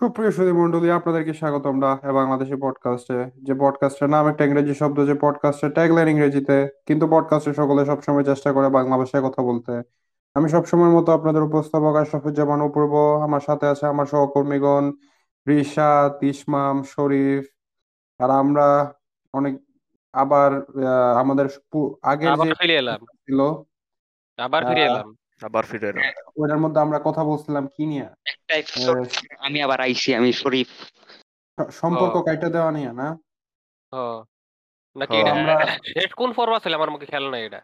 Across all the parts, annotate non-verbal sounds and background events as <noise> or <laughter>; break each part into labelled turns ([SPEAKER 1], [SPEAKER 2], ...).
[SPEAKER 1] সুপ্রিয় সুধী মণ্ডলী আপনাদেরকে স্বাগত আমরা বাংলাদেশি পডকাস্টে যে পডকাস্টের নাম একটা ইংরেজি শব্দ যে পডকাস্টের ট্যাগলাইন ইংরেজিতে কিন্তু পডকাস্টে সকলে সবসময় চেষ্টা করে বাংলা ভাষায় কথা বলতে। আমি সবসময়ের মতো আপনাদের উপস্থাপক আশরাফুজ্জামান অপূর্ব। আমার সাথে আছে আমার সহকর্মীগণ রিশাদ ইসমাম শরীফ। আর আমরা অনেক আবার আমাদের আগের
[SPEAKER 2] আবার
[SPEAKER 1] যে
[SPEAKER 2] ফিরে এলাম।
[SPEAKER 1] ছিল
[SPEAKER 2] আবার ফিরে এলাম।
[SPEAKER 3] আবার ফিরে এলাম
[SPEAKER 1] ওটার মধ্যে আমরা কথা বলছিলাম কি নিয়ে?
[SPEAKER 4] একটা এপিসোড আমি আবার আইছি আমি শরীফ।
[SPEAKER 1] সম্পর্ক। কাইটা দেওয়া নিয়ে না?
[SPEAKER 2] ও। নাকি এটা
[SPEAKER 1] আমরা-
[SPEAKER 2] শেষ কোন ছিল আমার মুখে খেয়াল নাই এটা।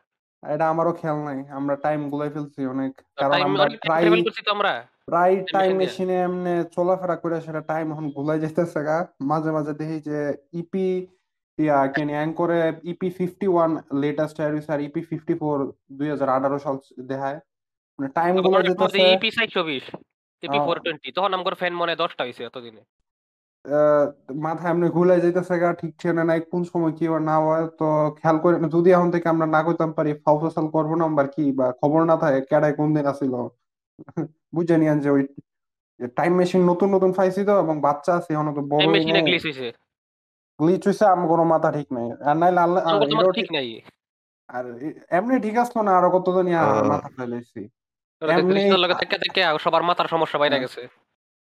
[SPEAKER 1] এটা আমারও খেয়াল নাই। আমরা টাইম গুলাই ফেলছি অনেক। কারণ আমরা প্রায়
[SPEAKER 2] ট্রাভেল করছি তো আমরা।
[SPEAKER 1] প্রায় টাইম মেশিনে এমনি চলাফেরা করে সেটা টাইম এখন গুলাই যাইতেছে গা। মাঝে মাঝে দেখি যে ইপি ইয়া কেন অ্যাঙ্করে ইপি ফিফটি ওয়ান লেটেস্ট আর ইপি ফিফটি ফোর দুই হাজার আঠারো সাল দেখায়। মানে টাইমগুলো যেতেছে
[SPEAKER 2] ইপি ইপি
[SPEAKER 1] আহ।
[SPEAKER 2] ফোর টোয়েন্টি তখন আমার ফ্যান মনে হয়েছে এতদিনে।
[SPEAKER 1] মাথা এমনি ঘুলাই যাইতেছে গা ঠিক নাই কোন সময় কি না হয় তো খেয়াল করে যদি এখন থেকে আমরা না করতাম পারি ফাউ ফসল করব না কি বা খবর না থাকে কেডায় কোন দিন আসিল। <laughs> বুঝে নিয়েন যে ওই টাইম মেশিন নতুন নতুন পাইছি তো এবং বাচ্চা আছে এখন তো বড়
[SPEAKER 2] টাইম
[SPEAKER 1] হই
[SPEAKER 2] মেশিনে গ্লিচ হয়েছে
[SPEAKER 1] গ্লিচ হইছে আমার কোনো মাথা ঠিক নাই। আর নাইলে আল্লাহ
[SPEAKER 2] ঠিক নাই।
[SPEAKER 1] আর এমনি ঠিক আসতো না আরও কত জানি আর
[SPEAKER 3] আহ।
[SPEAKER 1] মাথা ফেলাইছি
[SPEAKER 2] সবার মাথার সমস্যা বাইরে
[SPEAKER 1] হ্যাঁ।
[SPEAKER 2] গেছে।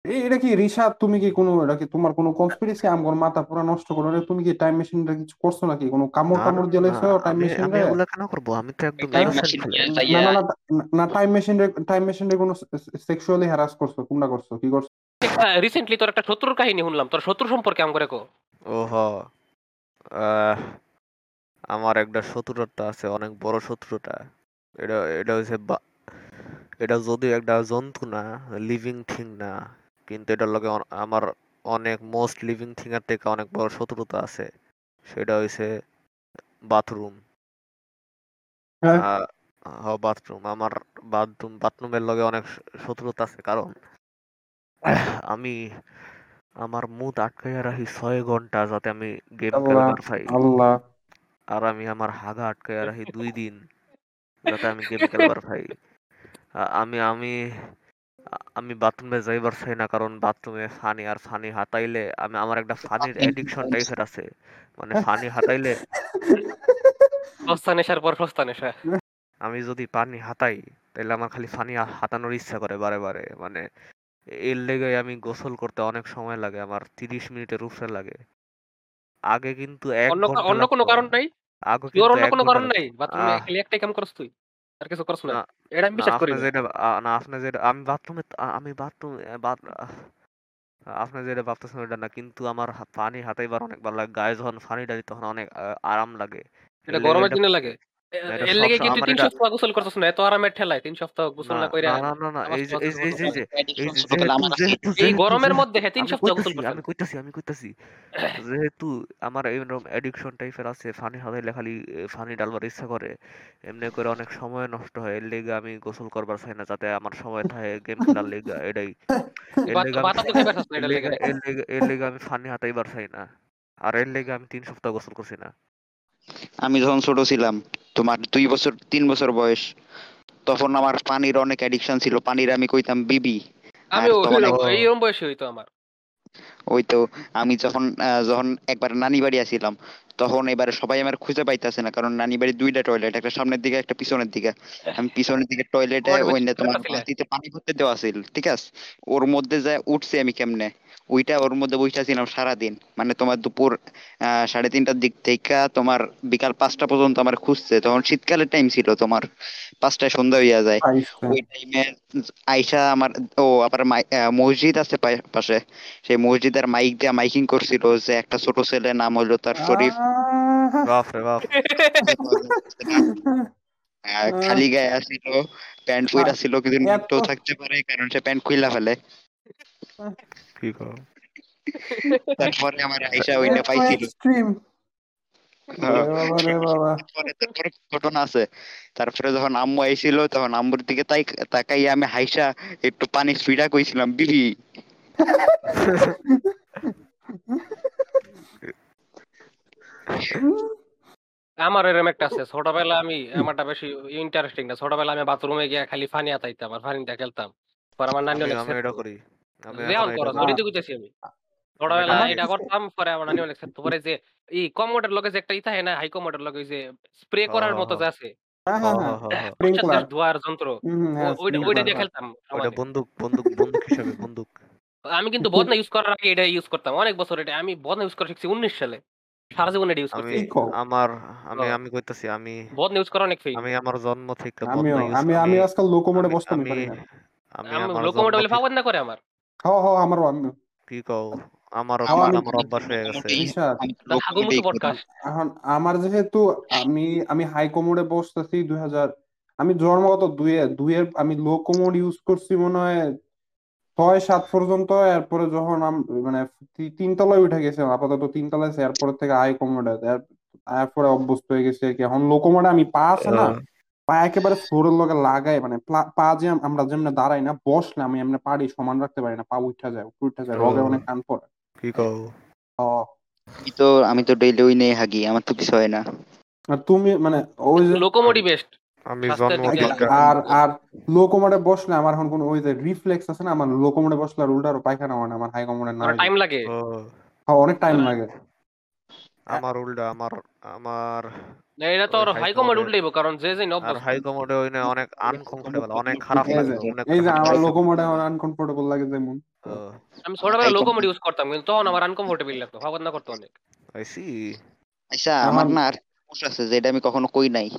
[SPEAKER 1] এটা কি রিশাদ তুমি কি কোনো এটা কি তোমার কোনো কনস্পিরেসি আমার মাথা পুরো নষ্ট করো। রে? তুমি কি টাইম মেশিনটা কিছু করছ নাকি? কোনো কামড়
[SPEAKER 3] না,
[SPEAKER 1] দিয়ে
[SPEAKER 3] না,
[SPEAKER 1] টাইম মেশিন
[SPEAKER 3] আমি
[SPEAKER 1] রে।
[SPEAKER 3] কেন করব? আমি তো একদম
[SPEAKER 4] টাইম
[SPEAKER 3] innocent
[SPEAKER 4] মেশিন
[SPEAKER 3] ছেলে।
[SPEAKER 4] নিয়ে
[SPEAKER 1] না না না না টাইম মেশিন টাইম মেশিন কোনো সেক্সুয়ালি হ্যারাস করছ কোনটা করছ কি করছ?
[SPEAKER 2] রিসেন্টলি তোর একটা শত্রুর কাহিনী শুনলাম। তোর শত্রু সম্পর্কে আম করে কো
[SPEAKER 3] ও হ আহ, আমার একটা শত্রুতা আছে অনেক বড় শত্রুটা এটা এটা হচ্ছে বা- এটা যদিও একটা জন্তু না লিভিং থিং না কিন্তু এটার লগে আমার অনেক মোস্ট লিভিং থিং এর থেকে অনেক বড় শত্রুতা আছে সেটা হইছে বাথরুম
[SPEAKER 1] হ্যাঁ।
[SPEAKER 3] বাথরুম আমার বাথরুম বাথরুমের লগে অনেক শত্রুতা আছে কারণ <clears throat> আমি আমার মুখ আটকাইয়া রাখি ছয় ঘণ্টা যাতে আমি গেম পাই
[SPEAKER 1] আল্লাহ।
[SPEAKER 3] আর আমি আমার হাগা আটকাইয়া রাখি দুই দিন যাতে আমি গেম খেলবার আ- আমি আমি আমি বাথরুমে যাইবার চাই না কারণ বাথরুমে ফানি আর ফানি হাতাইলে আমি আমার একটা ফানির অ্যাডিকশন টাইপের আছে। মানে ফানি হাতাইলে
[SPEAKER 2] পর
[SPEAKER 3] আমি যদি পানি হাতাই তাহলে আমার খালি হা- হাতানোর ইচ্ছা করে বারে বারে। মানে এর লেগে আমি গোসল করতে অনেক সময় লাগে আমার তিরিশ মিনিটের উপরে লাগে। আগে কিন্তু এক
[SPEAKER 2] অন্য ঘণ্টা কোনো
[SPEAKER 3] লাগতো।
[SPEAKER 2] কারণ নাই?
[SPEAKER 3] আগে কিন্তু
[SPEAKER 2] কোনো
[SPEAKER 3] ঘণ্টা
[SPEAKER 2] কারণ
[SPEAKER 3] লাগতো।
[SPEAKER 2] নাই? বাথরুমে
[SPEAKER 3] আহ,
[SPEAKER 2] খালি একটাই কাম করছ তুই? আর কিছু না এটা আমি
[SPEAKER 3] না,
[SPEAKER 2] বিশ্বাস করি
[SPEAKER 3] আপনি
[SPEAKER 2] না।
[SPEAKER 3] যেটা আ- না আপনি যেটা আমি বাথরুমে আমি বাথরুম আপনি যেটা ভাবতেছেন ওটা না কিন্তু আমার হা- পানি এবার অনেক ভালো লাগে। গায়ে যখন পানি ঢালি তখন অনেক আ, আরাম লাগে।
[SPEAKER 2] এটা গরমের দিনে লাগে? এর লেগে
[SPEAKER 3] সব-
[SPEAKER 2] কি তুই
[SPEAKER 3] আমার
[SPEAKER 2] তিন সপ্তাহ গোসল করছিস না এত আরামের ঠেলায় তিন সপ্তাহ গোসল
[SPEAKER 3] না
[SPEAKER 2] না কইরা
[SPEAKER 3] না না না না এই যে এই যে এই যে এই যে
[SPEAKER 4] addiction
[SPEAKER 3] এই যে
[SPEAKER 4] ছোট বেলা আমার
[SPEAKER 3] যেহেতু-
[SPEAKER 4] আছে।
[SPEAKER 3] যেহেতু-
[SPEAKER 2] এই
[SPEAKER 3] যেহেতু-
[SPEAKER 2] গরমের মধ্যে হ্যাঁ তিন
[SPEAKER 3] আমি
[SPEAKER 2] সপ্তাহ গোসল
[SPEAKER 3] কইতাছি, আমি কইতাছি আমি কইতাছি। যেহেতু আমার টাইপের আছে ফানি হাতাইলে খালি ফানি ডালবার ইচ্ছা করে এমনি করে অনেক সময় নষ্ট হয় এর লেগে আমি গোসল করবার চাই না যাতে আমার সময় থাকে গেম খেলার লেগে এটাই। এর লেগে আমি ফানি হাতাইবার চাই না। আর এর লেগে আমি তিন সপ্তাহ গোসল করছি না।
[SPEAKER 4] আমি যখন ছোট ছিলাম তোমার দুই বছর তিন বছর বয়স তখন আমার পানির অনেক অ্যাডিকশন ছিল। পানির আমি কইতাম বিবি।
[SPEAKER 2] এইরকম বয়সে হইতো আমার।
[SPEAKER 4] ওই তো আমি যখন যখন একবার নানি বাড়ি আসিলাম তখন এবারে সবাই আমার খুঁজে পাইতেছে না কারণ নানি বাড়ি দুইটা টয়লেট একটা সামনের দিকে একটা পিছনের দিকে। আমি পিছনের দিকে টয়লেটে ওই না তোমার। বালতিতে পানি ভরতে দেওয়া ছিল ঠিক আছে? ওর মধ্যে যায় উঠছি আমি কেমনে? ওইটা ওর মধ্যে বসে ছিলাম সারাদিন। মানে তোমার দুপুর আহ, সাড়ে তিনটার দিক থেকে তোমার বিকাল পাঁচটা পর্যন্ত আমার খুঁজছে। তখন শীতকালের টাইম ছিল তোমার পাঁচটায় সন্ধ্যা হইয়া যায়। ওই টাইমে আইসা আমার ও আবার মাই- আহ, মসজিদ আছে পাশে। সেই মসজিদের মাইক দিয়া মাইকিং করছিল যে একটা ছোট ছেলে নাম হলো তার শরীফ খালি গায়ে আসিল প্যান্ট পইরা ছিল কিন্তু থাকতে পারে কারণ সে প্যান্ট খুইলা ফেলে।
[SPEAKER 3] কি
[SPEAKER 4] তারপরে আমার আইসা ওইটা পাইছিল ঘটনা আছে তারপরে যখন আম্মু আইছিল তখন আম্মুর দিকে তাই তাকাইয়া আমি হাইসা একটু পানি ফিডা কইছিলাম বিবি
[SPEAKER 2] আমার এরকম একটা আছে ছোটবেলা আমি আমারটা বেশি ইন্টারেস্টিং না ছোটবেলা আমি বাথরুমে গিয়ে খালি ফানি আতাইতাম আর ফানি দিয়ে খেলতাম পর আমার নানি অনেক
[SPEAKER 3] আমি
[SPEAKER 2] রেওয়াল করো
[SPEAKER 1] না।
[SPEAKER 2] তো কইতাছি আমি। ছোটবেলা এটা করতাম পরে আমার নানি অনেক ছাড়তো পরে যে এই কমোডের লগে যে একটা ই থাকে না হাই কমোডের লগে যে স্প্রে করার মতো যে আছে
[SPEAKER 1] হ্যাঁ
[SPEAKER 3] হ,
[SPEAKER 1] হ্যাঁ।
[SPEAKER 3] হ,
[SPEAKER 1] হ্যাঁ
[SPEAKER 3] হ, হ।
[SPEAKER 1] Sprinkler।
[SPEAKER 2] পশ্চাৎ ধোয়ার যন্ত্র
[SPEAKER 1] হুম হুম, হ্যাঁ
[SPEAKER 2] ও- ওইটা ওইটা দিয়ে খেলতাম
[SPEAKER 3] বন্দুক বন্দুক বন্দুক হিসাবে বন্দুক।
[SPEAKER 2] আমি কিন্তু বদনা ইউজ করার আগে এটা ইউজ করতাম অনেক বছর এটা আমি বদনা ইউজ করা শিখছি উনিশ সালে। সারা জীবন এটা ইউজ
[SPEAKER 3] আমি
[SPEAKER 2] করছি?
[SPEAKER 3] আমার আমি
[SPEAKER 2] হ।
[SPEAKER 3] আমি কইতাছি আমি
[SPEAKER 2] বদনা ইউজ করা অনেক ফেক
[SPEAKER 3] আমি আমার জন্ম থেকে বদনা ইউজ
[SPEAKER 1] আমি আমি আজকাল লোকোমোডে
[SPEAKER 3] আমি- আমি
[SPEAKER 1] পারি না।
[SPEAKER 3] জন্ম
[SPEAKER 2] বলে
[SPEAKER 3] থেকে-
[SPEAKER 2] না করে আমার।
[SPEAKER 1] হ হ আমারও আমিও।
[SPEAKER 3] কি কও? আমার
[SPEAKER 1] আমার-
[SPEAKER 3] অভ্যাস হয়ে গেছে।
[SPEAKER 4] লোকোমোটিভ করি।
[SPEAKER 2] পডকাস্ট
[SPEAKER 1] এখন আমার যেহেতু আমি আমি হাই কমোডে বসতেছি দুই হাজার আমি জন্মগত দুইয়ে দুইয়ের আমি লো কমোড ইউজ করছি মনে হয় ছয় সাত পর্যন্ত এরপরে যখন মানে তি- তিনতলায় উঠে গেছে আপাতত তিনতলায় এরপরে থেকে হাই কমোডে এরপরে অভ্যস্ত হয়ে গেছে কি। এখন লো কমোডে আমি পা আছে না
[SPEAKER 3] আহ,
[SPEAKER 1] পা একেবারে ফ্লোরের লগে লাগাই মানে পা যে আমরা যেমনে দাঁড়াই না বসলে আমি এমনি পাড়ি সমান রাখতে পারি না পা উঠা যায় উঠা যায় রগে অনেক কান পড়ে।
[SPEAKER 3] কি কও?
[SPEAKER 4] আমি তো আমি তো ডেইলি ওই নিয়ে হাগি আমার তো কিছু হয় না।
[SPEAKER 1] আর তুমি মানে ওই যে
[SPEAKER 2] লোকোমোটিভ বেস্ট
[SPEAKER 3] আমি
[SPEAKER 1] আর আর লোকোমোডে বসলে আমার এখন কোনো ওই যে রিফ্লেক্স আছে না আমার লোকোমোডে বসলে আর উল্টা আরও পায়খানা হয় না আমার হাই কমোডে না
[SPEAKER 2] টাইম লাগে?
[SPEAKER 1] হ্যাঁ, অনেক টাইম লাগে।
[SPEAKER 3] আমার উল্টা আমার আমার
[SPEAKER 2] না, এটা তো আর হাই কমোড
[SPEAKER 3] commode-এ-
[SPEAKER 2] কারণ যে যে
[SPEAKER 3] নব
[SPEAKER 2] আর
[SPEAKER 3] হাই কমোডে ওই না অনেক আনকমফোর্টেবল অনেক খারাপ লাগে
[SPEAKER 1] এই যে আমার
[SPEAKER 3] লাগে।
[SPEAKER 1] লোকোমোডে আমার আনকমফোর্টেবল লাগে যেমন।
[SPEAKER 2] আমি ছোটবেলায়
[SPEAKER 4] high
[SPEAKER 2] লোকোমোড ইউজ করতাম কিন্তু তখন আমার আনকমফোর্টেবল লাগতো ভাবন না করতো অনেক।
[SPEAKER 3] I see.
[SPEAKER 4] আচ্ছা
[SPEAKER 1] আমার-
[SPEAKER 4] না আর সমস্যা আছে যেটা আমি কখনো কই নাই।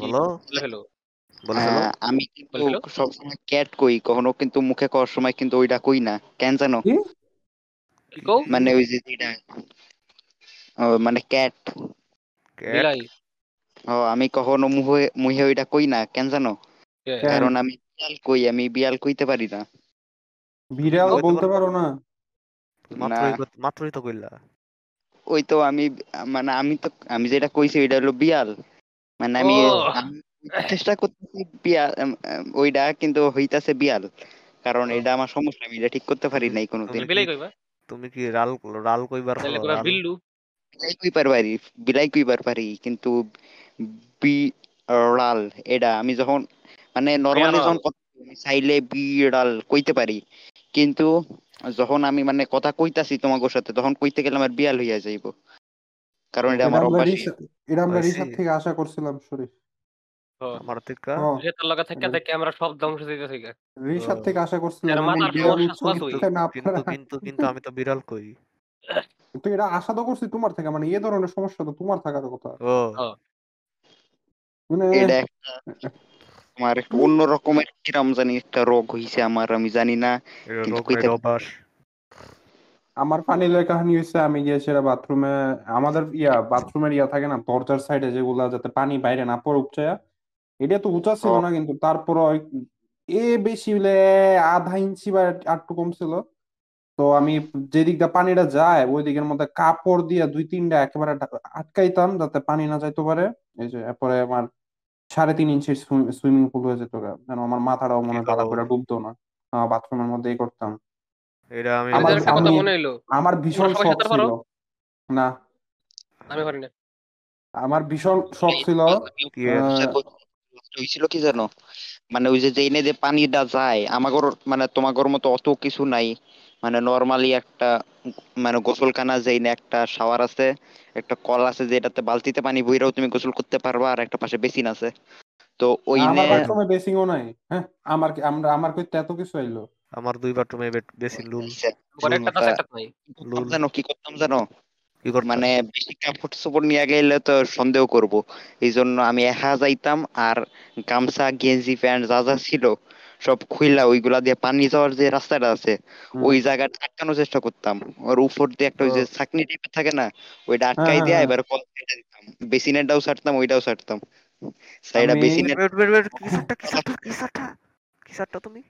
[SPEAKER 3] বলো।
[SPEAKER 4] আহ, আমি কিন্তু। সবসময় ক্যাট কই কখনো কিন্তু মুখে করার সময় কিন্তু ওইটা কই না কেন জানো?
[SPEAKER 1] কি?
[SPEAKER 2] কি কও?
[SPEAKER 4] মানে ওই যে যেটা মানে ক্যাট
[SPEAKER 2] বিলাই।
[SPEAKER 4] ও আমি কখনো মুহে মুহে ওইটা কই না কেন জানো? কারণ আমি বিড়াল কই আমি বিড়াল কইতে পারি না।
[SPEAKER 1] বিড়াল
[SPEAKER 3] বলতে
[SPEAKER 1] পারো না।
[SPEAKER 3] মাত্রই মাত্রই তো কইলা।
[SPEAKER 4] ওই তো আমি মানে আমি তো আমি যেটা কইছি ওইটা হলো বিয়াল মানে আমি চেষ্টা করতেছি উম, ওইটা কিন্তু হইতাছে বিয়াল কারণ। এটা আমার সমস্যা আমি এটা ঠিক করতে পারি নাই কোনোদিন।
[SPEAKER 3] তুমি
[SPEAKER 2] বিলাই কইবা।
[SPEAKER 3] তুমি কি রাল রাল কইবার?
[SPEAKER 2] বিল্লু।
[SPEAKER 4] বিলাই কইবার পারি বিলাই কিন্তু বিড়াল এটা আমি যখন মানে নর্মালি যখন চাইলে বিড়াল কইতে পারি। কিন্তু যখন আমি মানে কথা কইতাছি তোমাদের সাথে তখন কইতে গেলে আমার বিড়াল হইয়া যাইব। কারণ এটা আমার অভ্যাস।
[SPEAKER 1] এটা আমরা
[SPEAKER 3] I
[SPEAKER 1] রিসার থেকে আশা করছিলাম শরীফ
[SPEAKER 3] আমার থেকে
[SPEAKER 2] থেকে থেকে আমরা সব ধ্বংস
[SPEAKER 1] থেকে আশা করছিলাম
[SPEAKER 3] কিন্তু আমি তো বিড়াল কই।
[SPEAKER 1] কিন্তু এটা আশা তো করছি তোমার থেকে মানে এই ধরনের সমস্যা তো তোমার থাকার কথা। মানে
[SPEAKER 4] এটা একটা আমার একটা অন্য রকমের কিরম জানি একটা রোগ হইছে আমার আমি জানি না কিন্তু
[SPEAKER 1] আমার পানি লয় কাহিনী হয়েছে আমি গিয়েছিলাম বাথরুমে আমাদের ইয়া বাথরুমের ইয়া থাকে না দরজার সাইডে যেগুলা যাতে পানি বাইরে না পড়ে উপচায়া এটা তো উঁচা ছিল না কিন্তু তারপর এ বেশি হলে আধা ইঞ্চি বা একটু কম ছিল তো আমি যেদিক দিয়ে পানিটা যায় ওই দিকের মধ্যে কাপড় দিয়ে দুই তিনটা একেবারে আটকাইতাম যাতে পানি না যাইতে পারে। এই যে এরপরে আমার সাড়ে তিন ইঞ্চির সুইমিং পুল হয়ে যেত যেন আমার মাথাটাও মনে হয়
[SPEAKER 3] কি
[SPEAKER 1] করে ডুবতো না। বাথরুমের মধ্যেই করতাম।
[SPEAKER 3] এটা আমি
[SPEAKER 1] আমার- ভীষণ শখ ছিল। না।
[SPEAKER 2] আমি পারি না।
[SPEAKER 1] আমার ভীষণ শখ ছিল
[SPEAKER 3] কি
[SPEAKER 4] হয়েছিল কি জানো? মানে ওই যে যেইনে যে পানিটা যায় আমাগর মানে তোমাগর মতো অত কিছু নাই। মানে নর্মালি একটা মানে গোসলখানা যেইনে একটা শাওয়ার আছে একটা কল আছে যেটাতে বালতিতে পানি বইরাও তুমি গোসল করতে পারবা আর একটা পাশে বেসিন আছে। তো ওই
[SPEAKER 1] আমার
[SPEAKER 4] নে
[SPEAKER 1] বাথরুমে বেসিংও নাই হ্যাঁ? আমার কি- আমরা আমার কইতে এত কিছু আইলো?
[SPEAKER 3] আমার দুই বাথরুমে লুল
[SPEAKER 2] একটা নাই।
[SPEAKER 4] করতাম জানো কি করতাম জানো?
[SPEAKER 3] কি করতাম?
[SPEAKER 4] মানে বেশি কাপড় চোপড় নিয়ে গেলে তো সন্দেহ করব। এই জন্য আমি একা যাইতাম আর গামছা গেঞ্জি প্যান্ট যা যা ছিল সব খুইলা ওইগুলা দিয়ে পানি যাওয়ার যে রাস্তাটা আছে ওই জায়গাটা আটকানোর চেষ্টা করতাম। ওর উপর দিয়ে একটা ওই যে। ছাকনি টাইপের থাকে না ওইটা আটকাই
[SPEAKER 1] হ্যাঁ,
[SPEAKER 4] দিয়ে
[SPEAKER 1] হ্যাঁ।
[SPEAKER 4] এবার কল কেটে দিতাম। বেসিনেরটাও ছাড়তাম ওইটাও ছাড়তাম। সাইডা
[SPEAKER 1] আমি-
[SPEAKER 4] বেসিনের
[SPEAKER 3] ওয়েট ওয়েট ওয়েট কিসারটা তুমি?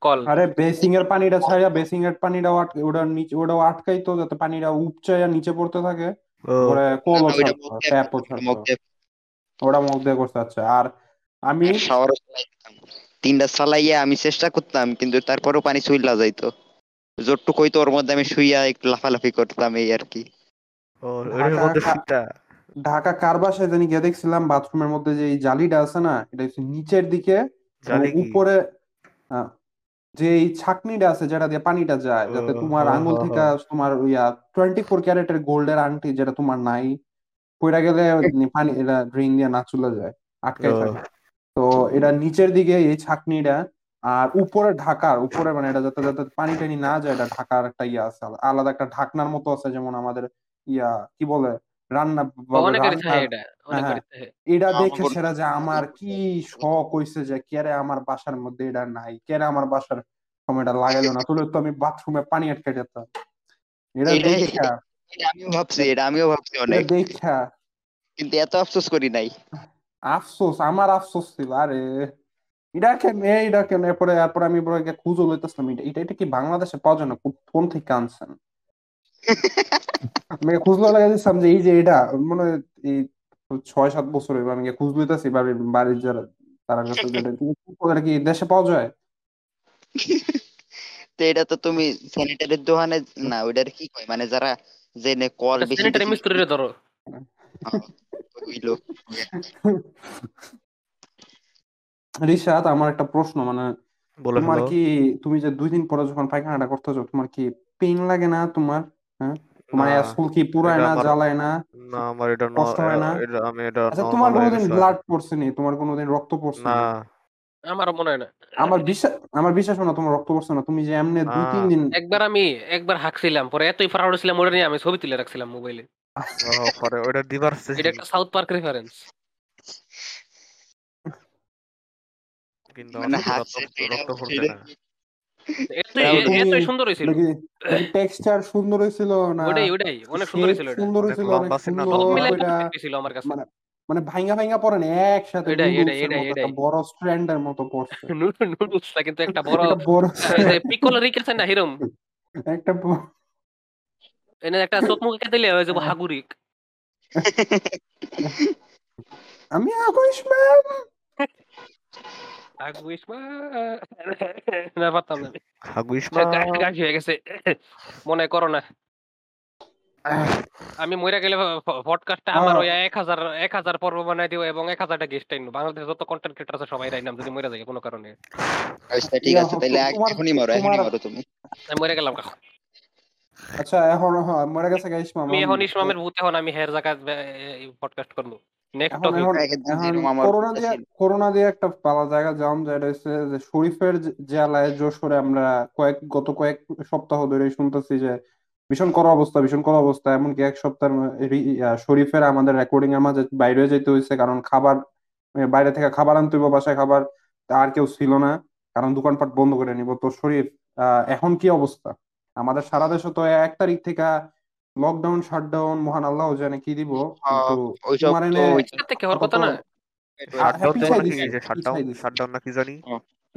[SPEAKER 2] কল।
[SPEAKER 1] আরে বেসিং এর পানিটা ছাড়া বেসিং এর পানিটা ওটা নিচে ওটাও আটকাইতো যাতে পানিটা উপচায়া নিচে পড়তে থাকে।
[SPEAKER 3] ও।
[SPEAKER 1] পরে কলও
[SPEAKER 4] ওইটা
[SPEAKER 1] ছাড়তো
[SPEAKER 4] মুখ দিয়ে-
[SPEAKER 1] ট্যাপও
[SPEAKER 4] মুখ
[SPEAKER 1] ছাড়তো।
[SPEAKER 4] দিয়ে।
[SPEAKER 1] ওটা মুখ দিয়ে করতে আচ্ছা। আর আমি
[SPEAKER 4] শাওয়ার তিনটা চালাইয়া আমি চেষ্টা করতাম কিন্তু তারপরেও পানি চুইলা যাইতো। যতটুকু হইতো ওর মধ্যে আমি শুইয়া একটু লাফালাফি করতাম এই আর কি।
[SPEAKER 1] ঢাকা কার বাসায় জানি গিয়ে দেখছিলাম বাথরুমের মধ্যে যে এই জালিটা আছে না এটা হচ্ছে নিচের দিকে উপরে যে এই ছাকনিটা আছে যেটা দিয়ে পানিটা যায় যাতে তোমার আঙ্গুল থেকে। তোমার ইয়া টোয়েন্টি ফোর ক্যারেটের গোল্ডের আংটি যেটা তোমার নাই পইরা গেলে <laughs> পানি এটা ড্রিং দিয়ে না চলে যায় আটকাই থাকে। তো এটা নিচের দিকে এই ছাকনিটা আর উপরে ঢাকার উপরে মানে এটা যাতে যাতে পানি টানি না যায় এটা ঢাকার একটা ইয়া আছে আলাদা একটা ঢাকনার মতো আছে যেমন আমাদের ইয়া কি বলে রান্না
[SPEAKER 2] এটা
[SPEAKER 1] হ্যাঁ
[SPEAKER 4] আমার
[SPEAKER 1] দেখে সেরা যে আমার কি শখ হইছে যে কেরে আমার বাসার মধ্যে এটা নাই কেরে আমার বাসার সময়টা লাগাইলো না তুলে তো আমি বাথরুমে পানি আটকে যেতাম এটা দেখা
[SPEAKER 4] আমিও ভাবছি এটা আমিও ভাবছি অনেক।
[SPEAKER 1] দেখা।
[SPEAKER 4] কিন্তু এত আফসোস করি নাই।
[SPEAKER 1] আফসোস আমার আফসোস ছিল আরে এটা কেন এইটা কেন এরপরে এরপরে আমি পরে খুঁজে লইতেছিলাম এটা এটা এটা কি বাংলাদেশে পাওয়া যায় না? কোন থেকে আনছেন? <laughs> আমি খুঁজলো লাগা দিচ্ছিলাম যে এই যে এটা মনে হয় এই ছয় সাত বছর হইবে আমি খুঁজ লইতেছি বাড়ির বাড়ির যারা তারা <laughs> কাছে যেটা কি দেশে পাওয়া যায়?
[SPEAKER 4] তো এটা তো তুমি স্যানিটারির দোকানে না ওইটার কি কয়? মানে যারা জেনে কল বেশি
[SPEAKER 2] স্যানিটারি
[SPEAKER 4] বেশি
[SPEAKER 2] মিস্ত্রিরে ধরো।
[SPEAKER 4] হইল
[SPEAKER 1] রিশাদ আমার একটা প্রশ্ন মানে তোমার কি তুমি যে দুই দিন পরে যখন পায়খানাটা করতেছো তোমার কি পেইন লাগে না তোমার? হ্যাঁ? তোমার
[SPEAKER 3] না,
[SPEAKER 1] কি পুরায় না জ্বালায় না?
[SPEAKER 3] না আমার এটা
[SPEAKER 1] কষ্ট হয় না?
[SPEAKER 3] আমি এটা
[SPEAKER 1] আচ্ছা তোমার কোনোদিন ব্লাড পড়ছে নি? তোমার কোনোদিন রক্ত পড়ছে
[SPEAKER 3] না?
[SPEAKER 2] আমারও মনে হয় না।
[SPEAKER 1] আমার বিশ্বাস আমার বিশ্বাস হয় না তোমার রক্ত পড়ছে না। তুমি যে এমনি দুই তিন দিন
[SPEAKER 2] একবার আমি একবার হাঁকছিলাম পরে এতই ফারাউড ছিলাম ওটা নিয়ে আমি ছবি তুলে রাখছিলাম মোবাইলে।
[SPEAKER 3] পরে ওটা দিবার
[SPEAKER 2] এটা একটা সাউথ পার্ক রেফারেন্স
[SPEAKER 3] কিন্তু
[SPEAKER 4] মানে
[SPEAKER 3] রক্ত না।
[SPEAKER 2] সুন্দর হয়েছিল।
[SPEAKER 1] টেক্সচার সুন্দর হয়েছিল না?
[SPEAKER 2] ওটাই ওটাই অনেক সুন্দর হয়েছিল
[SPEAKER 1] সুন্দর হয়েছিল
[SPEAKER 3] ছিল
[SPEAKER 2] আমার কাছে।
[SPEAKER 1] মানে মানে ভাঙ্গা ভাঙ্গা পড়ে না একসাথে বড় স্ট্র্যান্ডের মতো পড়ছে
[SPEAKER 2] নুডলসটা <laughs> কিন্তু <laughs> একটা বড়
[SPEAKER 1] বড় <laughs>
[SPEAKER 2] পিকল রিক আছে না হিরম?
[SPEAKER 1] একটা
[SPEAKER 2] এনে একটা চোখ মুখে কেটেলে হয়ে যাব হাগুরিক
[SPEAKER 1] আমি আগুইস ম্যাম
[SPEAKER 2] হাগুইস মা। না পারতাম না গা- গাছি হয়ে গেছে। মনে করো না। আমি মইরা গেলে পডকাস্টটা আমার ওই এক হাজার এক হাজার পর্ব বানাই দিব এবং এক হাজারটা গেস্ট আইন বাংলাদেশের যত কন্টেন্ট ক্রিয়েটার আছে সবাই রাইনাম যদি মরে যায় কোনো কারণে
[SPEAKER 4] আচ্ছা ঠিক আছে তাহলে এখনই মারো এখনই মারো তুমি।
[SPEAKER 2] আমি মরে গেলাম
[SPEAKER 1] আচ্ছা এখন হ্যাঁ, মরে গেছে গাইস মামা।
[SPEAKER 2] আমি এখন ইসমামের ভূত এখন আমি হের জায়গায় পডকাস্ট করব। নেক্সট
[SPEAKER 1] করোনা দিয়ে করোনা দিয়ে একটা পালা জায়গা যাম যেটা হচ্ছে যে শরীফের জেলায় যশোরে আমরা কয়েক গত কয়েক সপ্তাহ ধরে শুনতেছি যে ভীষণ কড়া অবস্থা ভীষণ কড়া অবস্থা। এমনকি এক ইয়া, শরীফের আমাদের রেকর্ডিং এর মাঝে বাইরে যেতে হয়েছে কারণ খাবার বাইরে থেকে খাবার আনতে হইব বাসায় খাবার আর কেউ ছিল না কারণ দোকানপাট বন্ধ করে নিব। তো শরীফ আহ, এখন কি অবস্থা? আমাদের সারা দেশে তো এক তারিখ থেকে লকডাউন শাটডাউন মহান আল্লাহ জানে কি দিব। কিন্তু তোমার এনে
[SPEAKER 4] ওই-
[SPEAKER 2] থেকে হওয়ার কথা না।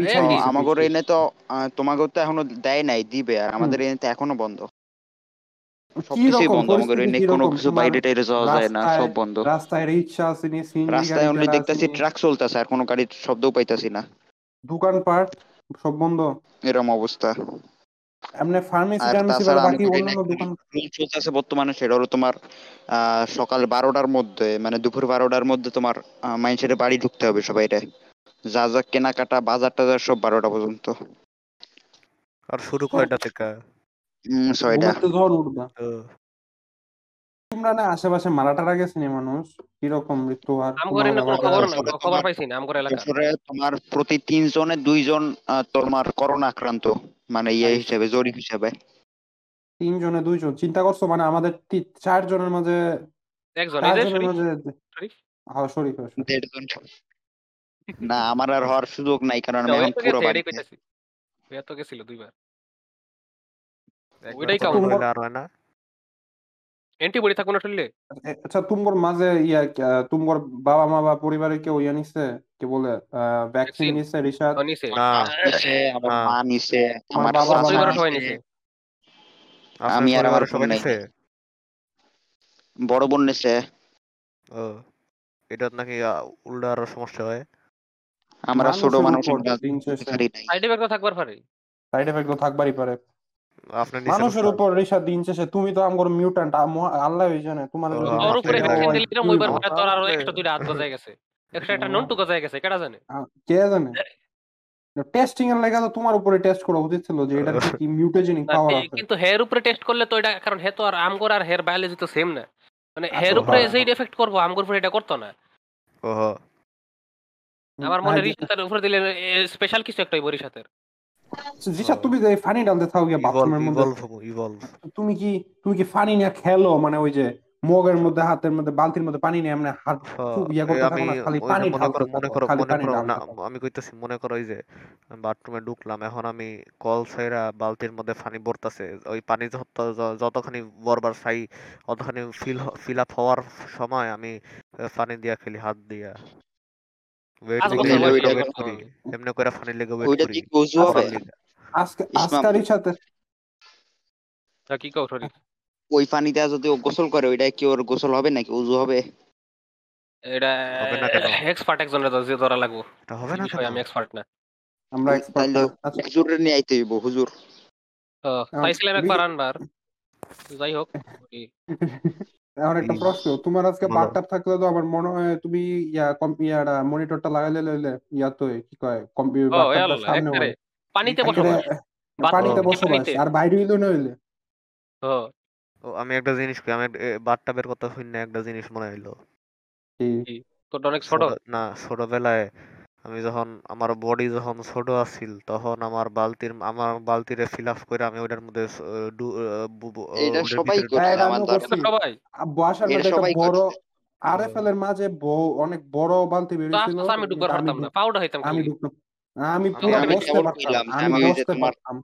[SPEAKER 1] হ্যাঁ,
[SPEAKER 4] এনে তো তোমাগর তো এখনও দেয় নাই দিবে। আর আমাদের এনে তো এখনও বন্ধ। সবকিছুই বন্ধ আমাদের এনে কোনো কিছু বাইরে টাইরে যাওয়া যায় না
[SPEAKER 1] রাস্তায়-
[SPEAKER 4] সব বন্ধ।
[SPEAKER 1] রাস্তায় রিক্সা আসেনি
[SPEAKER 4] রাস্তায় অনলি
[SPEAKER 1] গাড়ি
[SPEAKER 4] দেখতাছি ট্রাক চলতেছে আর কোনো গাড়ির শব্দও পাইতাছি না।
[SPEAKER 1] দোকানপাট সব বন্ধ।
[SPEAKER 4] এরকম অবস্থা।
[SPEAKER 1] এমনি ফার্মেসি
[SPEAKER 4] আর
[SPEAKER 1] টার্মেসি বাকি অন্যান্য দোকান
[SPEAKER 4] রুল চলতেছে বর্তমানে সেটা হলো তোমার সকাল বারোটার মধ্যে মানে দুপুর বারোটার মধ্যে তোমার মাইন্সের বাড়ি ঢুকতে হবে সবাইরে যা যা কেনাকাটা বাজার টাজার সব বারোটা পর্যন্ত।
[SPEAKER 3] আর শুরু কয়টা থেকে?
[SPEAKER 4] ছয়টা।
[SPEAKER 1] ঝড় উঠবা। তোমরা না আশেপাশে মারা টারা গেছে নি মানুষ? কীরকম মৃত্যু হার
[SPEAKER 2] আম করে না কোনো
[SPEAKER 1] তোমার
[SPEAKER 2] খবর না খবর পাইছি না এলাকা।
[SPEAKER 4] তোমার প্রতি তিনজনে দুইজন তোমার করোনা আক্রান্ত। মানে ইয়ে হিসাবে জরিপ হিসেবে।
[SPEAKER 1] তিনজনে দুইজন। চিন্তা করছ? মানে আমাদের তি- চারজনের মাঝে
[SPEAKER 2] একজন।
[SPEAKER 1] হ্যাঁ শরীফ
[SPEAKER 4] দেড়জন না আমার আর হওয়ার সুযোগ নাই কারণ আমি এখন পুরো
[SPEAKER 2] তো গেছিল দুইবার। ওইটাই
[SPEAKER 1] কাউন্ট।
[SPEAKER 3] আর হয় না।
[SPEAKER 2] অ্যান্টিবডি
[SPEAKER 1] আচ্ছা তুমগর মাঝে ইয়া আহ, তুমগর বাবা মা বা পরিবারে কেউ ইয়া নিছে? কি বলে ভ্যাকসিন নিছে রিশাদ?
[SPEAKER 2] নিছে।
[SPEAKER 3] না।
[SPEAKER 4] নিছে, আমার মা নিছে
[SPEAKER 1] আমার
[SPEAKER 4] আমার
[SPEAKER 1] বাবা
[SPEAKER 2] সবাই
[SPEAKER 4] নিছে, আমি আর আমার
[SPEAKER 3] সবাই নিছে?
[SPEAKER 4] বড় বোন নিছে।
[SPEAKER 3] ও এটা নাকি উল্টা আরও সমস্যা হয়।
[SPEAKER 4] আমরা ছোট
[SPEAKER 1] মানুষের
[SPEAKER 4] মানুষ
[SPEAKER 1] উপর
[SPEAKER 4] আমরা
[SPEAKER 1] দিন শেষে।
[SPEAKER 2] সাইড থাকবার পারে।
[SPEAKER 1] সাইড এফেক্ট তো থাকবারই পারে। মানুষের উপর রিশাদ দিন শেষে তুমি তো আমগর মিউট্যান্ট আল্লাহ জানে তোমার
[SPEAKER 3] আমার
[SPEAKER 2] তোর উপরে ভ্যাকসিন দিলে? পরে তোর
[SPEAKER 3] আরও
[SPEAKER 2] একটা দুইটা হাত গজায় গেছে। একটা একটা নন্টু গজায় গেছে কেডা জানে?
[SPEAKER 1] কে জানে? টেস্টিং এর লাগা তো তোমার উপরে টেস্ট করা উচিত ছিল যে এটার কি <laughs> মিউটেজেনিক পাওয়ার আছে।
[SPEAKER 2] কিন্তু হের উপরে টেস্ট করলে তো এটা কারণ হে তো আর আমগর আর হের বায়োলজি তো সেম না। মানে হের
[SPEAKER 1] আচ্ছা,
[SPEAKER 2] উপরে যেই এফেক্ট করব আমগর উপরে এটা করতো না।
[SPEAKER 3] ওহো।
[SPEAKER 2] আমার মনে রিসাতের উপরে দিলে স্পেশাল কিছু একটা
[SPEAKER 1] জিসা তুমি যে ফানি ডালতে গিয়ে বাথরুমের মধ্যে। তুমি কি তুমি কি ফানি নিয়ে খেলো? মানে ওই যে মগের মধ্যে হাতের মধ্যে বালতির মধ্যে পানি নিয়ে এমনি হাত খুব ইয়া করতে থাকো না খালি পানি
[SPEAKER 3] মনে
[SPEAKER 1] ঢালতে
[SPEAKER 3] করো মনে করো
[SPEAKER 1] খালি
[SPEAKER 3] মনে করো না আমি কইতেছি মনে করো ওই যে বাথরুমে ঢুকলাম এখন আমি কল ছাইরা বালতির মধ্যে পানি ভরতাছে ওই পানি যতখানি বরবার চাই অতখানি ফিল ফিল আপ হওয়ার সময় আমি পানি দিয়া খেলি হাত দিয়া ওয়েট করি এমনি করে পানি লেগে ওয়েট করি।
[SPEAKER 1] আজকে। আজকারির সাথে
[SPEAKER 2] কি কও সরি
[SPEAKER 4] ওই পানিতে যদি ও গোসল করে ওইটা কি ওর গোসল হবে নাকি উজু হবে?
[SPEAKER 2] এটা
[SPEAKER 3] হবে না কেন?
[SPEAKER 2] এক্সপার্ট একজনের যে ধরা লাগবো।
[SPEAKER 3] এটা হবে না কেন?
[SPEAKER 2] আমি এক্সপার্ট না।
[SPEAKER 1] আমরা এক্সপার্ট
[SPEAKER 4] তাইলে
[SPEAKER 1] আচ্ছা।
[SPEAKER 4] হুজুরে নিয়ে আইতে হইব হুজুর।
[SPEAKER 2] তো
[SPEAKER 1] আম,
[SPEAKER 2] চাইছিলাম একবার আনবার। যাই হোক
[SPEAKER 1] এখন <laughs> একটা প্রশ্ন তোমার আজকে। বাথটাব থাকলে তো আমার মনে হয় তুমি ইয়া কম- ইয়াটা মনিটরটা লাগাইলে লইলে ইয়া তো কি কয় কম্পিউটার সামনে হয়।
[SPEAKER 2] পানিতে বসবাস
[SPEAKER 1] পানিতে বসবাস আর বাইরে হইল না হইলে?
[SPEAKER 2] ও
[SPEAKER 3] আমি একটা জিনিস কই আমি বাথটাবের কথা শুনে একটা জিনিস মনে হইল?
[SPEAKER 2] তোর অনেক ছোট?
[SPEAKER 3] না ছোটবেলায় আমি যখন আমার বডি যখন ছোট আছিল তখন আমার বালতির আমার বালতিরে ফিল আপ করে আমি ওটার মধ্যে
[SPEAKER 4] এটা সবাই
[SPEAKER 1] হ্যাঁ,
[SPEAKER 4] আমার
[SPEAKER 1] আমিও করছি।
[SPEAKER 2] সবাই?
[SPEAKER 1] মধ্যে একটা বড় আরএফএল এর মাঝে অনেক বড় বালতি বেরিয়েছিল
[SPEAKER 2] আমি পারতাম না পাউডার হইতাম
[SPEAKER 1] আমি ঢুকতাম। আমি পুরো বসতে পারতাম আমি বসতে পারতাম।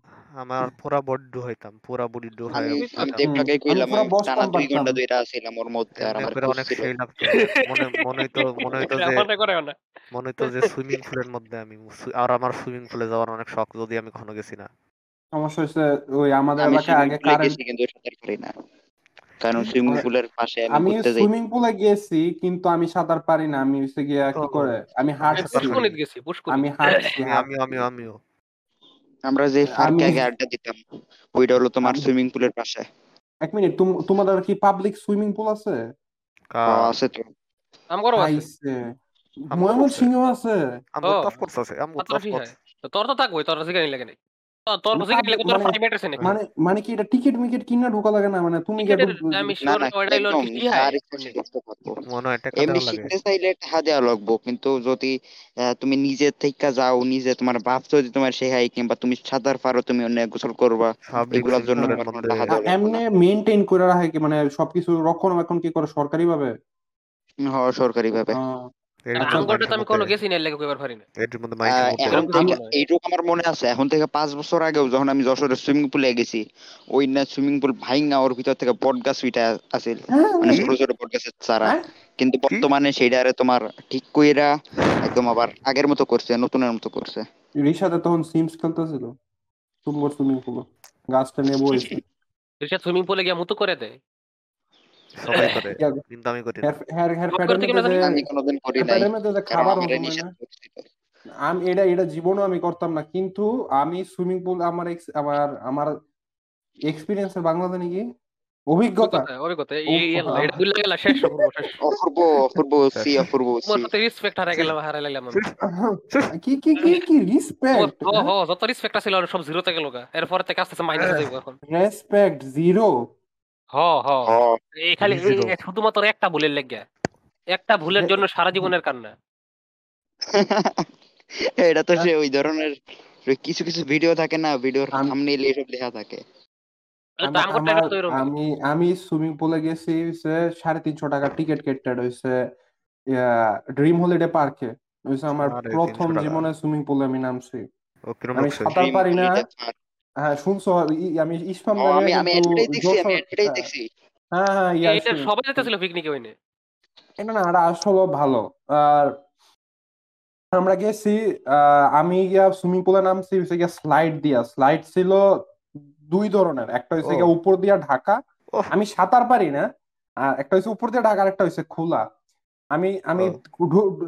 [SPEAKER 3] আমার পুরা বড্ড হইতাম পুরা বডি ডু
[SPEAKER 4] আমি
[SPEAKER 3] হয়ে
[SPEAKER 4] আমি। দেবটাকে কইলাম আমি টানা দুই ঘণ্টা দুইটা ছিলাম ওর মধ্যে আর আমার
[SPEAKER 3] অনেক সেই লাগতো মনে মনে হইতো মনে হইতো যে
[SPEAKER 2] মনে করে না।
[SPEAKER 3] মনে হইতো যে সুইমিং পুলের মধ্যে আমি আর আমার সুইমিং পুলে যাওয়ার অনেক শখ যদি আমি কখনো গেছি না।
[SPEAKER 1] সমস্যা হচ্ছে ওই আমাদের এলাকায় আগে কারেন্ট
[SPEAKER 4] কিন্তু সাঁতার পারি না। কারণ সুইমিং পুলের পাশে আমি
[SPEAKER 1] আমি
[SPEAKER 4] ঘুরতে যাই।
[SPEAKER 1] সুইমিং পুলে গেছি কিন্তু আমি সাঁতার পারি না। আমি হচ্ছে গিয়া কি করে? আমি হাঁটছি।
[SPEAKER 2] গেছি
[SPEAKER 1] আমি হাঁটছি
[SPEAKER 3] আমি আমি আমিও
[SPEAKER 4] আমরা যে পার্কে আগে আড্ডা দিতাম ওইটা হলো তোমার সুইমিং পুলের পাশে।
[SPEAKER 1] এক মিনিট তুম- তোমাদের কি পাবলিক সুইমিং পুল আছে?
[SPEAKER 4] আছে তো।
[SPEAKER 2] আমগরও আছে।
[SPEAKER 1] ময়মনসিংহ আছে।
[SPEAKER 3] আমগো
[SPEAKER 2] ও,
[SPEAKER 3] টফ কোর্স আছে আমগো
[SPEAKER 2] মাত্র
[SPEAKER 3] কোর্স
[SPEAKER 2] তো তোর তো থাকবোই তোর জিগানি লাগে নাই। তো-
[SPEAKER 1] মানে মানে- মানে মানে কি এটা টিকিট মিকেট কিনা ঢোকা লাগে না? মানে তুমি
[SPEAKER 2] হয়?
[SPEAKER 4] সে
[SPEAKER 3] মনে হয়
[SPEAKER 4] এমনি শিখতে চাইলে টাকা দেওয়া লাগবো কিন্তু যদি আহ, তুমি নিজে থেকে যাও নিজে তোমার বাপ যদি তোমার শেখাই কিংবা তুমি সাঁতার পারো তুমি অন্য গোসল করবা এগুলোর জন্য
[SPEAKER 1] এমনি মেইনটেইন করে রাখে কি? মানে সবকিছু রক্ষণাবেক্ষণ কি করে সরকারি ভাবে
[SPEAKER 4] হ্যাঁ সরকারি ভাবে
[SPEAKER 1] আচ্ছা,
[SPEAKER 4] আমার মনে আছে এখন থেকে পাঁচ বছর আগেও যখন আমি যশোরের সুইমিং পুলে গেছি ওই না সুইমিং পুল ভাইঙ্গা ওর ভিতর থেকে বট গাছ উইটা আছিল। মানে ছোট ছোট বট গাছের চারা।
[SPEAKER 1] হ্যাঁ?
[SPEAKER 4] কিন্তু বর্তমানে সেইটারে তোমার ঠিক কইরা একদম আবার আগের মতো করছে নতুনের মতো করছে।
[SPEAKER 1] তখন সিমস খেলতেছিল সুন্দর সুইমিং পুল গাছটা
[SPEAKER 2] রিশাদ সুইমিং পুলে গিয়া মুতু করে দেয়।
[SPEAKER 3] সবাই <laughs> করে
[SPEAKER 1] ইয়া,
[SPEAKER 3] কিন্তু আমি করি
[SPEAKER 4] কোনোদিন করি নাই।
[SPEAKER 1] খাবার এটা এটা জীবনও আমি করতাম না কিন্তু আমি সুইমিং পুল আমার ex- আমার আমার এক্সপিরিয়েন্সের বাংলা জানি কি অভিজ্ঞতা
[SPEAKER 2] শেষ অপূর্ব শেষ।
[SPEAKER 4] অপূর্ব অপূর্ব সি অপূর্ব সি।
[SPEAKER 2] রেসপেক্ট গেলাম লাগলাম
[SPEAKER 1] কি কি কি কি রেসপেক্ট
[SPEAKER 2] ও হো যত রেসপেক্ট আছিল সব জিরোতে গেল গা। এরপর থেকে আস্তে আস্তে মাইনাসে যাইব এখন।
[SPEAKER 1] রেসপেক্ট জিরো
[SPEAKER 2] হ হ। এই খালি শুধুমাত্র একটা ভুলের লেগে একটা ভুলের জন্য সারা জীবনের কান্না। <laughs>
[SPEAKER 4] এটা তো সে ওই ধরনের কিছু কিছু ভিডিও থাকে না ভিডিওর
[SPEAKER 1] আম-
[SPEAKER 4] থাম্বনেইল এসব লেখা থাকে।
[SPEAKER 1] আমা- আমি সুইমিং পুলে গেছি সাড়ে তিনশো টাকা টিকিট কেটেড হয়েছে ড্রিম হলিডে পার্কে আমার প্রথম জীবনে সুইমিং পুলে আমি নামছি। আমি সাঁতার পারি না। হ্যাঁ শুনছো আমি জানি
[SPEAKER 4] আমি আমি এটাই দেখছি আমি এটাই
[SPEAKER 1] হ্যাঁ,
[SPEAKER 4] দেখছি।
[SPEAKER 1] হ্যাঁ হ্যাঁ ইয়া
[SPEAKER 2] এটা সবাই যেতেছিল পিকনিকে হইনে
[SPEAKER 1] এটা না এটা আসলে ভালো। আর আমরা গেছি আহ, আমি গিয়া সুইমিং পুলে নামছি হচ্ছে গিয়া স্লাইড দিয়া। স্লাইড ছিল দুই ধরনের একটা হচ্ছে। গিয়া উপর দিয়া ঢাকা। আমি সাঁতার পারি না আর একটা হচ্ছে উপর দিয়ে ঢাকা আর একটা হচ্ছে খোলা। আমি আমি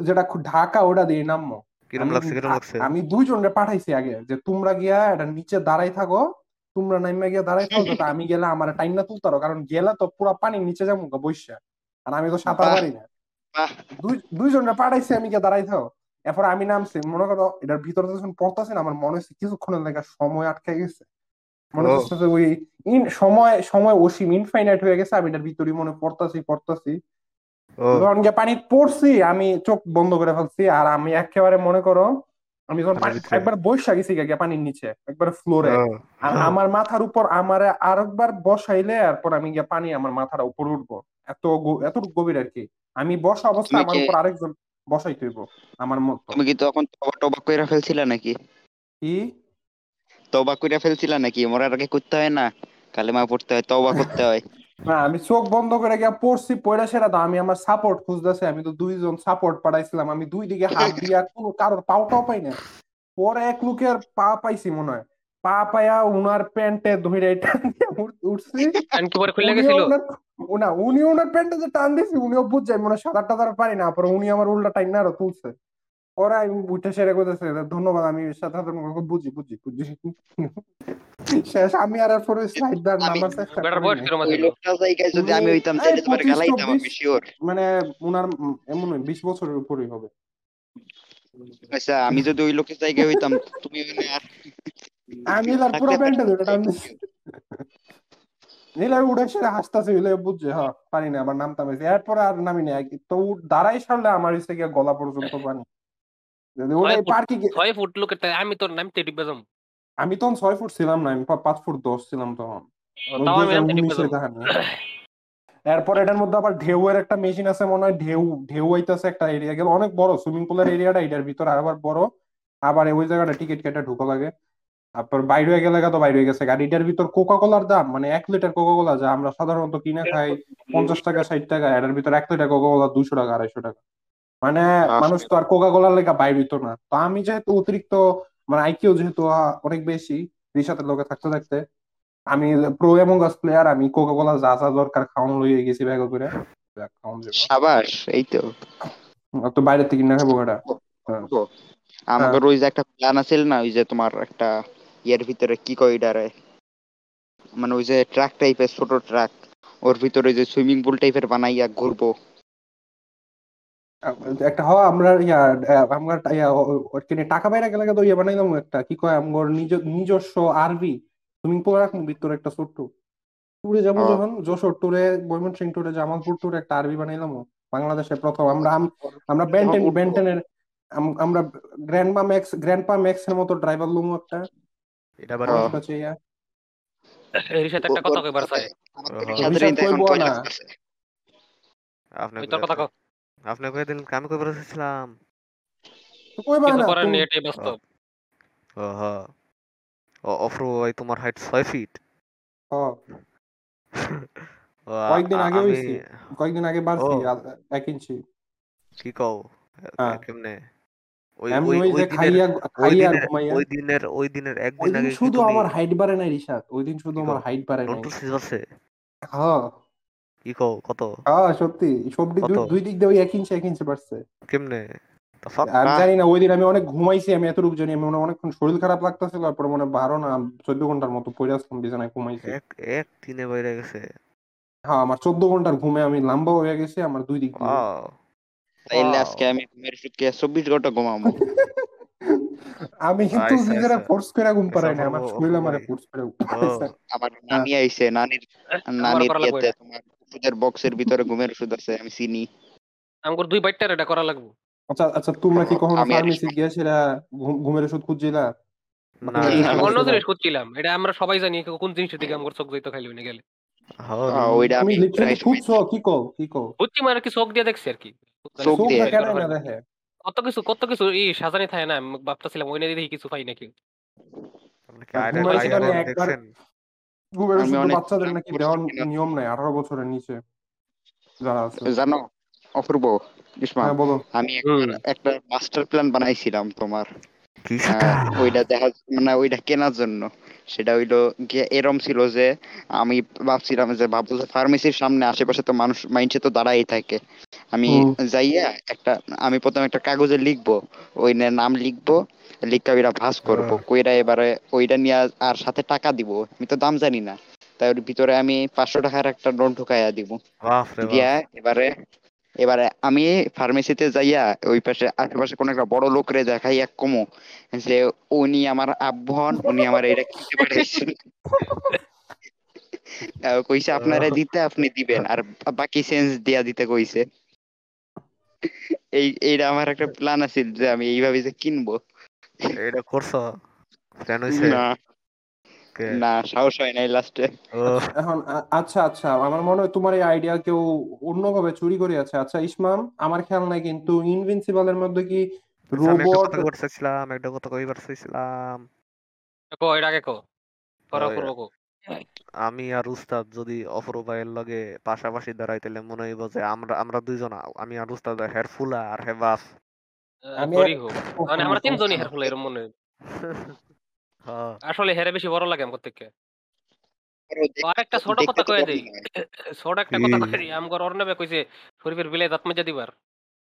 [SPEAKER 1] যেটা ঢাকা ওটা দিয়ে নামবো।
[SPEAKER 3] কিরম
[SPEAKER 1] আমি
[SPEAKER 3] লাগছে কিরম লাগছে?
[SPEAKER 1] আমি দুইজনরে পাঠাইছি আগে যে তোমরা গিয়া এটা নিচে দাঁড়াই থাকো তোমরা নাইমা গিয়া দাঁড়াই থাকো আমি গেলে আমার টাইম না তুলতারো কারণ গেলে তো পুরা পানির নিচে যাব বৈশা আর আমি তো সাঁতার পারি না।
[SPEAKER 4] বাহ।
[SPEAKER 1] দুই দুইজনরে পাঠাইছি আমি গিয়া দাঁড়াই থাকো এরপর আমি নামছি মনে করো এটার ভিতরে যখন পড়তেছি না আমার মনে হচ্ছে কিছুক্ষণের লেগে সময় আটকে গেছে। মনে হচ্ছে যে ওই ইন সময় সময় অসীম ইনফাইনাইট হয়ে গেছে আমি এটার ভিতরে মনে পড়তাছি পড়তাছি। যখন গিয়ে পানি পড়ছি আমি চোখ বন্ধ করে ফেলছি আর আমি একেবারে মনে করো আমি যখন? একবার বসে গেছি গিয়ে পানির নিচে একবার ফ্লোরে। আর আমার মাথার উপর আমার আরেকবার বসাইলে এরপর আমি গিয়ে পানি আমার মাথার উপর উঠবো। এত এতটুকু গভীর আর কি। আমি বসা অবস্থায়
[SPEAKER 4] তুমি
[SPEAKER 1] আমার উপর আরেকজন বসাই তুইব আমার মতো।
[SPEAKER 4] তুমি কি তখন তবা টবা কইরা ফেলছিলা নাকি?
[SPEAKER 1] কি?
[SPEAKER 4] তবা কইরা ফেলছিলা নাকি? মরার আগে করতে হয় না কালেমা পড়তে হয় তওবা করতে হয়। <laughs>
[SPEAKER 1] না আমি চোখ বন্ধ করে গিয়ে পড়ছি পড়া সেরা তো আমি আমার সাপোর্ট খুঁজতেছি আমি তো দুইজন সাপোর্ট পাঠাইছিলাম আমি দুই দিকে হাত দিয়া কোনো কারোর পাওটাও পাই না পরে এক লোকের পা পাইছি মনে হয় পা পায়া উনার প্যান্টে ধরে টান দিয়ে উঠছি।
[SPEAKER 2] প্যান্ট খুলে গেছিল?
[SPEAKER 1] না উনি ওনার প্যান্টে যে টান দিছি উনিও বুঝ যায় মনে হয় সাঁতার টাতার পারি না পরে উনি আমার উল্টা টাইম না আরও তুলছে। আমি উঠে সেরে করতেছে ধন্যবাদ আমি টাতার বুঝি বুঝি বুঝি। শেষ আমি আর পরে স্লাইড দার
[SPEAKER 4] আমি- যদি হইতাম তাহলে তোমার গালাইতাম শিওর
[SPEAKER 1] মানে উনার এমন বিশ বছরের উপরেই হবে।
[SPEAKER 4] আচ্ছা আমি যদি ওই লোকের জায়গায় হইতাম তুমি আর
[SPEAKER 1] আমি তার পুরো ধরে নীলা উড়ে হাসতাছে হইলে বুঝছে হ্যাঁ পারি না আমার নামতাম এরপরে আর নামি না তো দাঁড়াই সারলে আমার হচ্ছে গিয়ে গলা পর্যন্ত পানি। ওটাই
[SPEAKER 2] ছয় ফুট লোকের আমি তোর
[SPEAKER 1] তখন ছয় ফুট ছিলাম না আমি পাঁচ ফুট দশ ছিলাম তখন। এরপর এটার মধ্যে আবার ঢেউয়ের একটা মেশিন আছে মনে হয় ঢেউ ঢেউ আইতাছে একটা এরিয়া গেল অনেক বড় সুইমিং পুলের এরিয়াটা এটার ভিতর আবার বড়। আবার ওই জায়গাটা টিকিট কেটে ঢুকা লাগে। তারপর বাইরে হয়ে গেলে তো বাইরে হয়ে গেছে। গাড়িটার ভিতর কোকা কোলার দাম মানে এক লিটার কোকা কোলা যা আমরা সাধারণত কিনে খাই পঞ্চাশ টাকা ষাট টাকা এটার ভিতর এক লিটার কোকা কোলা দুশো টাকা আড়াইশো টাকা। মানে মানুষ তো আর কোকা কোলার লেগে বাইরে হইতো না। তো আমি যেহেতু অতিরিক্ত মানে আইকিউ যেহেতু অনেক বেশি রিসাতে লোকে থাকতে থাকতে আমি প্রো এমন গাছ প্লেয়ার আমি কোকা কোলা যা যা দরকার খাওয়ান লইয়ে গেছি ব্যাগ করে
[SPEAKER 4] সাবাস এই তো।
[SPEAKER 1] বাইরে থেকে কিনে খাব এটা হ্যাঁ।
[SPEAKER 4] আমাদের ওই যে একটা প্ল্যান আছিল না ওই যে তোমার একটা ইয়ের ভিতরে কি কয় এটারে? মানে ওই যে ট্রাক টাইপের ছোট ট্রাক ওর ভিতরে যে সুইমিং পুল টাইপের বানাইয়া ঘুরবো।
[SPEAKER 1] একটা হওয়া আমরা ইয়া আমরা ইয়া কিনে টাকা বাইরে গেলে তো ইয়া বানাইলাম একটা কি কয় আমগর নিজ নিজস্ব আরবি সুইমিং পুল রাখুন ভিতরে একটা ছোট্ট ট্যুরে যাব। যখন যশোর ট্যুরে ময়মনসিংহ ট্যুরে জামালপুর ট্যুরে একটা আরবি বানাইলাম বাংলাদেশে প্রথম আমরা আম- আমরা বেন্টেন
[SPEAKER 4] উঠবো।
[SPEAKER 1] বেন্টেনের আমরা গ্র্যান্ডপা ম্যাক্স গ্র্যান্ডপা ম্যাক্স এর মতো ড্রাইভার লুমু একটা
[SPEAKER 3] এটা আবার
[SPEAKER 4] ও।
[SPEAKER 1] আছে ইয়া
[SPEAKER 2] এর সাথে একটা কথা কইবার চাই।
[SPEAKER 3] আপনি
[SPEAKER 2] তোর কথা কও
[SPEAKER 3] আপনি কয়ে দিন আমি কই বলেছিলাম
[SPEAKER 1] তো কইবা
[SPEAKER 2] কিছু
[SPEAKER 1] না
[SPEAKER 2] করার নেই এটাই বাস্তব
[SPEAKER 3] ও হ্যাঁ ও অফরো ভাই তোমার হাইট ছয় ফিট? ও, <laughs>
[SPEAKER 1] কয়েকদিন আগে হইছি। কয়েকদিন আগে বাড়ছি
[SPEAKER 3] ও।
[SPEAKER 1] আ- এক ইঞ্চি।
[SPEAKER 3] কি কও?
[SPEAKER 1] হ্যাঁ।
[SPEAKER 3] কেমনে? ওই ওই
[SPEAKER 1] ওই
[SPEAKER 3] ওই দিনের
[SPEAKER 1] খাইয়া
[SPEAKER 3] ওই
[SPEAKER 1] খাইয়া
[SPEAKER 3] দিনের
[SPEAKER 1] ঘুমাইয়া।
[SPEAKER 3] ওই দিনের ওই দিনের একদিন
[SPEAKER 1] দিন
[SPEAKER 3] আগে
[SPEAKER 1] শুধু আমার হাইট বাড়ে নাই রিশাদ। ওই দিন শুধু আমার হাইট বাড়ে নাই। হ্যাঁ।
[SPEAKER 3] কি কও কত?
[SPEAKER 1] হ্যাঁ সত্যি। দুই- দিক দিয়ে ওই এক ইঞ্চি এক ইঞ্চি বাড়ছে।
[SPEAKER 3] কেমনে?
[SPEAKER 1] আমি জানি না ওই দিন আমি অনেক ঘুমাইছি আমি এতটুকু জানি আমি মনে অনেকক্ষণ শরীর খারাপ লাগতেছিল তারপরে মনে বারো না চোদ্দ ঘণ্টার মতো পড়ে আসলাম বিছানায় ঘুমাইছি।
[SPEAKER 3] এক এক দিনে বাইরে গেছে।
[SPEAKER 1] হ্যাঁ আমার চোদ্দ ঘণ্টার ঘুমে আমি লম্বা হয়ে গেছি আমার দুই দিক দিয়ে।
[SPEAKER 4] তাইলে আজকে আমি ঘুমের ওষুধ খেয়ে চব্বিশ ঘণ্টা ঘুমাবো। <laughs>
[SPEAKER 1] আমি কিন্তু নিজেরা। ফোর্স করে ঘুম পারাই না আমার শরীর আমারে ফোর্স করে
[SPEAKER 3] ও
[SPEAKER 4] আমার নানি আইছে নানির নানির ইয়েতে
[SPEAKER 2] এটা
[SPEAKER 4] তোমার ওষুধের বক্সের ভিতরে ঘুমের ওষুধ আছে আমি চিনি।
[SPEAKER 2] আমার দুই বাইটার এটা করা লাগবে।
[SPEAKER 1] আচ্ছা আচ্ছা তোমরা কি কখনো ফার্মেসি গিয়েছিলা ঘুমের ওষুধ খুঁজছিলা?
[SPEAKER 3] না
[SPEAKER 1] না,
[SPEAKER 2] আমি অন্য। জিনিস খুঁজছিলাম। এটা আমরা সবাই জানি কোন জিনিসের দিকে আমার চোখ যাইতো খাইলে গেলে।
[SPEAKER 4] ওইটা আমি
[SPEAKER 1] লিটারালি
[SPEAKER 4] প্রায় সময়
[SPEAKER 1] খুঁজছো কি কও কি কও?
[SPEAKER 2] বুঝছি মানে কি চোখ দিয়ে দেখছি আর কি।
[SPEAKER 4] চোখ দিয়ে।
[SPEAKER 2] কত কিছু কত কিছু এই সাজানি থাকে না ভাবতেছিলাম ওই না দেখি কিছু পাই নাকি।
[SPEAKER 1] বাচ্চাদের নাকি দেওয়ার নিয়ম নাই আঠারো বছরের নিচে যারা আছে।
[SPEAKER 4] জানো অপূর্ব ইসমা
[SPEAKER 1] হ্যাঁ
[SPEAKER 4] আমি একটা মাস্টার প্ল্যান বানাইছিলাম তোমার।
[SPEAKER 3] কি
[SPEAKER 4] ওইটা দেখা মানে ওইটা কেনার জন্য। সেটা হইল গিয়ে এরম ছিল যে আমি ভাবছিলাম যে যে ফার্মেসির সামনে আশেপাশে তো মানুষ মাইন্ডসে তো দাঁড়াই থাকে। আমি যাইয়া একটা আমি প্রথমে একটা কাগজে লিখব ওই নাম লিখব লিখা ওইটা ভাস করব
[SPEAKER 3] হ্যাঁ।
[SPEAKER 4] কইরা এবারে ওইটা নিয়ে আর- সাথে টাকা দিব আমি তো দাম জানি না। তাই ওর ভিতরে আমি পাঁচশো টাকার একটা নোট ঢুকাইয়া দিব। দিয়া এবারে এবারে আমি ফার্মেসিতে যাইয়া ওই পাশে আশেপাশে কোন একটা বড় লোকরে দেখাই এক কমো যে উনি আমার আব্বু হন উনি আমার এটা কিনতে পাঠাইছেন <laughs> কইছে আপনারা দিতে আপনি দিবেন আর বাকি চেঞ্জ দিয়া দিতে কইছে। এই এইটা আমার একটা প্ল্যান আছে যে আমি এইভাবে যে কিনবো।
[SPEAKER 3] এটা করছ? প্ল্যান হইছে?
[SPEAKER 4] না। না সাহস হয় নাই লাস্টে
[SPEAKER 1] এখন আচ্ছা আচ্ছা আমার মনে হয় তোমার এই আইডিয়া কেউ অন্যভাবে চুরি করে আছে। আচ্ছা ইসমাম আমার খেয়াল নাই কিন্তু ইনভিনসিবল এর মধ্যে কি
[SPEAKER 3] আচ্ছা, একটা
[SPEAKER 1] রোবট
[SPEAKER 3] কথা কইবার চাইছিলাম একটা কথা কইবার চাইছিলাম।
[SPEAKER 2] কো এটা আগে কো। পরে কো।
[SPEAKER 3] আমি আর উস্তাদ যদি অপরূপায়ের লগে পাশাপাশি দাঁড়াই তাহলে মনে হইব যে আমরা আমরা দুইজন আমি আর উস্তাদ হেয়ার ফুলা আর হে বাস
[SPEAKER 2] মানে আমরা তিনজনই হেরফুল এরকম মনে হয়। <laughs> আসলে হেরে বেশি বড় লাগে আমার থেকে। আর একটা ছোট কথা কয়ে দেই। <laughs> ছোট একটা কথা? কয়ে দিই। আমগর অর্ণবে কইছে শরীফের বিলে দাঁত মেজা দিবার।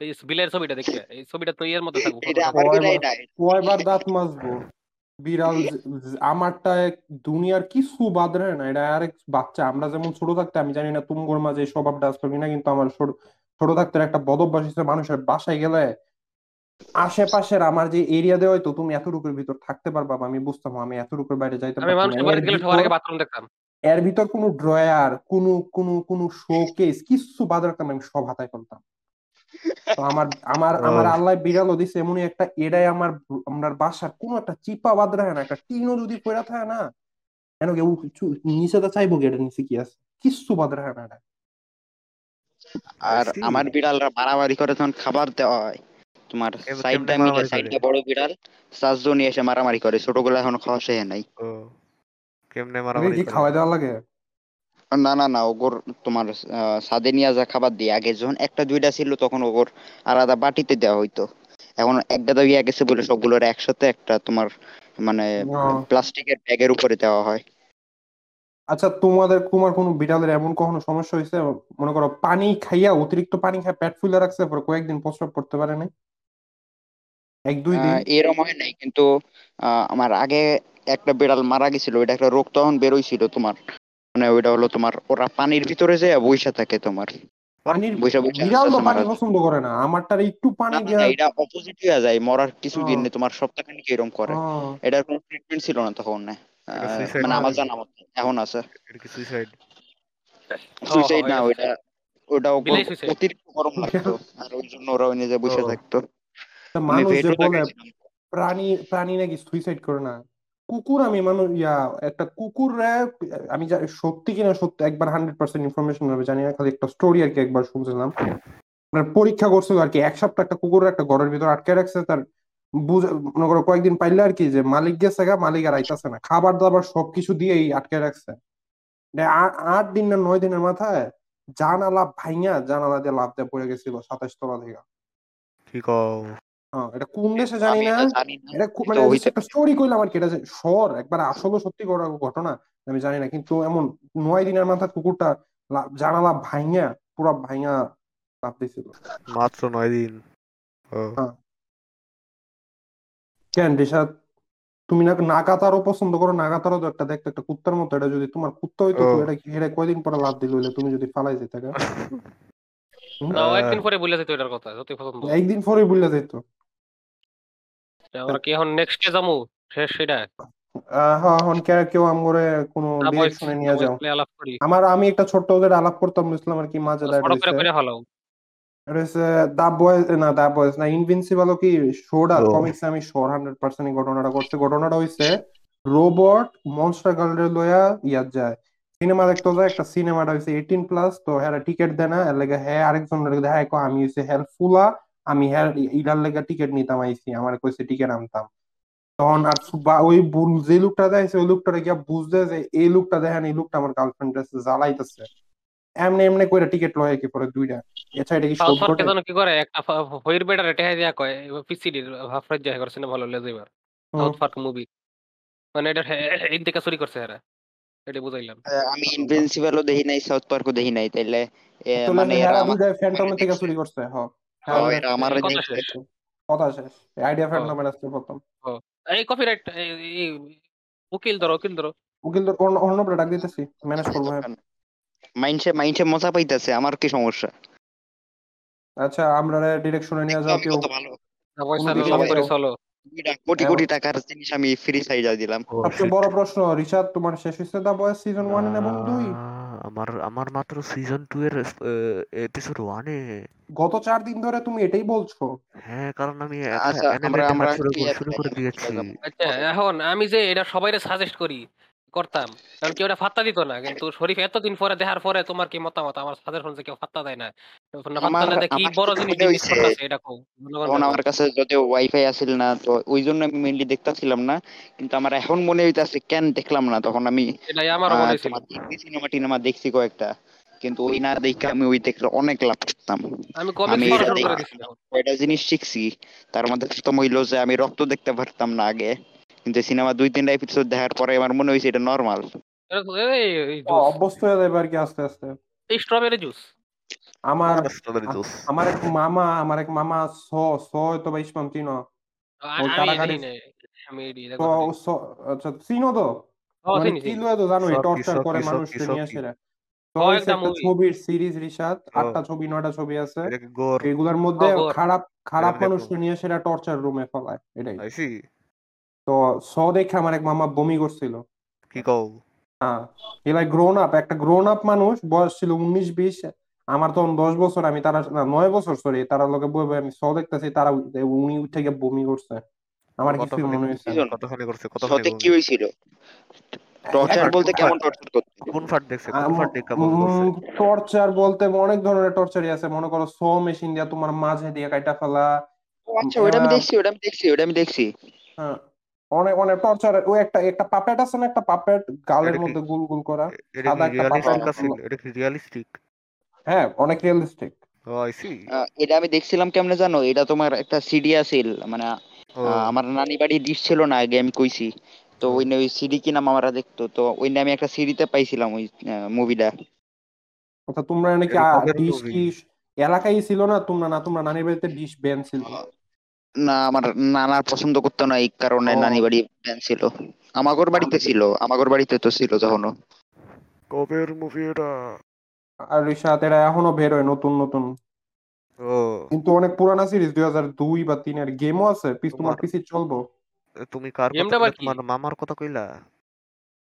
[SPEAKER 2] এই বিলের ছবিটা দেখিয়া এই ছবিটা তো ইয়ের মধ্যে থাকব
[SPEAKER 1] কয়বার দাঁত মাজবো? বিড়াল আমারটা দুনিয়ার কিছু বাদ রয়ে না এটা আরেক বাচ্চা। আমরা যেমন ছোট থাকতে আমি জানি না তুমগোর মাঝে স্বভাবটা আসলো কিনা কিন্তু আমার ছোট থাকতে একটা বদ অভ্যাস হচ্ছে মানুষের বাসায় গেলে আশেপাশের আমার যে এরিয়া দেওয়া হয়তো তুমি এতটুকুর ভিতর থাকতে পারবা আমি বুঝতাম আমি এতটুকুর বাইরে যাইতে।
[SPEAKER 2] মানুষের
[SPEAKER 1] এর ভিতর-
[SPEAKER 2] বাথরুম দেখতাম।
[SPEAKER 1] এর ভিতর কোনো ড্রয়ার কোনো কোনো কোনো শোকেস কিছু বাদ রাখতাম আমি সব হাতায় ফেলতাম তো আমার আমার আমার। আল্লাহ বিড়ালও দিছে এমনই একটা এটাই আমার আমার বাসার কোনো একটা চিপা বাদ রাখে না একটা টিনও যদি পড়া থাকে না কেন কেউ কিছু নিচে তো চাইব কি এটা নিচে কি আছে? কিচ্ছু বাদ রাখে না এটা।
[SPEAKER 4] আর আমার বিড়ালরা মারামারি করে তখন খাবার দেওয়া হয় তোমার সাইডটা মিলে সাইডটা বড় বিড়াল চারজনই এসে মারামারি করে ছোটগুলো এখন খাওয়া শেষ নাই।
[SPEAKER 3] ও। কেমনে মারামারি?
[SPEAKER 1] খাওয়াই দেওয়া লাগে?
[SPEAKER 4] না না না ওগোর তোমার সাদে নিয়ে যা খাবার দিয়ে আগে যখন একটা দুইটা ছিল তখন ওগোর আলাদা বাটিতে দেওয়া হইতো। এখন একটা তো ইয়ে গেছে বলে সবগুলোর একসাথে একটা তোমার মানে প্লাস্টিকের ব্যাগের উপরে দেওয়া হয়।
[SPEAKER 1] আচ্ছা তোমাদের তোমার কোনো বিড়ালের এমন কখনো সমস্যা হয়েছে মনে করো পানি খাইয়া অতিরিক্ত পানি খায় পেট ফুলে রাখছে পরে কয়েকদিন প্রস্রাব করতে পারে নাই? এক দুই দিন?
[SPEAKER 4] এরম হয় নাই কিন্তু আমার আগে একটা বিড়াল মারা গেছিল ওইটা একটা রোগ তখন বেরোইছিল তোমার। মানে ওইটা হলো তোমার ওরা পানির ভিতরে যে বইসা থাকে তোমার।
[SPEAKER 1] পানির বিড়াল তো পানি
[SPEAKER 4] যায়।
[SPEAKER 1] পছন্দ করে না আমারটার একটু পানি
[SPEAKER 4] না না,
[SPEAKER 1] দিয়া
[SPEAKER 4] না, এটা অপোজিট হয়ে যায় মরার কিছুদিন। তোমার সপ্তাহখানিক এরকম করে। এটার কোনো ট্রিটমেন্ট ছিল না তখন না
[SPEAKER 3] suicide
[SPEAKER 4] মানে আমার জানা মতে এখন আছে।
[SPEAKER 3] সুইসাইড
[SPEAKER 4] সুইসাইড না ওইটা ওটা। অতিরিক্ত গরম লাগতো। আর ওই জন্য ওরা ওই নিজে বসে থাকতো।
[SPEAKER 1] মানুষ যে বলে প্রাণী প্রাণী নাকি সুইসাইড করে না? কুকুর আমি মানুষ ইয়া, একটা কুকুর আমি সত্যি কিনা সত্যি, একবার হান্ড্রেড পার্সেন্ট ইনফরমেশন হবে, জানি না, খালি একটা স্টোরি আর কি একবার শুনছিলাম। আপনার পরীক্ষা করছিল আর কি, এক সপ্তাহ একটা কুকুর একটা ঘরের ভিতর আটকে রাখছে, তার মনে করো কয়েকদিন পাইলে আর কি, যে মালিক গেছে গা, মালিক আর আইতাছে না, খাবার দাবার সবকিছু দিয়েই আটকে রাখছে। আট দিন না নয় দিনের মাথায় জানালা ভাইঙা জানালা দিয়ে লাফ দিয়ে পড়ে গেছিল সাতাশ তলা থেকে। এটা কোন দেশে জানি না।
[SPEAKER 4] এটা
[SPEAKER 1] মানে একটা স্টোরি কইলাম আর কি এটা একবার আসলে সত্যি করা ঘটনা আমি জানি না কিন্তু এমন নয় দিনের মাথায় কুকুরটা জানালা পুরা লাফ দিছিল।
[SPEAKER 3] মাত্র নয় দিন।
[SPEAKER 1] কেন রিশাদ তুমি না নাগাতারও পছন্দ করো নাগাতারও তো একটা দেখতে একটা কুত্তার মতো এটা যদি তোমার কুত্তা হইতো তো এটা এটা কয়দিন পরে লাফ দিল হইলে? তুমি যদি ফালাই যেতে <laughs>
[SPEAKER 2] একদিন পরে বলে যেত এটার কথা যতই পছন্দ
[SPEAKER 1] একদিন পরে বুঝলে যেত
[SPEAKER 2] আমরা কি এখন নেক্সট যাব শেষ সেটা?
[SPEAKER 1] হ্যাঁ এখন কে- কেউ আমগরে কোনো
[SPEAKER 2] না
[SPEAKER 1] ডিরেকশনে নিয়ে যাও। আমার আমি একটা ছোট্ট ওদের আলাপ করতাম বুঝলাম আর কি মাঝে দা বয়েজ না দা বয়েজ না ইনভিনসিবল কি
[SPEAKER 3] ও।
[SPEAKER 1] কমিক্সে আমি শোর হান্ড্রেড পার্সেন্ট ঘটনাটা করছে। ঘটনাটা হইছে রোবট মনস্টার গার্লরে লইয়া ইয়াত যায়। সিনেমা দেখতে যায় একটা সিনেমাটা হইছে এইটিন প্লাস তো হ্যাঁ টিকিট দেয় না এর লেগে হ্যাঁ আরেকজন দেখা কো আমি হইছে হেল্পফুলা। আমি হ্যাঁ ইটার লেগে টিকিট নিতাম আইছি আমার কইছে টিকিট আনতাম। তখন আর ওই বুল- যে লোকটা দেয় ওই লোকটা গিয়া বুঝতে যে এই লোকটা দেখেন এই লোকটা আমার গার্লফ্রেন্ড জ্বালাইতেছে। এমনি এমনি করে টিকিট লয় কি পরে দুইটা। এছাড়া এটা কি
[SPEAKER 2] সাউথ
[SPEAKER 1] শোধ করে
[SPEAKER 2] জানো কি করে একটা হইর বেটার টেহাই দিয়া কয় পিসিডির হাফ রাত যায় করছে না ভালো লেগে যাইবার সাউথ পার্ক মুভি। মানে এটা এই দিকে চুরি করছে এরা। এটা বুঝাইলাম।
[SPEAKER 4] আমি ইনভিনসিবলও দেখি নাই সাউথ পার্কও দেখি নাই তাইলে মানে এরা
[SPEAKER 1] ফ্যান্টমের
[SPEAKER 4] মানে
[SPEAKER 1] থেকে চুরি করছে হ।
[SPEAKER 4] এরা আমার
[SPEAKER 2] কথা শেষ।
[SPEAKER 1] কথা শেষ। আইডিয়া ফ্যান্টমের আসছে প্রথম।
[SPEAKER 2] এই কপিরাইট উকিল ধরো উকিল ধরো।
[SPEAKER 1] উকিল অন্য ডাক দিতেছি ম্যানেজ করব হ্যাঁ। <laughs>
[SPEAKER 4] মাইন্ডে মজা পাইতেছে আমার কি সমস্যা?
[SPEAKER 1] আচ্ছা আমরা ডিরেকশনে নিয়ে যাও কেউ
[SPEAKER 4] ভালো।
[SPEAKER 2] পয়সা করে চলো।
[SPEAKER 4] কোটি কোটি টাকার জিনিস আমি ফ্রি সাইজা দিলাম।
[SPEAKER 1] সবচেয়ে বড় প্রশ্ন রিচার্ড তোমার শেষ হয়েছে দা বয়েস সিজন ওয়ান এবং দুই
[SPEAKER 3] আমার আমার মাত্র সিজন টু এর এপিসোড ওয়ানে
[SPEAKER 1] গত চার দিন ধরে তুমি এটাই বলছো।
[SPEAKER 3] হ্যাঁ কারণ আমি
[SPEAKER 4] আচ্ছা আমরা আমরা
[SPEAKER 3] শুরু করে
[SPEAKER 4] আমরা
[SPEAKER 3] দিয়েছি।
[SPEAKER 2] আচ্ছা এখন আমি যে এটা সবাইকে সাজেস্ট করি করতাম। কারণ কেউ ফাত্তা দিত না কিন্তু শরীফ এতদিন পরে দেখার পরে তোমার কি মতামত? আমার সাজেশন যে কেউ ফাত্তা দেয় না। কি বড় জিনিস মিস করতেছে এটা কও
[SPEAKER 4] তখন আমার কাছে যদিও ওয়াইফাই আসিল না তো ওই জন্য আমি মেইনলি দেখতেছিলাম না। কিন্তু আমার এখন মনে হইতাছে কেন দেখলাম না? তখন আমি
[SPEAKER 2] এটাই আমারও মনে হয়েছিল
[SPEAKER 4] সিনেমা টিনেমা দেখছি কয়েকটা। কিন্তু ওই না দেখে আমি ওই দেখলে অনেক লাভ করতাম।
[SPEAKER 2] আমি
[SPEAKER 4] কয়টা জিনিস শিখছি তার মধ্যে প্রথম হইল যে আমি রক্ত দেখতে পারতাম না আগে। কিন্তু সিনেমা দুই তিনটা এপিসোড দেখার পরে আমার মনে হয়েছে এটা নর্মাল
[SPEAKER 2] তো-
[SPEAKER 1] অভ্যস্ত হয়ে যাবে আর কি আস্তে আস্তে।
[SPEAKER 2] স্ট্রবেরি জুস
[SPEAKER 1] আমার
[SPEAKER 3] স্ট্রবেরি
[SPEAKER 1] আ-
[SPEAKER 3] জুস
[SPEAKER 1] আমার এক মামা আমার এক মামা স স হয়তো বা ইসমাম চিনো? আচ্ছা চিনো তো?
[SPEAKER 2] ও
[SPEAKER 1] মানে তো জানোই টর্চার করে
[SPEAKER 3] সকি,
[SPEAKER 1] মানুষকে নিয়ে তো। ছবির সিরিজ রিশাদ।
[SPEAKER 3] ও।
[SPEAKER 1] আটটা ছবি নয়টা ছবি আছে। এগুলোর মধ্যে খারাপ খারাপ। মানুষকে নিয়ে সেটা টর্চার রুমে ফলায় এটাই। তো স দেখে আমার এক মামা বমি করছিল।
[SPEAKER 3] কি কও?
[SPEAKER 1] হ্যাঁ এলাই গ্রোন আপ একটা গ্রোন আপ মানুষ বয়স ছিল উনিশ বিশ আমার তখন দশ বছর আমি তারা না নয় বছর সরি তারা লোকে বই আমি স দেখতেছি তারা উনি উঠে গিয়ে বমি করছে। আমার
[SPEAKER 3] কতখানি
[SPEAKER 1] মনে হয়েছে?
[SPEAKER 3] কতখানি করছে? কতখানি
[SPEAKER 4] কি হয়েছিল টর্চার বলতে কেমন টর্চার করতে
[SPEAKER 3] কোন ফাট দেখছে? কোন ফাট দেখা বমি করছে?
[SPEAKER 1] টর্চার বলতে অনেক ধরনের টর্চারই আছে। মনে করো সো মেশিন দিয়া তোমার মাঝে দিয়ে কাটা ফেলা।
[SPEAKER 4] আচ্ছা ওটা আমি দেখছি ওটা আমি দেখছি ওটা আমি দেখছি।
[SPEAKER 1] হ্যাঁ। অনেক অনেক টর্চার ওই একটা একটা পাপেট আছে না একটা পাপেট গালের মধ্যে গুল গুল করা সাদা একটা
[SPEAKER 3] রিয়ালিস্টিক
[SPEAKER 1] পাপা-
[SPEAKER 3] আছিল এটা কি রিয়ালিস্টিক
[SPEAKER 1] হ্যাঁ অনেক রিয়েলিস্টিক
[SPEAKER 3] ও
[SPEAKER 4] এটা আমি দেখছিলাম কেমনে জানো? এটা তোমার একটা সিডি আছিল মানে
[SPEAKER 3] ও।
[SPEAKER 4] আমার নানি বাড়ি ডিশ ছিল না আগে আমি কইছি। তো
[SPEAKER 3] ও।
[SPEAKER 4] ওই ওই সিডি কিনা মামারা দেখতো তো ওই আমি একটা সিডিতে পাইছিলাম ওই মুভিটা
[SPEAKER 1] আচ্ছা তোমরা নাকি ডিশ কি এলাকায় ছিল না? তোমরা না তোমরা নানির বাড়িতে ডিশ ব্যান ছিল।
[SPEAKER 4] না আমার নানা পছন্দ করতো না এই কারণে নানি বাড়ি ব্যান ছিল। আমাগর বাড়িতে ছিল আমাগর বাড়িতে তো ছিল তখনও
[SPEAKER 3] কবের মুভি এটা?
[SPEAKER 1] আর রিশাদ এরা এখনও বের হয় নতুন নতুন।
[SPEAKER 3] ও।
[SPEAKER 1] কিন্তু অনেক পুরানা সিরিজ দুই হাজার দুই বা তিনের গেমও আছে পিস তোমার পিসি চলবো।
[SPEAKER 3] তুমি কার
[SPEAKER 2] গেমটা
[SPEAKER 3] কথা
[SPEAKER 2] আবার
[SPEAKER 3] কইলা?
[SPEAKER 2] কি?
[SPEAKER 3] তোমার মামার কথা কইলা?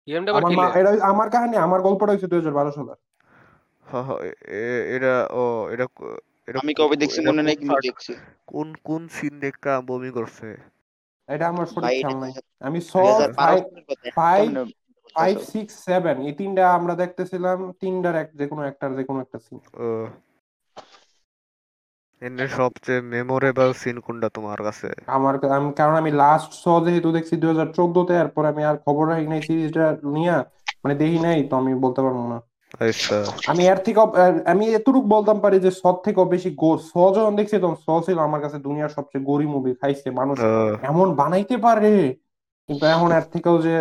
[SPEAKER 2] গেমটা আবার
[SPEAKER 1] আমার মা? এটা আমার কাহিনী আমার গল্পটা হয়েছে দুই হাজার বারো সালে
[SPEAKER 3] হ হ এ- এ- এটা ও এটা কো- এটা
[SPEAKER 4] আমি কবে দেখছি মনে নেই কিন্তু দেখছি।
[SPEAKER 3] কোন কোন সিন দেখা বমি করছে?
[SPEAKER 1] এটা আমার সঠিক খেয়াল নাই। আমি
[SPEAKER 4] বারো
[SPEAKER 1] ফাইভ ফাইভ? সিক্স সেভেন এই তিনটা আমরা দেখতেছিলাম তিনটার এক যে কোনো একটার যে কোনো একটা সিন
[SPEAKER 3] এনে সবচেয়ে মেমোরেবল সিন কোনটা তোমার কাছে?
[SPEAKER 1] আমার আমি কারণ আমি লাস্ট শ যেহেতু দেখছি দুই হাজার চোদ্দতে এরপর আমি আর খবর রাখি নাই সিরিজটা নিয়ে মানে দেখি নাই তো আমি বলতে পারব না। আমি এর থেকে আমি এতটুকু বলতাম পারি যে স থেকেও বেশি গোর স যখন দেখছি তখন স ছিল আমার কাছে দুনিয়ার সবচেয়ে গরি মুভি খাইছে। মানুষ এমন বানাইতে পারে। কিন্তু এখন এর থেকেও যে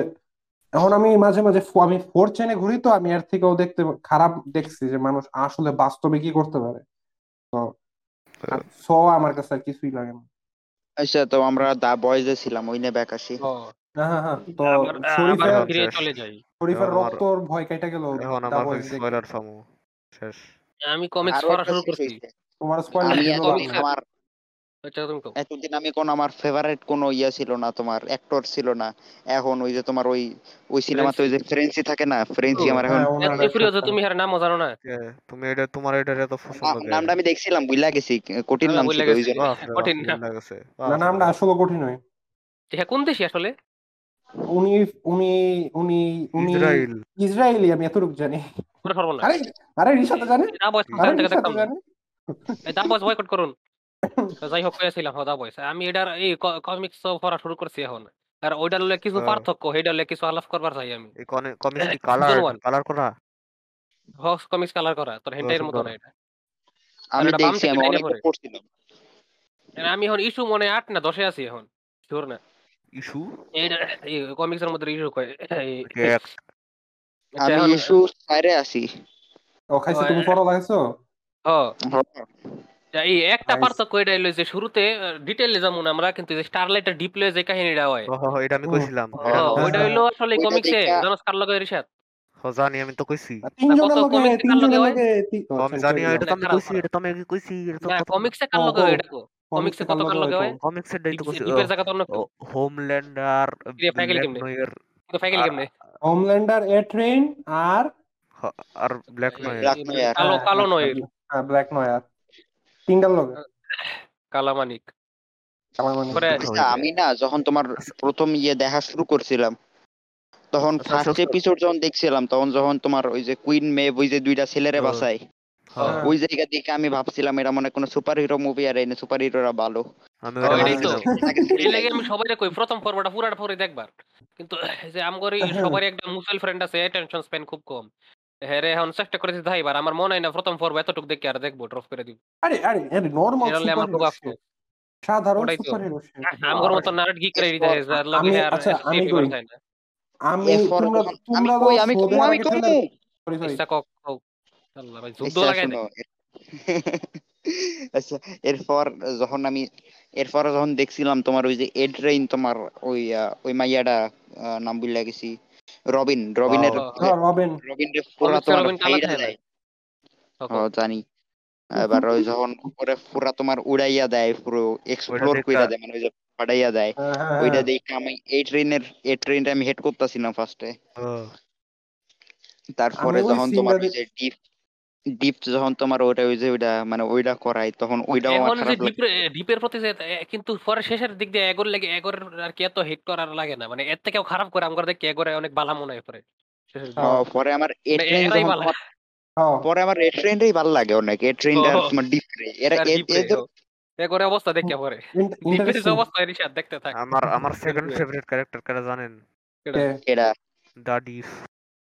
[SPEAKER 1] এখন আমি মাঝে মাঝে আমি ফোর চেনে ঘুরি তো আমি এর থেকেও দেখতে খারাপ দেখছি যে মানুষ আসলে বাস্তবে কি করতে পারে। তো স আমার কাছে আর কিছুই লাগে না।
[SPEAKER 4] আচ্ছা তো আমরা দা বয়েজে ছিলাম ওই নিয়ে ব্যাক আসি
[SPEAKER 1] হ্যাঁ হ্যাঁ হ্যাঁ তো।
[SPEAKER 2] চলে যাই।
[SPEAKER 1] শরীফের রক্তর ভয় কাইটা গেল
[SPEAKER 3] এখন আমার স্পয়লার ফামু শেষ।
[SPEAKER 2] আমি কমিক্স পড়া শুরু করছি।
[SPEAKER 1] তোমার স্পয়লার দিল
[SPEAKER 4] আমার
[SPEAKER 2] আচ্ছা তুমি কও।
[SPEAKER 4] এতদিন আমি কোন আমার ফেভারিট কোন ইয়া ছিল না তোমার অ্যাক্টর ছিল না। এখন ওই যে তোমার ওই ওই সিনেমাতে ওই যে ফ্রেন্সি থাকে না ফ্রেন্সি আমার এখন
[SPEAKER 1] হ্যাঁ,
[SPEAKER 2] তুমি নামও জানো না।
[SPEAKER 3] তুমি এটা তোমার এটা এত পছন্দ
[SPEAKER 4] নামটা আমি দেখছিলাম বুঝলা গেছি কঠিন নাম
[SPEAKER 2] ভুলে
[SPEAKER 4] ছিল ওই। জন্য।
[SPEAKER 2] কঠিন না।
[SPEAKER 1] নামটা আসলে কঠিন নয়
[SPEAKER 2] হ্যাঁ কোন দেশি আসলে?
[SPEAKER 1] উনি উনি উনি উনি
[SPEAKER 3] ইসরায়েল।
[SPEAKER 1] ইসরায়েলি আমি এতটুকু জানি। আরে আরে জানে?
[SPEAKER 2] দা বয়স
[SPEAKER 1] জানে?
[SPEAKER 2] দা বয়কট করুন। যাই হোক কয়েছিলাম দা বয়স। আমি এটার এই কমিক্স পড়া শুরু করছি এখন। আর ওইটার লগে কিছু
[SPEAKER 3] হ্যাঁ।
[SPEAKER 2] পার্থক্য সেইটার লগে কিছু আলাপ করবার চাই আমি।
[SPEAKER 3] এই কমিক্স কি কালার কালার করা?
[SPEAKER 2] হক্স কমিক্স কালার করা তোর হেন্টাইয়ের মতো না এটা।
[SPEAKER 4] আমি দেখছি আমি অনেক পড়ছিলাম।
[SPEAKER 2] আমি এখন ইস্যু মনে হয় আট না দশে আছি এখন। শিওর না?
[SPEAKER 3] ইস্যু
[SPEAKER 2] কমিক্স এর মধ্যে ইস্যু কয় এই-
[SPEAKER 3] এক
[SPEAKER 4] আমি ইস্যু সাইরে আছি
[SPEAKER 1] ও খাইছে তুমি পড়া লাগছো
[SPEAKER 2] হ্যাঁ,
[SPEAKER 4] হ্যাঁ।
[SPEAKER 2] এই একটা পার্থক্য এটা হইল যে শুরুতে ডিটেইলে যেমন আমরা কিন্তু যে স্টারলাইটের ডিপ্লে যে কাহিনীটা হয়
[SPEAKER 3] এটা আমি কইছিলাম
[SPEAKER 2] ওইটা। হইল আসলে কমিক্সে জানোস কার লগে রিশাদ
[SPEAKER 3] জানি আমি তো কইছি
[SPEAKER 2] কার লগে কমিক্সে কার লগে এটা কো
[SPEAKER 1] comics
[SPEAKER 2] কমিক্সে কত
[SPEAKER 1] লগে
[SPEAKER 2] হয়
[SPEAKER 3] কমিক্সের ডেট তো
[SPEAKER 2] ডিপ- ডিপের জায়গা তো অন্য।
[SPEAKER 3] হোমল্যান্ডার
[SPEAKER 2] কেমনে? কিন্তু কেমনে
[SPEAKER 1] হোমল্যান্ডার এ ট্রেন আর
[SPEAKER 3] আর ব্ল্যাক নয়ের
[SPEAKER 2] কালো কালো
[SPEAKER 1] হ্যাঁ,
[SPEAKER 2] নয়
[SPEAKER 1] হ্যাঁ ব্ল্যাক নয়ার লগে
[SPEAKER 2] কালামানিক
[SPEAKER 1] মনে হয়।
[SPEAKER 4] আচ্ছা, আমি না যখন তোমার প্রথম ইয়ে দেখা শুরু করছিলাম তখন
[SPEAKER 3] আচ্ছা,
[SPEAKER 4] ফার্স্ট
[SPEAKER 3] আচ্ছা।
[SPEAKER 4] এপিসোড যখন দেখছিলাম তখন যখন তোমার ওই যে কুইন মেভ ওই যে দুইটা ছেলেরে
[SPEAKER 3] হ্যাঁ।
[SPEAKER 4] বাঁচায়
[SPEAKER 3] হ্যাঁ।
[SPEAKER 4] ওই জায়গা দেখে আমি ভাবছিলাম এটা মনে হয় কোনো সুপার হিরো মুভি আর এনে সুপার হিরোরা ভালো।
[SPEAKER 3] আমি
[SPEAKER 2] আমি সবাই কই প্রথম পর্বটা পুরাটা পরে দেখবার। কিন্তু এই যে আমগরি
[SPEAKER 1] হ্যাঁ।
[SPEAKER 2] সবারই একটা মুসল ফ্রেন্ড আছে অ্যাটেনশন স্প্যান খুব কম। হ্যাঁ এখন চেষ্টা করেছি ভাইবার আমার মনে হয় না প্রথম পর্ব এতটুকু দেখে আর দেখব ড্রপ করে দিব।
[SPEAKER 1] আরে আরে আরে নরমাল
[SPEAKER 2] আমার খুব আফসোস।
[SPEAKER 1] সাধারণ
[SPEAKER 2] ওটাই
[SPEAKER 1] সুপার হিরো
[SPEAKER 2] আমগর মতো নার্ড গিক করে দিতে হয় যার লগে
[SPEAKER 1] আমি-
[SPEAKER 2] আর
[SPEAKER 1] আচ্ছা, আমি কই। আমি
[SPEAKER 4] এরপর
[SPEAKER 1] তোমরা
[SPEAKER 4] আমি কই? আমি কমু আমি কমু
[SPEAKER 2] আল্লাহ ভাই যুদ্ধ
[SPEAKER 4] আচ্ছা,
[SPEAKER 2] লাগাই।
[SPEAKER 4] আচ্ছা এরপর যখন আমি এরপর যখন দেখছিলাম তোমার ওই যে এড রেইন তোমার ওই ওই মাইয়াটা নাম গেছি রবিন রবিনের
[SPEAKER 1] রবিন
[SPEAKER 4] রবিন পুরা তোমার ফাইরা দেয় জানি এবার ওই যখন ওরে পুরা তোমার উড়াইয়া দেয় পুরো এক্সপ্লোর কইরা দেয় মানে ওই যে দেয় ওইটা। দেখে আমি এই ট্রেনের এই ট্রেনটা আমি হেড করতেছিলাম ফার্স্টে। তারপরে যখন তোমার ওই যে ডিপ ডিপ যখন তোমার ওইটা ওই যে ওইটা মানে ওইটা করাই তখন ওইটাও আমার খারাপ লাগে
[SPEAKER 2] ডিপের ডিপের প্রতি কিন্তু পরে শেষের দিক দিয়ে এগোর লাগে এগোর আর কি এত হিট করার লাগে না মানে এর থেকেও খারাপ করে আমার দেখি এগোরে অনেক বালা মনে হয় পরে।
[SPEAKER 1] হ্যাঁ।
[SPEAKER 4] পরে আমার
[SPEAKER 2] মানে
[SPEAKER 1] হ্যাঁ।
[SPEAKER 4] পরে আমার এ ট্রেনটাই ভালো লাগে অনেক এ ট্রেনটা। তোমার ডিপ এরা
[SPEAKER 2] ডিপ। এগোরে অবস্থা দেখে পরে ডিপের. অবস্থা রিসাদ দেখতে থাক
[SPEAKER 3] আমার আমার সেকেন্ড ফেভারিট ক্যারেক্টার কারা জানেন
[SPEAKER 2] এটা।
[SPEAKER 4] এরা
[SPEAKER 3] দা ডিফ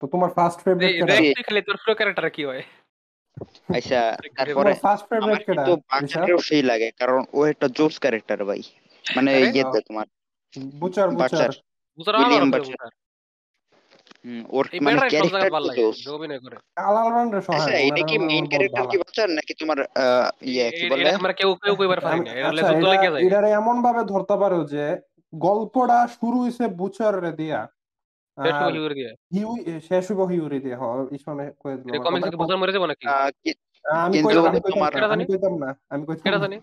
[SPEAKER 1] তো তোমার ফার্স্ট ফেভারিট
[SPEAKER 2] তোর ক্যারেক্টার কি হয়
[SPEAKER 4] আচ্ছা তারপরে
[SPEAKER 1] ফার্স্ট
[SPEAKER 4] আমার
[SPEAKER 1] ফেভারিট
[SPEAKER 4] কিন্তু সেই লাগে কারণ ও একটা জোস ক্যারেক্টার ভাই। মানে? ইয়েতে তোমার
[SPEAKER 1] বুচার বুচার।
[SPEAKER 4] উইলিয়াম ওর মানে ক্যারেক্টার জোস। আচ্ছা এটা কি মেইন ক্যারেক্টার কি বাচ্চার নাকি তোমার আহ, ইয়ে কি বলে?
[SPEAKER 2] আমরা কেউ কেউ কইবার পারি না এটা
[SPEAKER 1] আচ্ছা
[SPEAKER 2] লেগে যায়।
[SPEAKER 1] এমন ভাবে ধরতে পারো যে গল্পটা শুরু হইছে বুচার রে দিয়া।
[SPEAKER 2] শেষ
[SPEAKER 1] আর
[SPEAKER 2] হইব দিয়ে
[SPEAKER 1] শেষ হইব হিউরি দিয়ে হ ইসমানে কয়ে দিল
[SPEAKER 2] এটা কমিক্স কি বুঝার মরে যাব নাকি
[SPEAKER 1] আমি কইতাম আমি কইতাম না, আমি কইতাম না আমি কইতাম
[SPEAKER 2] কেডা
[SPEAKER 1] না।
[SPEAKER 2] জানি?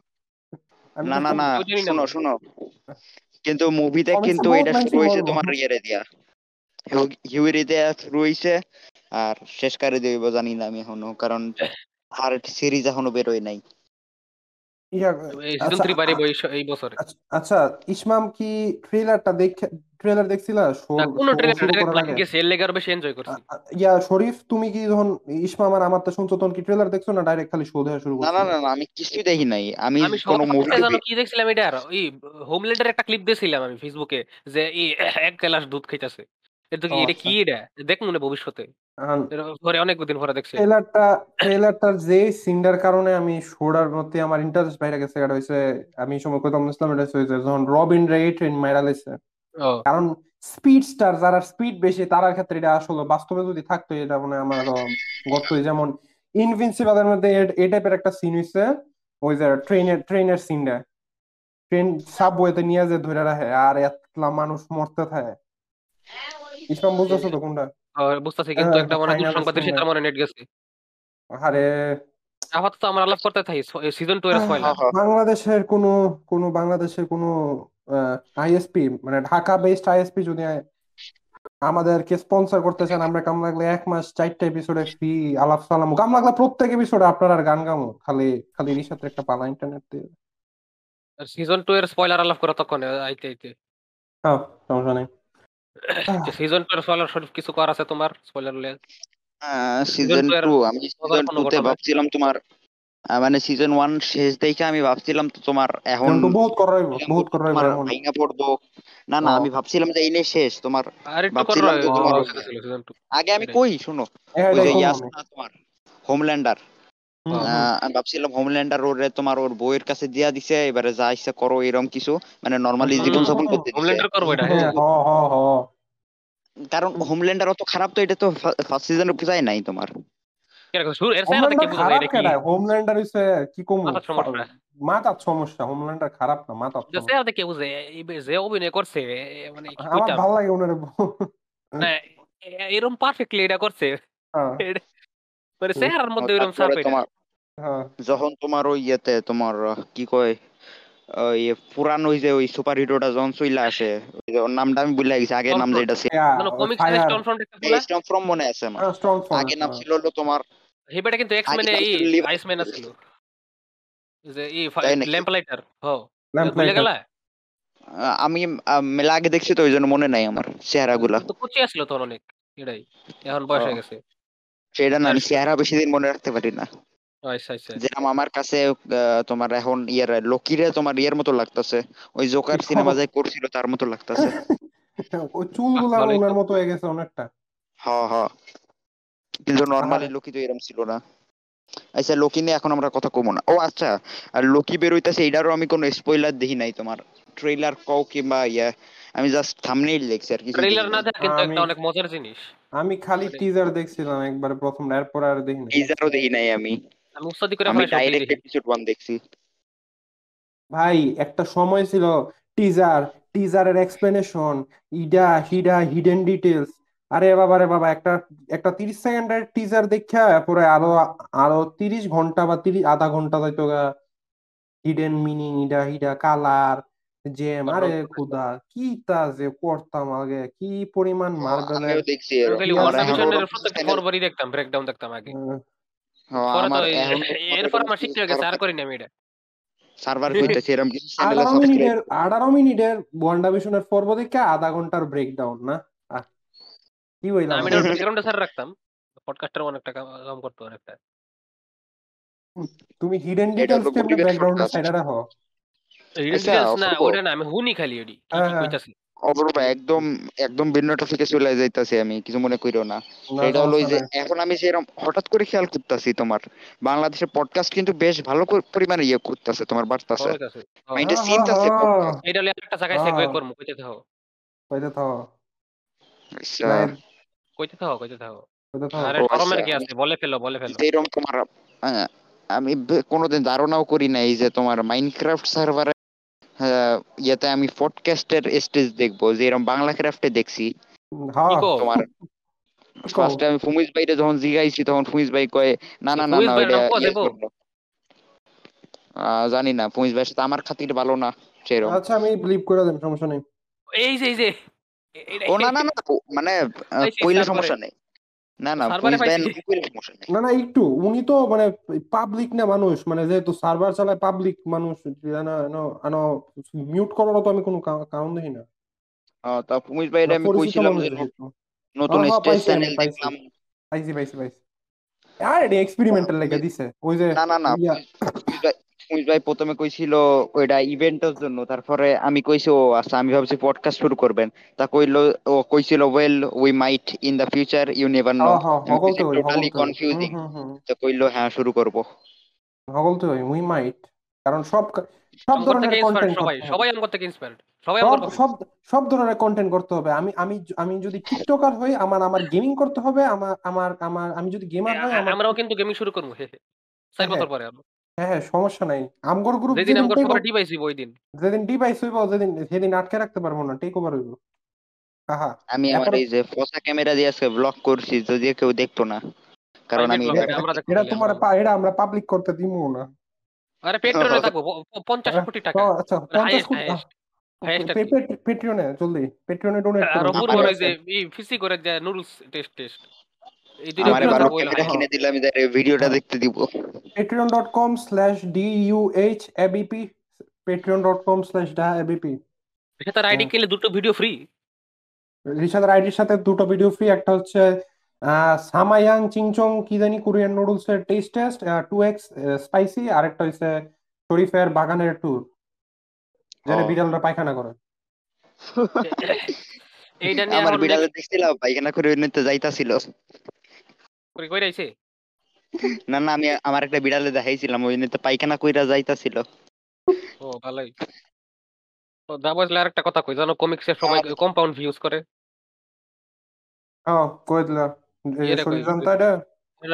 [SPEAKER 4] না না না শোনো শোনো। কিন্তু মুভিতে কিন্তু এটা শুরু হয়েছে তোমার ইয়েরে দিয়া হিউরি দিয়া শুরু হয়েছে আর শেষ কারে দিব জানি না আমি এখনও কারণ আর সিরিজ এখনও বেরোয় নাই।
[SPEAKER 1] আচ্ছা,
[SPEAKER 2] 3 বাইরে এই স- এই
[SPEAKER 1] আচ্ছা, আচ্ছা ইসমাম কি ট্রেলারটা দেখে ট্রেলার দেখছিলা?
[SPEAKER 2] কোন ট্রেলার গেছে এর লেগে আরও বেশি এনজয় করছি।
[SPEAKER 1] ইয়া শরীফ তুমি কি যখন ইসমাম আর আমার তো শুনছো তখন কি ট্রেলার দেখছ না ডাইরেক্ট খালি শো দেখা শুরু
[SPEAKER 4] না না না না, আমি কিছুই দেখি নাই। আমি কোনো মুভি
[SPEAKER 2] জানো কি দেখছিলাম এটা? আর ওই হোমল্যান্ডের একটা ক্লিপ দেখছিলাম আমি ফেসবুকে যে এই এক গ্লাস দুধ খাইতেছে। এটা কি এটা
[SPEAKER 1] আচ্ছা।
[SPEAKER 2] কি এটা? দেখ মনে ভবিষ্যতে। এর পরে অনেক দিন পরে দেখছি।
[SPEAKER 1] ট্রেলারটা ট্রেলারটার যে সিনটার কারণে আমি শোটার মধ্যে আমার ইন্টারেস্ট বাইরে গেছে। এটা হইছে আমি সময় কইতাম ইসলাম এটা হইছে যখন রবিন
[SPEAKER 2] ও
[SPEAKER 1] কারণ স্পিড স্টার যারা স্পিড বেশি তারার ক্ষেত্রে এটা আসলে বাস্তবে যদি থাকতো এটা মানে আমার গত যেমন ইনভিনসিবলের মধ্যে এ- এই টাইপের একটা সিন হইছে ওই যে ট্রেনের ট্রেনের সিনটা ট্রেন সাবওয়েতে নিয়ে যে ধরে রাখে আর এতলা মানুষ মরতে থাকে। ইসলাম বুঝতেছো তো কোনটা?
[SPEAKER 2] বুঝতেছি কিন্তু
[SPEAKER 1] হ্যাঁ,
[SPEAKER 2] একটা মনে দুঃসংবাদের
[SPEAKER 1] scene-এ।
[SPEAKER 2] সেটা মনে নেট গেছে।
[SPEAKER 1] আরে।
[SPEAKER 2] আপাতত আমরা আলাপ করতে থাকি সিজন 2 এর স্পয়লার
[SPEAKER 4] হ্যাঁ,
[SPEAKER 1] বাংলাদেশের কোনো কোনো বাংলাদেশের কোনো আইএসপি মানে ঢাকা বেসড আইএসপি যদি আমাদেরকে স্পন্সর করতে চান আমরা কাম লাগলে এক মাস চারটা এপিসোডে ফ্রি আলাপ সালাম। কাম লাগলে প্রত্যেক এপিসোডে আপনার আর গান গামো খালি খালি রিসাতে একটা পালা ইন্টারনেট দিয়ে।
[SPEAKER 2] সিজন 2 এর স্পয়লার আলাপ করা তখন আইতে আইতে।
[SPEAKER 1] হ্যাঁ সমস্যা নেই।
[SPEAKER 2] সিজন 2 এর স্পয়লার শরীফ কিছু কর আছে তোমার স্পয়লার লে
[SPEAKER 4] সিজন
[SPEAKER 2] two
[SPEAKER 4] টু আমি সিজন
[SPEAKER 2] কোনো
[SPEAKER 4] টু তে ভাবছিলাম তোমার মানে সিজন ওয়ান শেষ দেখে আমি ভাবছিলাম তো তোমার এখন
[SPEAKER 1] বহুত করাইব বহুত করাইব
[SPEAKER 4] তোমার
[SPEAKER 1] এখন
[SPEAKER 4] ভাইঙা পড়ব। না না আমি ভাবছিলাম যে এই নিয়ে শেষ। তোমার ভাবছিলাম যে আগে আমি কই শুনো। ওই যে
[SPEAKER 1] কম
[SPEAKER 4] ইয়াস
[SPEAKER 1] আমি।
[SPEAKER 4] না তোমার হোমল্যান্ডার আমি ভাবছিলাম হোমল্যান্ডার ওরে তোমার ওর বউয়ের কাছে দিয়া দিছে এবারে যা ইচ্ছা করো এরকম কিছু মানে নর্মালি
[SPEAKER 1] হুম,
[SPEAKER 4] জীবন যাপন
[SPEAKER 1] হুম,
[SPEAKER 4] করতে
[SPEAKER 2] হোমল্যান্ডার করব এটা।
[SPEAKER 1] হ্যাঁ, হ হ হ।
[SPEAKER 4] কারণ হোমল্যান্ডার অত খারাপ তো এটা তো ফার্স্ট সিজনে বোঝাই নাই তোমার।
[SPEAKER 1] হোমল্যান্ডার
[SPEAKER 2] বুঝা
[SPEAKER 1] খারাপ
[SPEAKER 2] এটা কি?
[SPEAKER 1] কেডা হোমল্যান্ডার হইছে কি কম?
[SPEAKER 2] মাথার সমস্যা।
[SPEAKER 1] হোমল্যান্ডার খারাপ না মাথার সমস্যা।
[SPEAKER 2] কে বুঝে? যে অভিনয় করছে মানে
[SPEAKER 1] আমার ভালো লাগে ওনার
[SPEAKER 2] না এ- পারফেক্টলি এটা করছে।
[SPEAKER 1] হ্যাঁ।
[SPEAKER 2] মানে চেহারার মধ্যে এরকম
[SPEAKER 4] তারপরে
[SPEAKER 2] ছাপ এটা
[SPEAKER 4] তোমার
[SPEAKER 1] হ্যাঁ।
[SPEAKER 4] যখন তোমার ওই ইয়েতে তোমার কি কয় ওই পুরান ওই যে ওই সুপার হিরোটা যখন চইলা আসে ওই যে ওর নামটা আমি ভুলে গেছি আগের নাম। যেটা ছিল।
[SPEAKER 2] মানে কমিক্স ফ্রন্ট ছিল?
[SPEAKER 4] মনে আছে আমার।
[SPEAKER 1] স্ট্রং
[SPEAKER 4] আগের নাম ছিল হলো তোমার
[SPEAKER 2] হেবেটা কিন্তু এক্স ম্যানে
[SPEAKER 4] নাম
[SPEAKER 2] এই
[SPEAKER 4] ছিল লিভার
[SPEAKER 2] আইসম্যান ছিল যে ই ল্যাম্প লাইটার হো
[SPEAKER 1] ল্যাম্প
[SPEAKER 2] ভুলে গেলা
[SPEAKER 4] আমি মেলা আগে দেখছি তো ওই জন্য মনে নাই আমার চেহারা গুলা
[SPEAKER 2] তো কুচি আসলো তখন অনেক এটাই। এখন বয়স হয়ে গেছে।
[SPEAKER 4] সেটা না আমি চেহারা বেশি দিন মনে রাখতে পারি না।
[SPEAKER 2] আচ্ছা আচ্ছা।
[SPEAKER 4] যেরকম আমার কাছে আহ, তোমার এখন ইয়ের লোকিরে তোমার ইয়ের মতো লাগতেছে। ওই জোকার সিনেমা যাই করছিল তার মতো লাগতেছে। <laughs>
[SPEAKER 1] ওই চুলগুলা ওনার মতো হয়ে গেছে অনেকটা।
[SPEAKER 4] হ হ। কিন্তু নর্মালি লোকি তো এরকম ছিল না। আচ্ছা লোকি নিয়ে এখন আমরা কথা কমো না। ও আচ্ছা আর লোকি বেরোইতেছে এটারও আমি কোনো স্পয়লার দেখি নাই তোমার। ট্রেলার কও কিংবা ইয়া আমি জাস্ট থাম্বনেইল দেখছি আর কিছু
[SPEAKER 2] ট্রেলার না দেখা কিন্তু
[SPEAKER 1] আমি-
[SPEAKER 2] একটা অনেক মজার জিনিস।
[SPEAKER 1] আমি খালি
[SPEAKER 2] মানে-
[SPEAKER 1] টিজার দেখছিলাম একবার প্রথম এরপর আর দেখি না
[SPEAKER 4] টিজারও দেখি নাই আমি।
[SPEAKER 2] আমি উস্তাদি করে
[SPEAKER 4] আমি ডাইরেক্ট এপিসোড ওয়ান দেখছি।
[SPEAKER 1] ভাই একটা সময় ছিল টিজার টিজারের এক্সপ্লেনেশন ইডা হিডা হিডেন ডিটেলস আরে বাবা রে বাবা একটা একটা তিরিশ সেকেন্ডের টিজার দেখা পরে আরও আরও তিরিশ ঘণ্টা বা তিরিশ আধা ঘণ্টা যাইতো গা হিডেন মিনিং ইডা হিডা কালার জেম আরে খুদা কি তা যে করতাম আগে কি পরিমাণ মার্বেলের
[SPEAKER 4] আমিও দেখছি ওরকম
[SPEAKER 2] প্রত্যেকটা পর্বই দেখতাম ব্রেকডাউন দেখতাম আগে।
[SPEAKER 4] হ্যাঁ,
[SPEAKER 2] এরপর আমার শিখতে হয়ে গেছে আর করি না আমি এটা।
[SPEAKER 4] সার্ভার কইতেছে এরকম কিছু চ্যানেলে
[SPEAKER 1] আঠারো
[SPEAKER 4] সাবস্ক্রাইব
[SPEAKER 1] মিনিটের আঠারো মিনিটের ওয়ান্ডা ভিশনের পর্ব দেখে আধা ঘণ্টার ব্রেকডাউন না? কি
[SPEAKER 2] না,
[SPEAKER 1] বললাম
[SPEAKER 2] আমি এটা ব্যাকগ্রাউন্ডে ছাড়া রাখতাম। পডকাস্টার অনেকটা কাম কাম করতো অনেকটা
[SPEAKER 1] তুমি হিডেন কেমনে ব্যাকগ্রাউন্ডে। সাইডে রাখো?
[SPEAKER 2] Hidden
[SPEAKER 4] আচ্ছা,
[SPEAKER 2] না ওটা না আমি হুনি খালি ওডি
[SPEAKER 1] হ্যাঁ, হ্যাঁ।
[SPEAKER 2] কইতাছি
[SPEAKER 4] অপরূপা একদম একদম ভিন্নটা থেকে চলে যাইতাছে আমি কিছু মনে করিও না।
[SPEAKER 1] না,
[SPEAKER 4] এটা হলো যে এখন আমি যেরকম হঠাৎ করে খেয়াল করতেছি তোমার বাংলাদেশের পডকাস্ট কিন্তু বেশ ভালো পরিমাণে ইয়ে করতেছে তোমার বাড়তাছে। মাইন্ডে
[SPEAKER 1] হ্যাঁ,
[SPEAKER 4] সিন আছে।
[SPEAKER 2] এটা হলো একটা জায়গায়। সেগওয়ে করমু কইতে থাও।
[SPEAKER 1] কইতে থাও।
[SPEAKER 4] আচ্ছা,
[SPEAKER 2] কইতে থাও কইতে আরে শরমের
[SPEAKER 4] আচ্ছা,
[SPEAKER 2] কি আছে? বলে ফেলো বলে ফেলো।
[SPEAKER 4] যেরকম তোমার আমি কোনোদিন ধারণাও করি নাই যে তোমার মাইনক্রাফট সার্ভারে ইয়েতে আমি পডকাস্টের স্টেজ দেখব যে এরকম বাংলা ক্রাফটে দেখছি।
[SPEAKER 1] হ্যাঁ?
[SPEAKER 4] তোমার ফার্স্টে আমি ফুমিজ ভাইরে যখন জিগাইছি তখন ফুমিজ ভাই কয় না না না না। আহ, জানি না ফুমিজ ভাইয়ের সাথে আমার খাতির ভালো না সেরকম
[SPEAKER 1] আচ্ছা আমি বিলিভ করে দেন সমস্যা নেই।
[SPEAKER 2] এই যে এই যে
[SPEAKER 4] ও না না না মানে কইলে সমস্যা নেই না না
[SPEAKER 1] না না একটু উনি তো মানে পাবলিক না মানুষ মানে যেহেতু সার্ভার চালায় পাবলিক মানুষ মিউট করারও তো আমি কোনো কারণ দেখি না
[SPEAKER 4] তা আমি কইছিলাম। নতুন
[SPEAKER 1] হ্যাঁ, হ্যাঁ,
[SPEAKER 4] স্টেজ
[SPEAKER 1] পাইছি
[SPEAKER 4] চ্যানেল
[SPEAKER 1] পাইছি।
[SPEAKER 4] দেখলাম
[SPEAKER 1] পাইছি পাইছি পাইছি আর এটা এক্সপেরিমেন্টাল লেগে দিছে ওই যে
[SPEAKER 4] না না না ফুমিজ ভাই- প্রথমে কইছিল ওইটা ইভেন্টের জন্য তারপরে আমি কইছি ও আচ্ছা আমি ভাবছি পডকাস্ট শুরু করবেন। তা কইলো ও কইছিল well we might in the future you never know
[SPEAKER 1] হ্যাঁ, হ্যাঁ,
[SPEAKER 4] টোটালি কনফিউজিং। তো কইলো হ্যাঁ শুরু করব।
[SPEAKER 1] হগলতে হই উই মাইট কারণ সব সব ধরনের কন্টেন্ট
[SPEAKER 2] সবাই সবাই আমগর থেকে ইন্সপায়ার্ড সবাই
[SPEAKER 1] সব সব সব ধরনের কন্টেন্ট করতে হবে। আমি আমি আমি যদি টিকটকার হই আমার আমার গেমিং করতে হবে আমার আমার আমার আমি যদি গেমার হই আমার
[SPEAKER 2] আমরাও কিন্তু গেমিং শুরু করব। চার
[SPEAKER 1] হ্যাঁ,
[SPEAKER 2] বছর পরে আমরা।
[SPEAKER 1] হ্যাঁ হ্যাঁ সমস্যা নাই। আমগর গ্রুপ
[SPEAKER 2] যেদিন আমগর সবার ডিভাইস হইব ওই দিন
[SPEAKER 1] যেদিন ডিভাইস হইব যেদিন সেদিন আটকে রাখতে পারব না টেক ওভার হইব। আহা
[SPEAKER 4] আমি আমার এই যে ফসা ক্যামেরা দিয়ে আজকে ব্লগ করছি যদি কেউ দেখতো না কারণ আমি এটা-
[SPEAKER 1] তোমার এটা আমরা পাবলিক করতে দিমু না।
[SPEAKER 2] আরে পেট্রোলে থাকব প- প- পঞ্চাশ কোটি টাকা।
[SPEAKER 1] তো আচ্ছা পঞ্চাশ
[SPEAKER 2] হাইয়েস্ট
[SPEAKER 1] কোটি
[SPEAKER 2] হাইয়েস্ট হাইয়েস্ট
[SPEAKER 1] পেট্রিয়নে জলদি পেট্রিয়নে ডোনেট করো।
[SPEAKER 2] আর
[SPEAKER 4] আমার
[SPEAKER 2] ওই যে ফিসি করে যে নুডলস টেস্ট টেস্ট
[SPEAKER 4] আমার এবার ক্যামেরা
[SPEAKER 1] হ্যাঁ।
[SPEAKER 4] কিনে দিলাম আমি তার ভিডিওটা
[SPEAKER 1] হ্যাঁ।
[SPEAKER 4] দেখতে দিব
[SPEAKER 1] patreon.com slash duhabp patreon.com slash dahabp
[SPEAKER 2] এটা আইডি
[SPEAKER 1] হ্যাঁ।
[SPEAKER 2] দুটো ভিডিও ফ্রি
[SPEAKER 1] রিশাদের আইডির সাথে দুটো ভিডিও ফ্রি একটা হচ্ছে সামায়াং চিংচং কি জানি কোরিয়ান নুডলস এর taste taste two x spicy আর একটা হচ্ছে শরীফের বাগানের ট্যুর যেটা বিড়ালরা পায়খানা করে <laughs>
[SPEAKER 2] এইটা নিয়ে
[SPEAKER 4] আমার বিড়ালে দেখছিলাম পায়খানা করে নিতে যাইতাছিল
[SPEAKER 2] কই কই রাইছে
[SPEAKER 4] না না আমি আমার একটা বিড়ালে দেখাইছিলাম ওই নিতে পায়খানা কইরা যাইতাছিল।
[SPEAKER 2] ও ভালোই। তো দা বসলে আরেকটা কথা কই জানো কমিক্সের সবাই কম্পাউন্ড ভিউজ করে?
[SPEAKER 1] হ্যাঁ কই দিলা?
[SPEAKER 2] ইয়েটা কই-
[SPEAKER 1] শরীর এটা?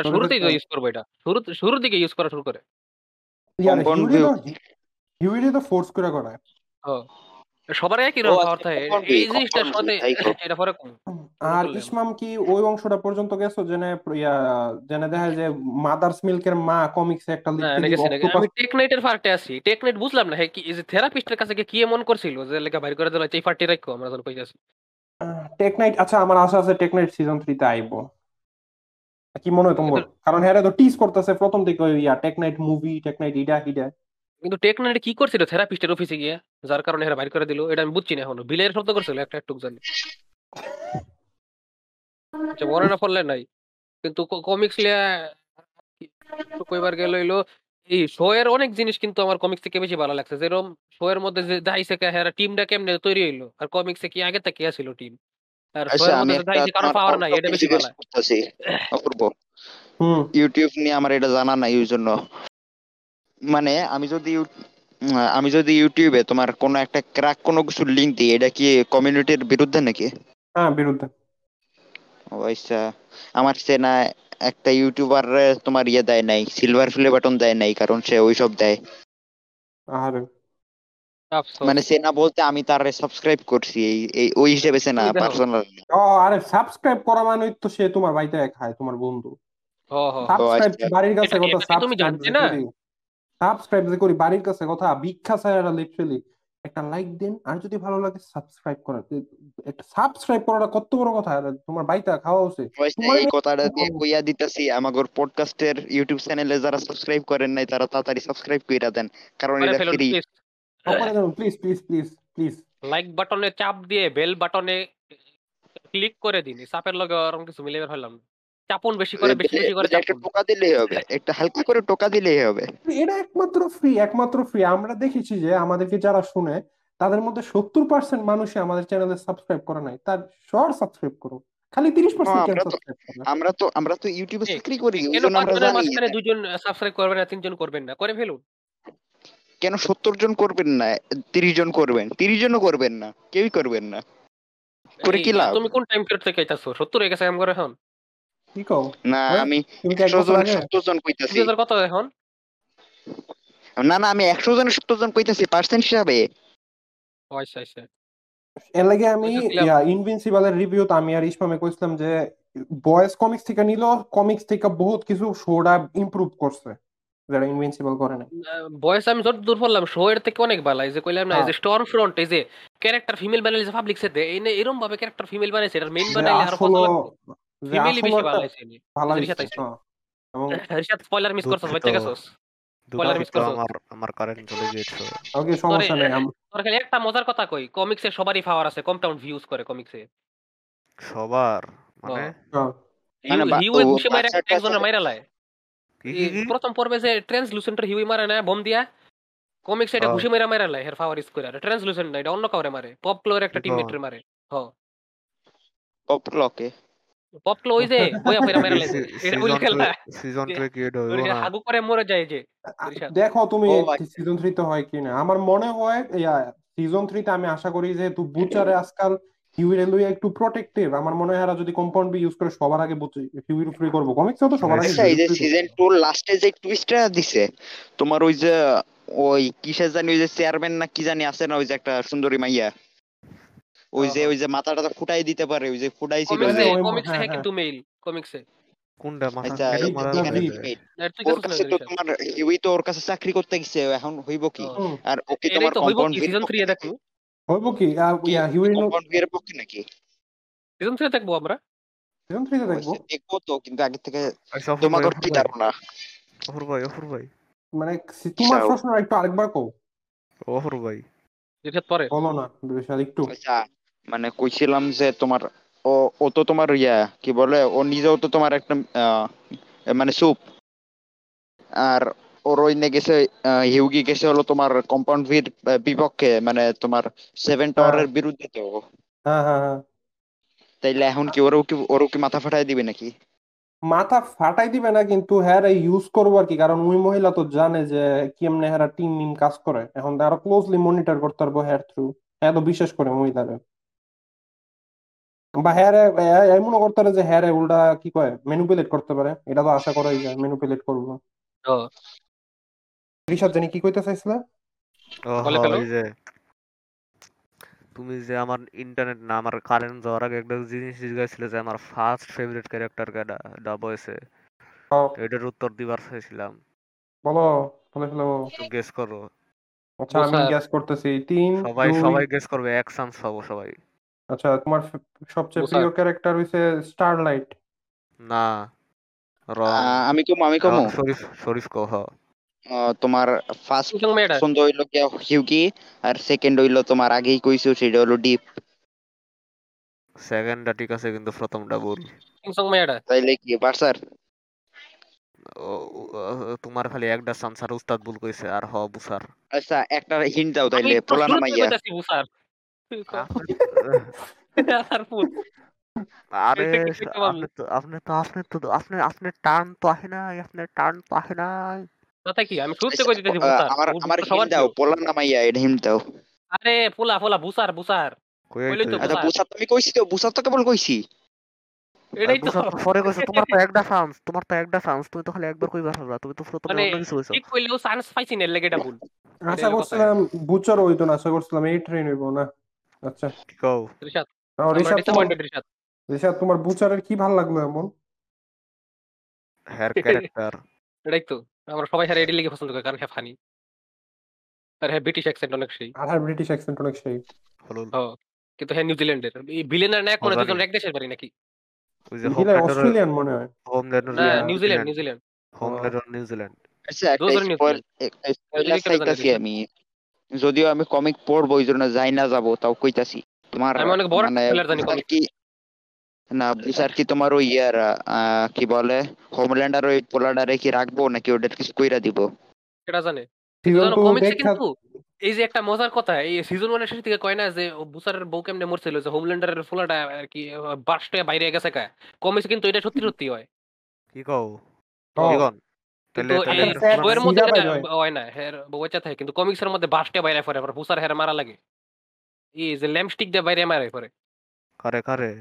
[SPEAKER 2] শুরুতেই
[SPEAKER 1] কাছে-
[SPEAKER 2] ইউজ করব এটা। শুরু শুরুর দিকে ইউজ করা শুরু করে।
[SPEAKER 1] তো
[SPEAKER 4] view।
[SPEAKER 1] হিউরি তো ফোর্স করে করায়।
[SPEAKER 2] ও। সবার একই
[SPEAKER 4] ও
[SPEAKER 2] রকম পাওয়ার থাকে এই জিনিসটার সাথে এটা পরে
[SPEAKER 1] আর ইসমাম কি ওই অংশটা পর্যন্ত গেছো জেনে জেনে দেখা যায় যে মাদার্স মিল্কের মা কমিক্সে একটা
[SPEAKER 2] আমি টেকনাইটের ফার্টে আছি। টেকনাইট বুঝলাম না হ্যাঁ কি এই যে থেরাপিস্টের কাছে কি এমন করছিল যে লেখা বাইর করে দিল এই ফার্টি রাখো আমরা যখন কইতাছি
[SPEAKER 1] টেকনাইট আচ্ছা আমার আশা আছে টেকনাইট সিজন থ্রিতে আইবো। কি মনে হয় তোমার? কারণ হ্যাঁ তো টিজ করতেছে প্রথম থেকে ইয়া টেকনাইট মুভি টেকনাইট ইডা হিডা।
[SPEAKER 2] কিন্তু টেকনাইট কি করছিল থেরাপিস্টের অফিসে গিয়ে? যার কারণে এরা বাইর করে দিল। এটা আমি বুঝছি না এখনও। বিলের শব্দ করছিল একটা একটু জানি। আচ্ছা মনে না পড়লে নাই। কিন্তু কমিক্স লিয়া কইবার গেল হইল এই শো এর অনেক জিনিস কিন্তু আমার কমিক্স থেকে বেশি ভালো লাগছে। যেরকম শো এর মধ্যে যে দাইছে কে হ্যাঁ টিমটা কেমনে তৈরি হইল? আর কমিক্সে কি আগে থেকে ছিল টিম আর শো
[SPEAKER 4] আচ্ছা
[SPEAKER 2] এর মধ্যে দাইছে কারও
[SPEAKER 4] তোমার
[SPEAKER 2] পাওয়ার নাই এটা বেশি ভালো
[SPEAKER 4] করতেছি অপূর্ব।
[SPEAKER 1] হুম।
[SPEAKER 4] ইউটিউব নিয়ে আমার এটা জানা নাই ওই জন্য। মানে আমি যদি আমি যদি ইউটিউবে তোমার কোনো একটা ক্র্যাক কোনো কিছু লিঙ্ক দিই এটা কি কমিউনিটির বিরুদ্ধে নাকি?
[SPEAKER 1] হ্যাঁ বিরুদ্ধে।
[SPEAKER 4] ও আচ্ছা। আমার চেনা একটা ইউটিউবার তোমার ইয়ে দেয় নাই সিলভার প্লে বাটন দেয় নাই কারণ সে ওইসব দেয়।
[SPEAKER 1] আরে
[SPEAKER 4] মানে চেনা বলতে আমি তার সাবস্ক্রাইব করছি এই এই ওই হিসেবে চেনা পার্সোনাল
[SPEAKER 1] ও আরে সাবস্ক্রাইব করা মানে তো সে তোমার বাড়িতে খায় তোমার বন্ধু।
[SPEAKER 2] হ হ
[SPEAKER 1] সাবস্ক্রাইব
[SPEAKER 4] আচ্ছা।
[SPEAKER 1] বাড়ির কাছে কথা
[SPEAKER 2] কি তুমি জানতে না?
[SPEAKER 1] সাবস্ক্রাইব যে করি বাড়ির কাছে কথা ভিক্ষা ছাড়া লিটারালি একটা লাইক দিন। আর যদি ভালো লাগে সাবস্ক্রাইব করা একটা সাবস্ক্রাইব করাটা কত বড় কথা আর তোমার বাড়িতে খাওয়া উচিত তোমার
[SPEAKER 4] এই কথাটা দিয়ে কইয়া দিতেছি আমাগর পডকাস্টের ইউটিউব চ্যানেলে যারা সাবস্ক্রাইব করেন নাই তারা তাড়াতাড়ি সাবস্ক্রাইব কইরা দেন কারণ
[SPEAKER 2] করে
[SPEAKER 4] এটা free
[SPEAKER 2] please
[SPEAKER 1] please please please please
[SPEAKER 2] like বাটনে চাপ দিয়ে বেল বাটনে ক্লিক করে দিন চাপের লগে ওরকম কিছু মিলে বের হলাম না। চাপুন বেশি করে বেশি বেশি করে
[SPEAKER 4] একটা টোকা দিলেই হবে একটা হালকা করে টোকা দিলেই হবে।
[SPEAKER 1] এটা একমাত্র ফ্রি একমাত্র ফ্রি আমরা দেখেছি যে আমাদেরকে যারা শুনে তাদের মধ্যে সত্তর পার্সেন্ট মানুষই আমাদের চ্যানেলে সাবস্ক্রাইব করে নাই। তার শর্ট সাবস্ক্রাইব করো খালি তিরিশ পার্সেন্ট কেন
[SPEAKER 4] আমরা তো-
[SPEAKER 1] সাবস্ক্রাইব করে না?
[SPEAKER 4] আমরা তো আমরা তো ইউটিউবে চাকরি করি ওই জন্য আমরা
[SPEAKER 2] পাঁচজনের
[SPEAKER 4] জানি
[SPEAKER 2] মাঝখানে দুজন সাবস্ক্রাইব করবেন না তিনজন করবেন না? করে ফেলুন।
[SPEAKER 4] কেন সত্তর জন করবেন না? তিরিশ জন করবেন। তিরিশ জনও করবেন না কেউই করবেন না। করে কি লাভ?
[SPEAKER 2] তুমি কোন টাইম পিরিয়ড থেকে আইতাছো সত্তর হয়ে গেছে আম করে এখন।
[SPEAKER 1] কি কও
[SPEAKER 4] না
[SPEAKER 1] হ্যাঁ?
[SPEAKER 4] আমি
[SPEAKER 1] তুমি কি এক
[SPEAKER 4] একশো
[SPEAKER 1] বছর
[SPEAKER 4] জন সত্তর জন কইতাছি।
[SPEAKER 2] কত এখন?
[SPEAKER 4] না না আমি একশো জনের সত্তর জন কইতাছি পার্সেন্ট হিসাবে।
[SPEAKER 2] আচ্ছা আচ্ছা
[SPEAKER 1] এর লাগে আমি ইনভিনসিবলের রিভিউতে আমি আর ইসমামে কইছিলাম যে বয়েস কমিক্স থেকে নিল কমিক্স থেকে বহুত কিছু শোটা ইমপ্রুভ করছে যারা ইনভিনসিবল করে নাই।
[SPEAKER 2] বয়স আমি যত দূর পড়লাম শো এর থেকে অনেক ভালো। যে কইলাম না। যে স্টর্ম ফ্রন্ট এই যে ক্যারেক্টার ফিমেল বানাইলে যে পাবলিক এই এরকম ভাবে ক্যারেক্টার ফিমেল বানাইছে মেইন বানাইলে আরও কত
[SPEAKER 1] আসলে
[SPEAKER 2] লাগতো
[SPEAKER 1] যে আসলে
[SPEAKER 2] বেশি
[SPEAKER 1] একটা
[SPEAKER 2] হইছে
[SPEAKER 1] ভালো
[SPEAKER 2] রিশাদ
[SPEAKER 1] হইছে। এবং <laughs>
[SPEAKER 2] রিশাদ স্পয়লার মিস করছস
[SPEAKER 3] দুঃখিত।
[SPEAKER 2] বাচ্চা গেছস Spoiler miss
[SPEAKER 3] দুঃখিত
[SPEAKER 2] করছ?
[SPEAKER 3] আমার আমার কারেন্ট চলে গিয়েছে
[SPEAKER 1] ওকে সমস্যা নেই আম-
[SPEAKER 2] তোর খালি একটা মজার কথা কই কমিক্সে সবারই পাওয়ার আছে কম্পাউন্ড ভিউজ করে কমিক্সে
[SPEAKER 3] সবার মানে
[SPEAKER 1] হ্যাঁ।
[SPEAKER 4] মানে বা-
[SPEAKER 2] হিউই
[SPEAKER 4] ও
[SPEAKER 2] ঘুষি মাইরা
[SPEAKER 4] বাচ্চাটা
[SPEAKER 2] একজনের
[SPEAKER 4] তো-
[SPEAKER 2] মাইরা লাই
[SPEAKER 3] কি কি কি?
[SPEAKER 2] প্রথম পর্বে যে ট্রান্সলুসেন্টের হিউই মারে না বম দিয়া কমিক্স এটা
[SPEAKER 3] হ্যাঁ।
[SPEAKER 2] ঘুষি মাইরা মাইরা লাই হের পাওয়ার ইউজ করে ট্রান্সলুসেন্ট না এটা অন্য কাউরে মারে পপ ক্লোর একটা
[SPEAKER 3] হ্যাঁ।
[SPEAKER 2] টিমমেটের মারে হ
[SPEAKER 4] লকে
[SPEAKER 2] পপ ক্লো ওই যে বইয়া ফেরা লাইছে এটা বলি খেলা।
[SPEAKER 3] সিজন টু কি না
[SPEAKER 2] হাগু করে মরে যায় যে
[SPEAKER 1] দেখো তুমি। সিজন থ্রিতে হয় কি না? আমার মনে হয় সিজন থ্রিতে আমি আশা করি যেহেতু বুচারে আজকাল হিউইর একটু প্রোটেক্টিভ আমার মনে হয় এরা যদি কম্পাউন্ড বি ইউজ করে সবার আগে হিউইর উপরে করব। কমিক্সে তো সবার আগে
[SPEAKER 4] আচ্ছা এই যে সিজন টুর লাস্টে যে টুইস্টটা দিছে তোমার ওই যে ওই কিসের জানি ওই যে চেয়ারম্যান না কি জানি আছে না ওই যে একটা সুন্দরী মাইয়া? ওই যে ওই যে মাথাটা ফুটাই দিতে পারে ওই যে ফুটাই ছিল
[SPEAKER 2] কমিক্সে
[SPEAKER 1] হ্যাঁ।
[SPEAKER 2] কিন্তু মেইল কমিক্সে
[SPEAKER 3] কোনটা? মাথা এটা
[SPEAKER 4] এই
[SPEAKER 3] মারা
[SPEAKER 1] যে
[SPEAKER 4] এখানে
[SPEAKER 3] যাবে।
[SPEAKER 4] এই-
[SPEAKER 2] তুই
[SPEAKER 4] ওর
[SPEAKER 2] গেছিস
[SPEAKER 4] কাছে
[SPEAKER 2] না
[SPEAKER 4] তো
[SPEAKER 2] রিশাদ?
[SPEAKER 4] তোমার হিউই তো ওর কাছে চাকরি করতে গেছে এখন হইব কি? আর ওকে তোমার কম্পাউন্ড
[SPEAKER 2] সিজন 3 এ
[SPEAKER 4] নাকি?
[SPEAKER 1] হইব কি? ইয়া হিউইর
[SPEAKER 4] কম্পাউন্ড ভির পক্ষে নাকি?
[SPEAKER 2] সিজন 3 দেখব আমরা।
[SPEAKER 1] সিজন থ্রিতে দেখব।
[SPEAKER 4] দেখব তো কিন্তু আগে থেকে
[SPEAKER 3] অফুর ভাই,
[SPEAKER 4] তোমাকে
[SPEAKER 3] অফুর
[SPEAKER 4] কি ধারণা
[SPEAKER 3] অফুর ভাই, অফুর ভাই,
[SPEAKER 1] মানে সি- তোমার প্রশ্ন একটু আরেকবার কও।
[SPEAKER 3] অফুর ভাই।
[SPEAKER 2] রিশাদ পরে।
[SPEAKER 1] বলো না বিশাল একটু।
[SPEAKER 4] আচ্ছা মানে কইছিলাম যে তোমার ও ও তো তোমার ইয়া কি বলে ও নিজেও তো তোমার একটা মানে সুপ আর ওর ওই নে গেছে হিউগি গেছে হলো তোমার কম্পাউন্ড ভির বিপক্ষে মানে তোমার সেভেন টাওয়ারের বিরুদ্ধে তো।
[SPEAKER 1] হ্যাঁ হ্যাঁ হ্যাঁ।
[SPEAKER 4] তাইলে এখন কি ওরও কি ওরও কি মাথা ফাটাই দিবে নাকি?
[SPEAKER 1] মাথা ফাটাই দিবে না কিন্তু হ্যাঁ ইউজ করব আর কি। কারণ ওই মহিলা তো জানে যে কেমনে হ্যাঁ টিম মিম কাজ করে। এখন তো আরও ক্লোজলি মনিটর করতে পারব হ্যার থ্রু হ্যাঁ তো বিশ্বাস করে মহিলারে। বা হ্যাঁ এমন করতে পারে যে হ্যাঁ উল্টা কি কয় ম্যানিপুলেট করতে পারে। এটা তো আশা করাই যায় ম্যানিপুলেট করব। রিশাদ জানি কি কইতে চাইছিলা?
[SPEAKER 3] যে তুমি যে আমার ইন্টারনেট না আমার কারেন্ট যাওয়ার আগে একটা জিনিস জিজ্ঞাসা যে আমার ফার্স্ট ফেভারিট ক্যারেক্টার কেডা ডাব হয়েছে।
[SPEAKER 1] ও,
[SPEAKER 3] এটার উত্তর দিবার চাইছিলাম।
[SPEAKER 1] বলো বলে ফেলো।
[SPEAKER 3] গেস করো।
[SPEAKER 1] আচ্ছা আমি গ্যাস করতেছি। তিন
[SPEAKER 3] সবাই সবাই গেস করবে এক চান্স পাবো সবাই।
[SPEAKER 1] আচ্ছা তোমার সবচেয়ে প্রিয় ক্যারেক্টার হইছে স্টারলাইট
[SPEAKER 3] না রং।
[SPEAKER 4] আহ, আমি কমু আমি কমু।
[SPEAKER 3] এখন শরীফ শরীফ কহ।
[SPEAKER 4] তোমার ফার্স্ট
[SPEAKER 2] কিংসং মেয়েটা।
[SPEAKER 4] পছন্দ হইল গিয়া হিউকি আর সেকেন্ড হইল তোমার আগেই কইছো সেটা হলো ডিপ
[SPEAKER 3] সেকেন্ডটা ঠিক আছে কিন্তু প্রথমটা ভুল।
[SPEAKER 2] কিংসং মেয়েটা।
[SPEAKER 4] তাইলে কি বার্সার
[SPEAKER 3] ও- ও- ও- তোমার খালি একটা চান্স আর উস্তাদ ভুল কইছে আর হ বুসার।
[SPEAKER 4] আচ্ছা একটা হিন্ট দাও
[SPEAKER 2] আমি
[SPEAKER 4] তাইলে
[SPEAKER 2] তো
[SPEAKER 4] পোলা
[SPEAKER 2] শুরুতে
[SPEAKER 4] নামাইয়া
[SPEAKER 2] কইতাছি বুসার।
[SPEAKER 3] আপনি
[SPEAKER 2] আরে এটা কি কইতে পারলি
[SPEAKER 3] আপনি তো আপনি তো আপনি তো আপনি আপনি টান তো আহে নাই আপনার টান তো আহে নাই।
[SPEAKER 2] কথা কি? আমি শুরুতে কই দিতেছি বুসার।
[SPEAKER 4] আমার আমার
[SPEAKER 2] তো
[SPEAKER 4] দাও পোলা নামাইয়া এটা হিন্ট দাও।
[SPEAKER 2] আরে পোলা পোলা বুসার বুসার।
[SPEAKER 3] কই
[SPEAKER 2] কইলেই তো
[SPEAKER 4] আচ্ছা
[SPEAKER 2] বুসার।
[SPEAKER 4] বুসার তো আমি কইছি তো বুসার তো কেবল কইছি।
[SPEAKER 2] এটাই তো।
[SPEAKER 3] পরে কইছে তোমার তো একটা চান্স তোমার তো একটা চান্স তুমি তো খালি একবার কইবা পারবা তুমি তো প্রথমে
[SPEAKER 2] মানে
[SPEAKER 3] অন্য কিছু কইছো।
[SPEAKER 2] ঠিক কইলেও চান্স পাইছি না লেগে এটা ভুল।
[SPEAKER 1] আশা করছিলাম বুচার হইতো না আশা করছিলাম এই ট্রেন হইবো না। আচ্ছা।
[SPEAKER 3] কও।
[SPEAKER 2] রিশাদ
[SPEAKER 1] রিশাদ তোমার বুচারের কি ভালো লাগল এমন?
[SPEAKER 3] হেয়ার ক্যারেক্টার <laughs>
[SPEAKER 2] এটাই তো আমরা সবাই হ্যাঁ এডি লিগে পছন্দ করি কারণ হ্যাঁ ফানি আর হ্যাঁ ব্রিটিশ অ্যাকসেন্ট অনেক সেই।
[SPEAKER 1] আর হ্যাঁ ব্রিটিশ অ্যাকসেন্ট অনেক সেই।
[SPEAKER 2] কিন্তু হ্যাঁ নিউজিল্যান্ডের এই ভিলেনের না এক মনে
[SPEAKER 3] মজারই।
[SPEAKER 2] দুজন এক দেশের বাড়ি নাকি?
[SPEAKER 3] ওই যে
[SPEAKER 1] অস্ট্রেলিয়ান মনে হয়।
[SPEAKER 3] হোমল্যান্ডের
[SPEAKER 2] না নিউজিল্যান্ড নিউজিল্যান্ড
[SPEAKER 3] হোমল্যান্ডের নিউজিল্যান্ড
[SPEAKER 4] আচ্ছা একটা স্পয়েল
[SPEAKER 2] রিশাদ।
[SPEAKER 4] আমি। যদিও আমি কমিক পড়ব ওই জন্য যাই না যাব তাও কইতাছি। তোমার
[SPEAKER 2] আমি
[SPEAKER 4] মানে কি না বুসার কি তোমার ওই ইয়ার আহ, কি বলে হোমল্যান্ডার ওই পোলাডারে কি রাখব নাকি ওদের কিছু কইরা দিব?
[SPEAKER 2] এটা জানে। কিন্তু এই যে একটা মজার কথা এই সিজন ওয়ানের শেষ থেকে কয় না যে বুসারের বউ কেমনে মরছিল যে হোমল্যান্ডারের ফুলাটা আর কি বাস্টে বাইরে গেছে কা। কমিক্সে কিন্তু এটা সত্যি সত্যি হয়।
[SPEAKER 3] কি কও। কি কন?
[SPEAKER 2] কিন্তু
[SPEAKER 3] তাহলে
[SPEAKER 2] এই
[SPEAKER 3] তাহলে
[SPEAKER 1] এটা
[SPEAKER 2] বইয়ের
[SPEAKER 1] সিধা
[SPEAKER 2] মধ্যে এটা
[SPEAKER 1] বাইরে হয়।
[SPEAKER 2] হয় না হের বউচা থাকে কিন্তু কমিক্সের মধ্যে বাস্টে বাইরে পড়ে আবার বুসার হের মারা লাগে এই যে ল্যাম্পস্টিক দিয়ে বাইরে মারে পড়ে
[SPEAKER 3] কারে কারে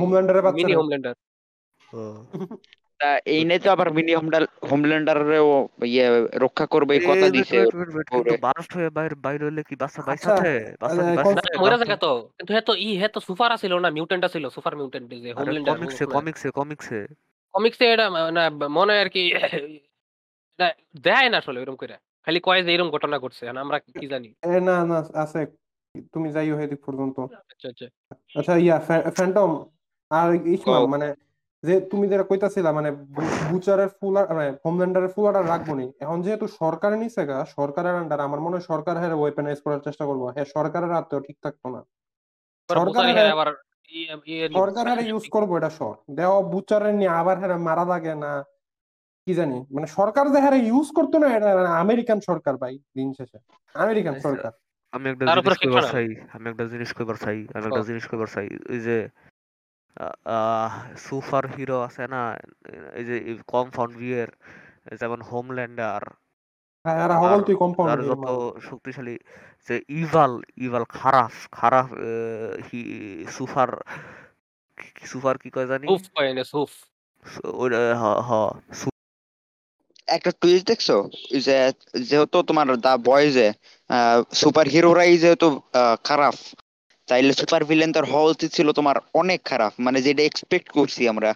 [SPEAKER 1] হোমল্যান্ডারের
[SPEAKER 2] মিনি
[SPEAKER 1] বাচ্চারা
[SPEAKER 2] হোমল্যান্ডার
[SPEAKER 3] ও
[SPEAKER 4] তা এই নিয়ে তো আবার মিনি হোমডাল হোমল্যান্ডারেও ইয়ে রক্ষা করবে এই কথা
[SPEAKER 3] এই wait,
[SPEAKER 4] দিছে
[SPEAKER 3] wait, wait, wait, কিন্তু
[SPEAKER 4] ওরে।
[SPEAKER 3] বারস্ট হয়ে বাইরে বাইরে হলে কি বাচ্চা বাইসা
[SPEAKER 1] আচ্ছা,
[SPEAKER 3] থাকে বাচ্চা কি
[SPEAKER 1] আরে,
[SPEAKER 3] বাঁচা
[SPEAKER 1] কোন-
[SPEAKER 2] না
[SPEAKER 3] থাকে?
[SPEAKER 2] মরে
[SPEAKER 3] বাচ্চা-
[SPEAKER 2] জায়গা তো কিন্তু হ্যাঁ তো ই হ্যাঁ তো সুপার ছিল না মিউটেন্ট ছিল সুপার মিউটেন্ট যে
[SPEAKER 3] আরে
[SPEAKER 2] হোমল্যান্ডার
[SPEAKER 3] কমিক্সে কমিক্সে কমিক্সে
[SPEAKER 2] কমিক্সে এটা মা- না মনে হয় আর কি এটা দেয় না আসলে এরকম করে। খালি কয় যে এরকম ঘটনা ঘটছে আর আমরা কি জানি?
[SPEAKER 1] না না আছে। তুমি যাইও এদিক পর্যন্ত।
[SPEAKER 2] আচ্ছা আচ্ছা।
[SPEAKER 1] আচ্ছা ইয়া ফ্যান্টম আর ইসমাম মানে যে তুমি যেটা কইতাছিলা মানে বুচারের ফুলার মানে হোমল্যান্ডারের ফুলার রাখব নি। এখন যেহেতু সরকার নিছে গা সরকারের আন্ডার আমার মনে হয় সরকার হ্যাঁ ওয়েপেনাইজ করার চেষ্টা করব। হ্যাঁ সরকারের হাতেও ঠিক থাকতো না।
[SPEAKER 2] আবার
[SPEAKER 1] সরকার
[SPEAKER 2] বুসারি
[SPEAKER 1] হ্যাঁ-
[SPEAKER 2] আবার ই- ই-
[SPEAKER 1] সরকার হ্যাঁ ইউজ করব এটা শর দেহ বুচারের নিয়ে আবার হ্যাঁ মারা লাগে না কি জানি? মানে সরকার যে হ্যাঁ ইউজ করতো না এটা আমেরিকান সরকার ভাই দিন শেষে। আমেরিকান
[SPEAKER 3] আচ্ছা।
[SPEAKER 1] সরকার।
[SPEAKER 3] আমি একটা জিনিস কইবার চাই আমি একটা জিনিস কইবার চাই আমি একটা জিনিস কইবার চাই ওই যে সুপার হিরো আছে না এই যে কমফাউন্ড ভিউয়ের যেমন হোমল্যান্ডার
[SPEAKER 1] হ্যাঁ এরা
[SPEAKER 3] যত শক্তিশালী যে ইভাল ইভাল খারাপ খারাপ সুপার সুপার কি কয় জানি?
[SPEAKER 2] সুফ কয় না সুফ।
[SPEAKER 3] হ হ
[SPEAKER 4] একটা টুইস্ট দেখছ? এই যে যেহেতু তোমার দা বয়েজে সুপার হিরোরাই যেহেতু খারাপ তাইলে সুপার ভিলেন তার হওয়া উচিত ছিল তোমার অনেক খারাপ মানে যেটা এক্সপেক্ট করছি আমরা।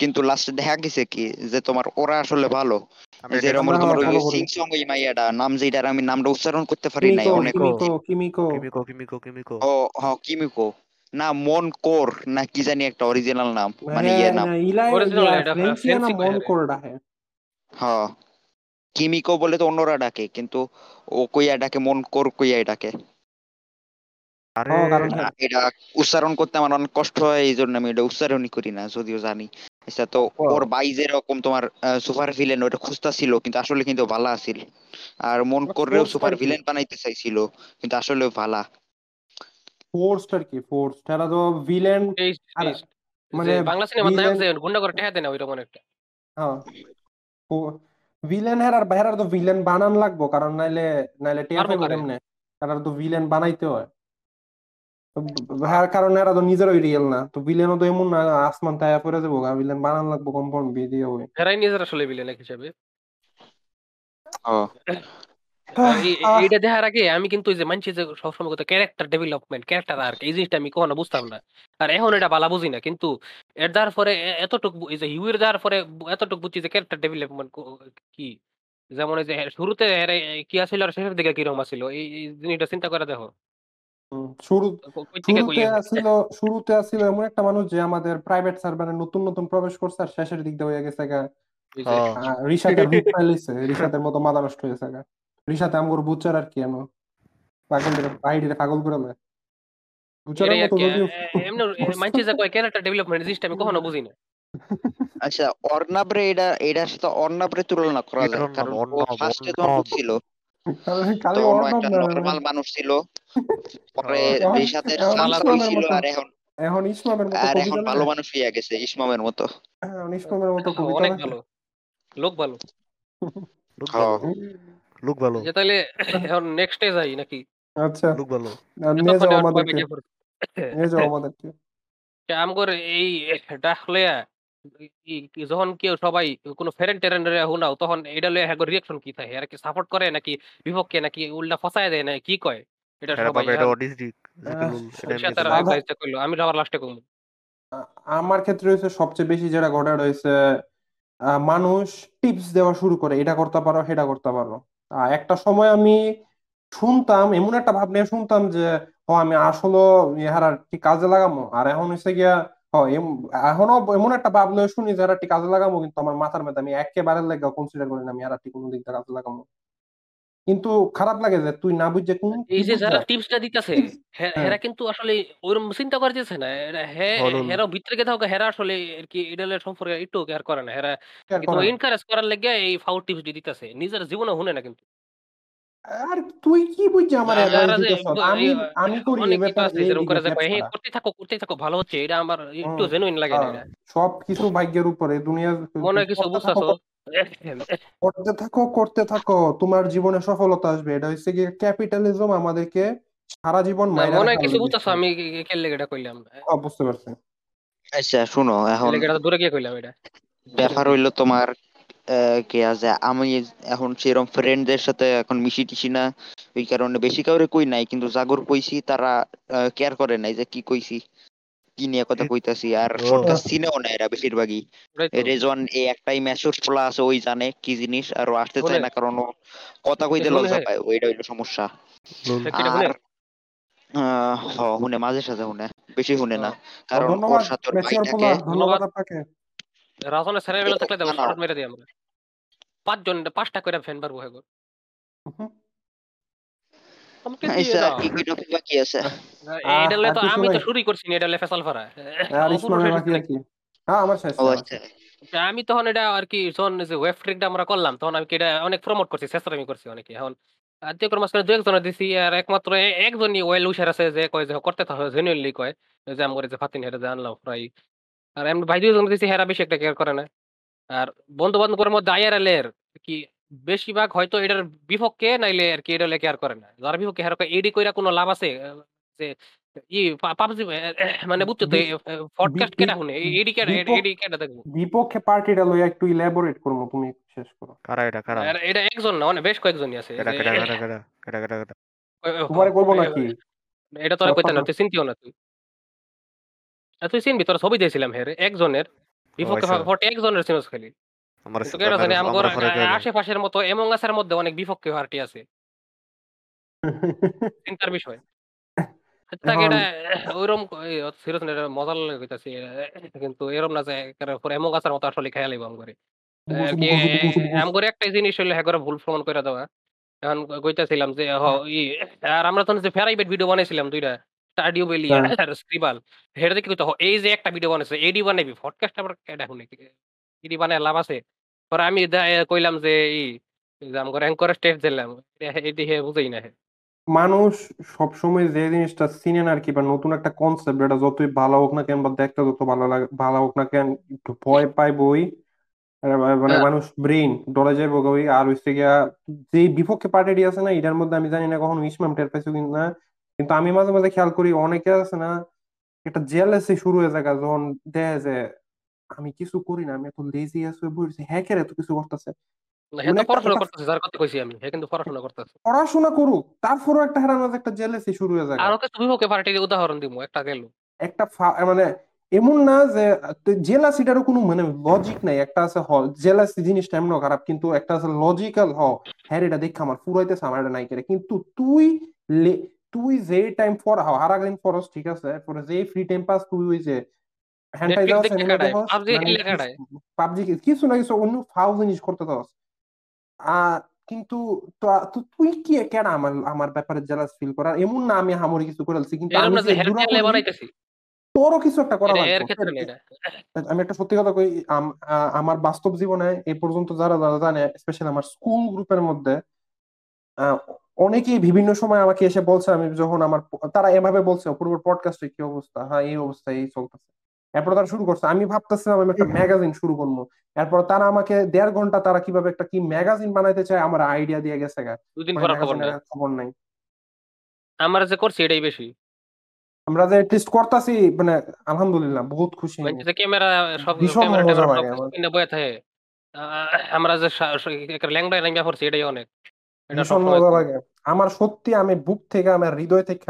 [SPEAKER 4] কিন্তু লাস্টে দেখা গেছে কি? যে তোমার ওরা আসলে ভালো।
[SPEAKER 3] আমি এটা
[SPEAKER 4] যেরকম
[SPEAKER 1] আমরা
[SPEAKER 4] তোমার ওই
[SPEAKER 1] follow করি।
[SPEAKER 4] সিংসং ওই মাইয়াটা নাম যেটার আমি নামটা উচ্চারণ করতে পারি নাই
[SPEAKER 1] কিমিকো
[SPEAKER 4] অনেক
[SPEAKER 1] Kimiko Kimiko.
[SPEAKER 3] Kimiko Kimiko Kimiko.
[SPEAKER 4] ও হ কিমিকো। না মন কোর না কি জানি একটা অরিজিনাল নাম মানে
[SPEAKER 1] হ্যাঁ,
[SPEAKER 4] ইয়ে নাম
[SPEAKER 1] হ্যাঁ, ইয়া, মন
[SPEAKER 4] কিমিকো বলে তো অন্যরা ডাকে কিন্তু ও কইয়া ডাকে মন কোর কইয়া ডাকে।
[SPEAKER 3] আরে
[SPEAKER 4] এটা উচ্চারণ করতে আমার অনেক কষ্ট হয় এই জন্য আমি এটা উচ্চারণই করি না যদিও জানি। আচ্ছা তো ওর বাই যেরকম তোমার সুপার ভিলেন ওটা খুঁজতা ছিল কিন্তু আসলে কিন্তু ভালো আছিল। আর মন করলেও সুপার ভিলেন বানাইতে চাইছিল কিন্তু আসলে ভালা।
[SPEAKER 1] ফোর্সড আর কি ফোর্সড এরা তো ভিলেন মানে
[SPEAKER 2] মানে বাংলা সিনেমার নায়ক
[SPEAKER 1] villain-
[SPEAKER 2] যে গুন্ডা করে টেহা দেয় না ওইরকম একটা।
[SPEAKER 1] হ্যাঁ। ভিলেন হেরার বাইরার তো ভিলেন বানান লাগবো কারণ নাইলে নাইলে পাইবো
[SPEAKER 2] কারে?
[SPEAKER 1] কেমনে? এরার তো ভিলেন বানাইতে হয়। হ্যাঁ কারণ এরা তো নিজেরই রিয়েল না। তো ভিলেনও তো এমন না আসমান তায়া পড়ে যাব ভিলেন বানান লাগবো কম্পাউন্ড বিয়ে দিয়ে হবে?
[SPEAKER 2] হেরাই নিজের আসলে ভিলেন এক হিসাবে। দেখার আগে আমি কিন্তু যে মানছি যে সবসময় কথা ক্যারেক্টার ডেভেলপমেন্ট ক্যারেক্টার আর এই জিনিসটা আমি কখনো বুঝতাম না। আর এখন এটা বালা বুঝি না কিন্তু এর দেওয়ার পরে এতটুকু এই যে হিউয়ের দেওয়ার পরে এতটুকু বুঝছি যে ক্যারেক্টার ডেভেলপমেন্ট কি যেমন এই যে শুরুতে কি আছিল আর শেষের দিকে কীরকম আছিল? এই জিনিসটা চিন্তা করে দেখো।
[SPEAKER 1] শুরু শুরুতে শুরুতে এমন একটা মানুষ যে আমাদের প্রাইভেট সার্ভারে নতুন নতুন প্রবেশ করছে আর শেষের দিক দিয়ে হয়ে গেছে গা
[SPEAKER 3] হ্যাঁ
[SPEAKER 1] পাইলিছে রিশাতের মতো মাথা নষ্ট হয়েছে গা। রিশাতে আমগর বুচার আর কি এনো পাগল বাইরে পাগল করে দেয়। বুচারের মতো
[SPEAKER 2] এমনি কয় ক্যারেক্টার ডেভেলপমেন্ট জিনিসটা আমি কখনো বুঝি না।
[SPEAKER 4] আচ্ছা অর্ণাবরে এটা এটার সাথে অর্ণাবরে তুলনা করা যায় কারণ ফার্স্টে
[SPEAKER 1] খালি
[SPEAKER 4] তখন ও
[SPEAKER 1] অর্ণব
[SPEAKER 4] নর্মাল মানুষ ছিল। পরে
[SPEAKER 3] হ্যাঁ
[SPEAKER 4] ছিল আর এখন
[SPEAKER 1] এখন ইসমামের মতো
[SPEAKER 4] আর এখন ভালো মানুষ হইয়া গেছে ইসমামের মতো।
[SPEAKER 1] এখন ইসমামের মতো
[SPEAKER 2] হ্যাঁ,
[SPEAKER 1] কবিতা
[SPEAKER 2] অনেক ভালো। লোক ভালো।
[SPEAKER 3] লুক
[SPEAKER 4] হ্যাঁ
[SPEAKER 3] ভালো। লুক ভালো।
[SPEAKER 2] যে তাহলে এখন নেক্সটে যাই নাকি?
[SPEAKER 1] আচ্ছা।
[SPEAKER 3] লুক ভালো।
[SPEAKER 1] নিয়ে যাও আমাদেরকে। নিয়ে যাও আমাদেরকে।
[SPEAKER 2] আমগর এই ডাকলে যখন কেউ সবাই কোনো ফেরেন টেরেন হুনাও তখন এটা লয়ে হ্যাঁ রিয়াকশন কি থাকে? এরা কি সাপোর্ট করে নাকি? বিপক্ষে নাকি উল্টা ফসায় দেয় না কি কয়? এটা সবাই
[SPEAKER 3] এটা অডিস্টিক
[SPEAKER 2] আমি লাস্টে কমু।
[SPEAKER 1] আমার ক্ষেত্রে হচ্ছে সবচেয়ে বেশি যেটা ঘটে রয়েছে মানুষ টিপস দেওয়া শুরু করে এটা করতে পারো সেটা করতে পারো। একটা সময় আমি শুনতাম এমন একটা ভাব নিয়ে শুনতাম যে হ আমি আসলে ইহার কি কাজে লাগামো। আর এখন হচ্ছে গিয়া হ এখনও এমন একটা ভাব নিয়ে শুনি যে এরা কাজে লাগামো কিন্তু আমার মাথার মধ্যে আমি একেবারে লেগে কনসিডার করি না আমি এরা কোনো দিক দিয়ে কাজে লাগামো। কিন্তু খারাপ লাগে যে তুই না বুঝে কোন
[SPEAKER 2] এই যে যারা টিপসটা দিতেছে
[SPEAKER 1] হ্যাঁ
[SPEAKER 2] হেরা কিন্তু আসলে ওরকম চিন্তা করতেছে না। হে হেরা ভিতরে থাকা হেরা আসলে আর কি লইয়া সম্পর্কে একটু কেয়ার করে না। হেরা কিন্তু
[SPEAKER 1] করে
[SPEAKER 2] এনকারেজ করার লাগে এই ফাউল টিপস দিতেছে। নিজের জীবনে শুনে না কিন্তু।
[SPEAKER 1] আর তুই কি বুঝছিস আমার আমি আমি করি এই
[SPEAKER 2] "হ্যাঁ, করতে থাকো করতে থাকো ভালো হচ্ছে এটা আমার একটু জেনুইন লাগে না
[SPEAKER 1] হ্যাঁ। সব কিছু ভাগ্যের উপরে দুনিয়ার
[SPEAKER 2] মনে কিছু বুঝতেছো।
[SPEAKER 1] করতে থাকো করতে থাকো। তোমার জীবনে সফলতা আসবে। এটা হচ্ছে কি ক্যাপিটালিজম আমাদেরকে সারা জীবন মাইরা
[SPEAKER 2] মনে হয় কিছু বুঝতেছো আমি খেললে এটা কইলাম?
[SPEAKER 1] হ্যাঁ, বুঝতে পারছি।
[SPEAKER 4] আচ্ছা শুনো এখন
[SPEAKER 2] দূরে গিয়ে কইলাম এটা।
[SPEAKER 4] ব্যাপার হইল তোমার আহ, কি আছে আমি এখন সেরকম ফ্রেন্ডদের সাথে এখন মিশি টিশি না ওই কারণে বেশি কাউরে কই নাই কিন্তু জাগর কইছি তারা কেয়ার করে নাই যে কি কইছি। কি নিয়ে কথা কইতাছি আর পডকাস্ট চিনেও না এরা বেশিরভাগই। রেজন এই একটাই মেসেজ খোলা আছে ওই জানে কি জিনিস আর ও আসতে চায় না কারণ ও কথা কইতে লজ্জা পায় ওইটা হইল সমস্যা। আর আহ, হ হুনে মাঝে সাঝে হুনে বেশি হুনে না কারণ ওর
[SPEAKER 1] ধন্যবাদ
[SPEAKER 4] সাথে ওর ভাই থাকে
[SPEAKER 1] ধন্যবাদ আপনাকে।
[SPEAKER 2] রাজনের স্যারের বেলা থাকলে দেবো শর্ট মেরে দিই আমরা। পাঁচজন পাঁচটা করে ফ্যান পারব হ্যাঁ। আমাকে দিয়ে
[SPEAKER 4] আচ্ছা
[SPEAKER 2] দাও।
[SPEAKER 4] কি কি টপিক বাকি আছে?
[SPEAKER 1] আর
[SPEAKER 2] তো আমি তো শুরুই করছি না এটা লয়ে ফেসাল ফারা।
[SPEAKER 1] আর বাকি হ্যাঁ আমার শেষ
[SPEAKER 4] আচ্ছা।
[SPEAKER 2] আমি তখন এটা আর কি যখন যে ওয়েব ট্রিকটা আমরা করলাম তখন আমি এটা অনেক প্রমোট করছি চেষ্টামি করছি অনেকে। এখন মাঝখানে দু একজনের দিছি আর একমাত্র একজনই ওয়েল উইশার আছে যে কয় যে করতে থাকে জেনুইনলি কয় যে আমি করে যে ফাতিন হেরে যে আনলাম প্রায়। আর এমনি ভাই দুজন দিছি হেরা বেশি একটা কেয়ার করে না। আর বন্ধু বান্ধবের মধ্যে আইআরএল এর কি বেশিরভাগ হয়তো এটার বিপক্ষে নাইলে আর কি এটা কেয়ার করে না। যার বিপক্ষে হেরা এডি কইরা কোনো লাভ আছে? যে ই পাবজি মানে বুঝছ তো পডকাস্ট কেটা শুনে? এডি কেটা এডি কেটা দেখব?
[SPEAKER 1] বিপক্ষে পার্টিটা লইয়া একটু ইলাবোরেট করব তুমি শেষ করো।
[SPEAKER 3] কারা এটা কারা?
[SPEAKER 2] আর এটা একজন না অনেক বেশ কয়েকজনই আছে। যে
[SPEAKER 3] কেডা কেডা কেডা কেডা কেডা কেডা?
[SPEAKER 1] তোমারে করব নাকি?
[SPEAKER 2] এটা তোরা কইতে না তুই চিনতিও না তুই। আর তুই চিনবি তোরা ছবি দিয়েছিলাম হেরে একজনের। বিপক্ষে
[SPEAKER 3] আচ্ছা।
[SPEAKER 2] ফটে একজনের চিনস খালি। আশেপাশের মতো এমন গাছের মধ্যে অনেক বিপক্ষে পার্টি আছে। <laughs> চিন্তার বিষয়। তাকে
[SPEAKER 1] এখন
[SPEAKER 2] এটা ওইরকম সিরিয়াস এটা মজার কইতাছি কিন্তু এরকম না যে এমন গাছের মতো আসলে খেয়াল আইব আমগরে
[SPEAKER 1] বুঝ
[SPEAKER 2] আর কি
[SPEAKER 1] বুঝ বুঝ বুঝ
[SPEAKER 2] আমগরে একটা জিনিস হইলে হ্যাঁ করে ভুল প্রমাণ করে দেওয়া। এখন কইতাছিলাম যে হ ই আর আমরা তখন যে ফেরাইবেট ভিডিও বানাইছিলাম দুইটা স্টাডিও বেলি
[SPEAKER 1] হ্যাঁ।
[SPEAKER 2] আর স্ক্রিবাল হেটা দেখি কইতো এই যে একটা ভিডিও বানাইছে এডি বানাইবি পডকাস্ট আবার এটা শুনে। এডি বানায় লাভ আছে। পরে আমি কইলাম যে ই যে আমগো র্যাঙ্ক করে স্টেট দিলাম এডি হে বুঝাই না
[SPEAKER 1] মানুষ সবসময় যে জিনিসটা চিনে না আর কি বা নতুন একটা কনসেপ্ট এটা যতই ভালো হোক না কেন বা দেখতে যত ভালো লাগে ভালো হোক না কেন একটু ভয় পায় বই মানে
[SPEAKER 2] হ্যাঁ।
[SPEAKER 1] মানুষ ব্রেইন ডরে যাইব ওই আর হচ্ছে গিয়া যে বিপক্ষে পার্টি আছে না এটার মধ্যে আমি জানি না কখনো ইসমাম টের পাইছো কিনা কিন্তু আমি মাঝে মাঝে খেয়াল করি অনেকে আছে না একটা জেলাসি শুরু হয়ে যায় যখন দেখে যে আমি কিছু করি না আমি এত লেজি আছি বলছি হ্যাঁ কে রে এত কিছু করতেছে। একটা
[SPEAKER 2] পড়াশোনা করতেছে যার কথা কইছি আমি হে কিন্তু পড়াশোনা করতেছে।
[SPEAKER 1] পড়াশোনা করুক তারপরও একটা হেরার মাঝে একটা জেলেসি শুরু হয়ে যায়।
[SPEAKER 2] আরও কিছু বিপক্ষে পার্টির উদাহরণ দিব একটা গেল।
[SPEAKER 1] একটা মানে এমন না যে জেলাসিটারও কোনো মানে লজিক নাই একটা আছে হ জেলাসি জিনিসটা এমন খারাপ কিন্তু একটা আছে লজিক্যাল হ হ্যাঁ এটা দেখ আমার ফুরাইতেছে আমার এটা নাই করে। কিন্তু তুই তুই যে টাইম ফর ফরস ঠিক আছে? পরে যে ফ্রি টাইম পাস তুই ওই যে
[SPEAKER 2] পাবজি
[SPEAKER 1] মানে কিছু না কিছু অন্য ফাউ জিনিস করতে কিন্তু তো তো তুই কি কেন আমার আমার ব্যাপারে জেলাস ফিল করার এমন না আমি হামরি কিছু করেছি কিন্তু তোরও কিছু একটা করা আমি একটা সত্যি কথা কই আমার বাস্তব জীবনে এই পর্যন্ত যারা যারা জানে স্পেশালি আমার স্কুল গ্রুপের মধ্যে আহ, অনেকেই বিভিন্ন সময় আমাকে এসে বলছে আমি যখন আমার তারা এভাবে বলছে অপূর্ব পডকাস্টে কি অবস্থা? হ্যাঁ এই অবস্থা এই চলতেছে। এরপর তারা শুরু করছে। আমি ভাবতেছিলাম আমি একটা ম্যাগাজিন শুরু করব। এরপর তারা আমাকে দেড় ঘণ্টা তারা কীভাবে একটা কি ম্যাগাজিন বানাইতে চায় আমার আইডিয়া দিয়ে গেছে গা।
[SPEAKER 2] দুদিন
[SPEAKER 1] মানে
[SPEAKER 2] পর খবর নাই।
[SPEAKER 1] খবর নাই।
[SPEAKER 2] আমার যে করছি এটাই বেশি।
[SPEAKER 1] আমরা যে টেস্ট করতেছি মানে আলহামদুলিল্লাহ বহুত খুশি। আমি।
[SPEAKER 2] মানে যে ক্যামেরা সব ক্যামেরা ট্যামেরা বয়ে থাকে। আমরা যে ল্যাংড়ায় ল্যাংড়া পড়ছি এটাই অনেক।
[SPEAKER 1] ভীষণ মজা লাগে। আমার সত্যি আমি বুক থেকে আমার হৃদয় থেকে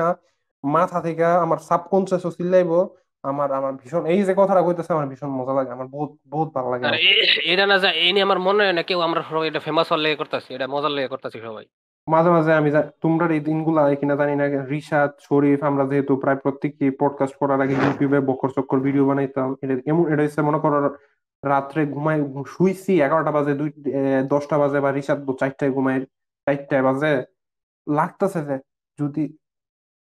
[SPEAKER 1] মাথা থেকে আমার সাবকনসিয়াসও চিল্লাইবো। আমার আমার ভীষণ এই যে কথাটা কইতেছে আমার ভীষণ মজা লাগে আমার বহুত বহুত ভালো লাগে।
[SPEAKER 2] এটা না যায় এই নিয়ে আমার মনে হয় না কেউ আমরা সবাই এটা ফেমাস হলে করতেছি এটা মজার লেগে করতেছি সবাই
[SPEAKER 1] মাঝে মাঝে আমি তোমরা এই দিনগুলা কিনা জানি না রিশাদ শরীফ আমরা যেহেতু প্রায় প্রত্যেকটি পডকাস্ট করার আগে ইউটিউবে বকর চক্কর ভিডিও বানাইতাম এটা এমন এটা হচ্ছে মনে করো রাত্রে ঘুমাই শুইছি এগারোটা বাজে দুই দশটা বাজে বা রিশাদ চারটায় ঘুমাই চারটায় বাজে লাগতেছে যে যদি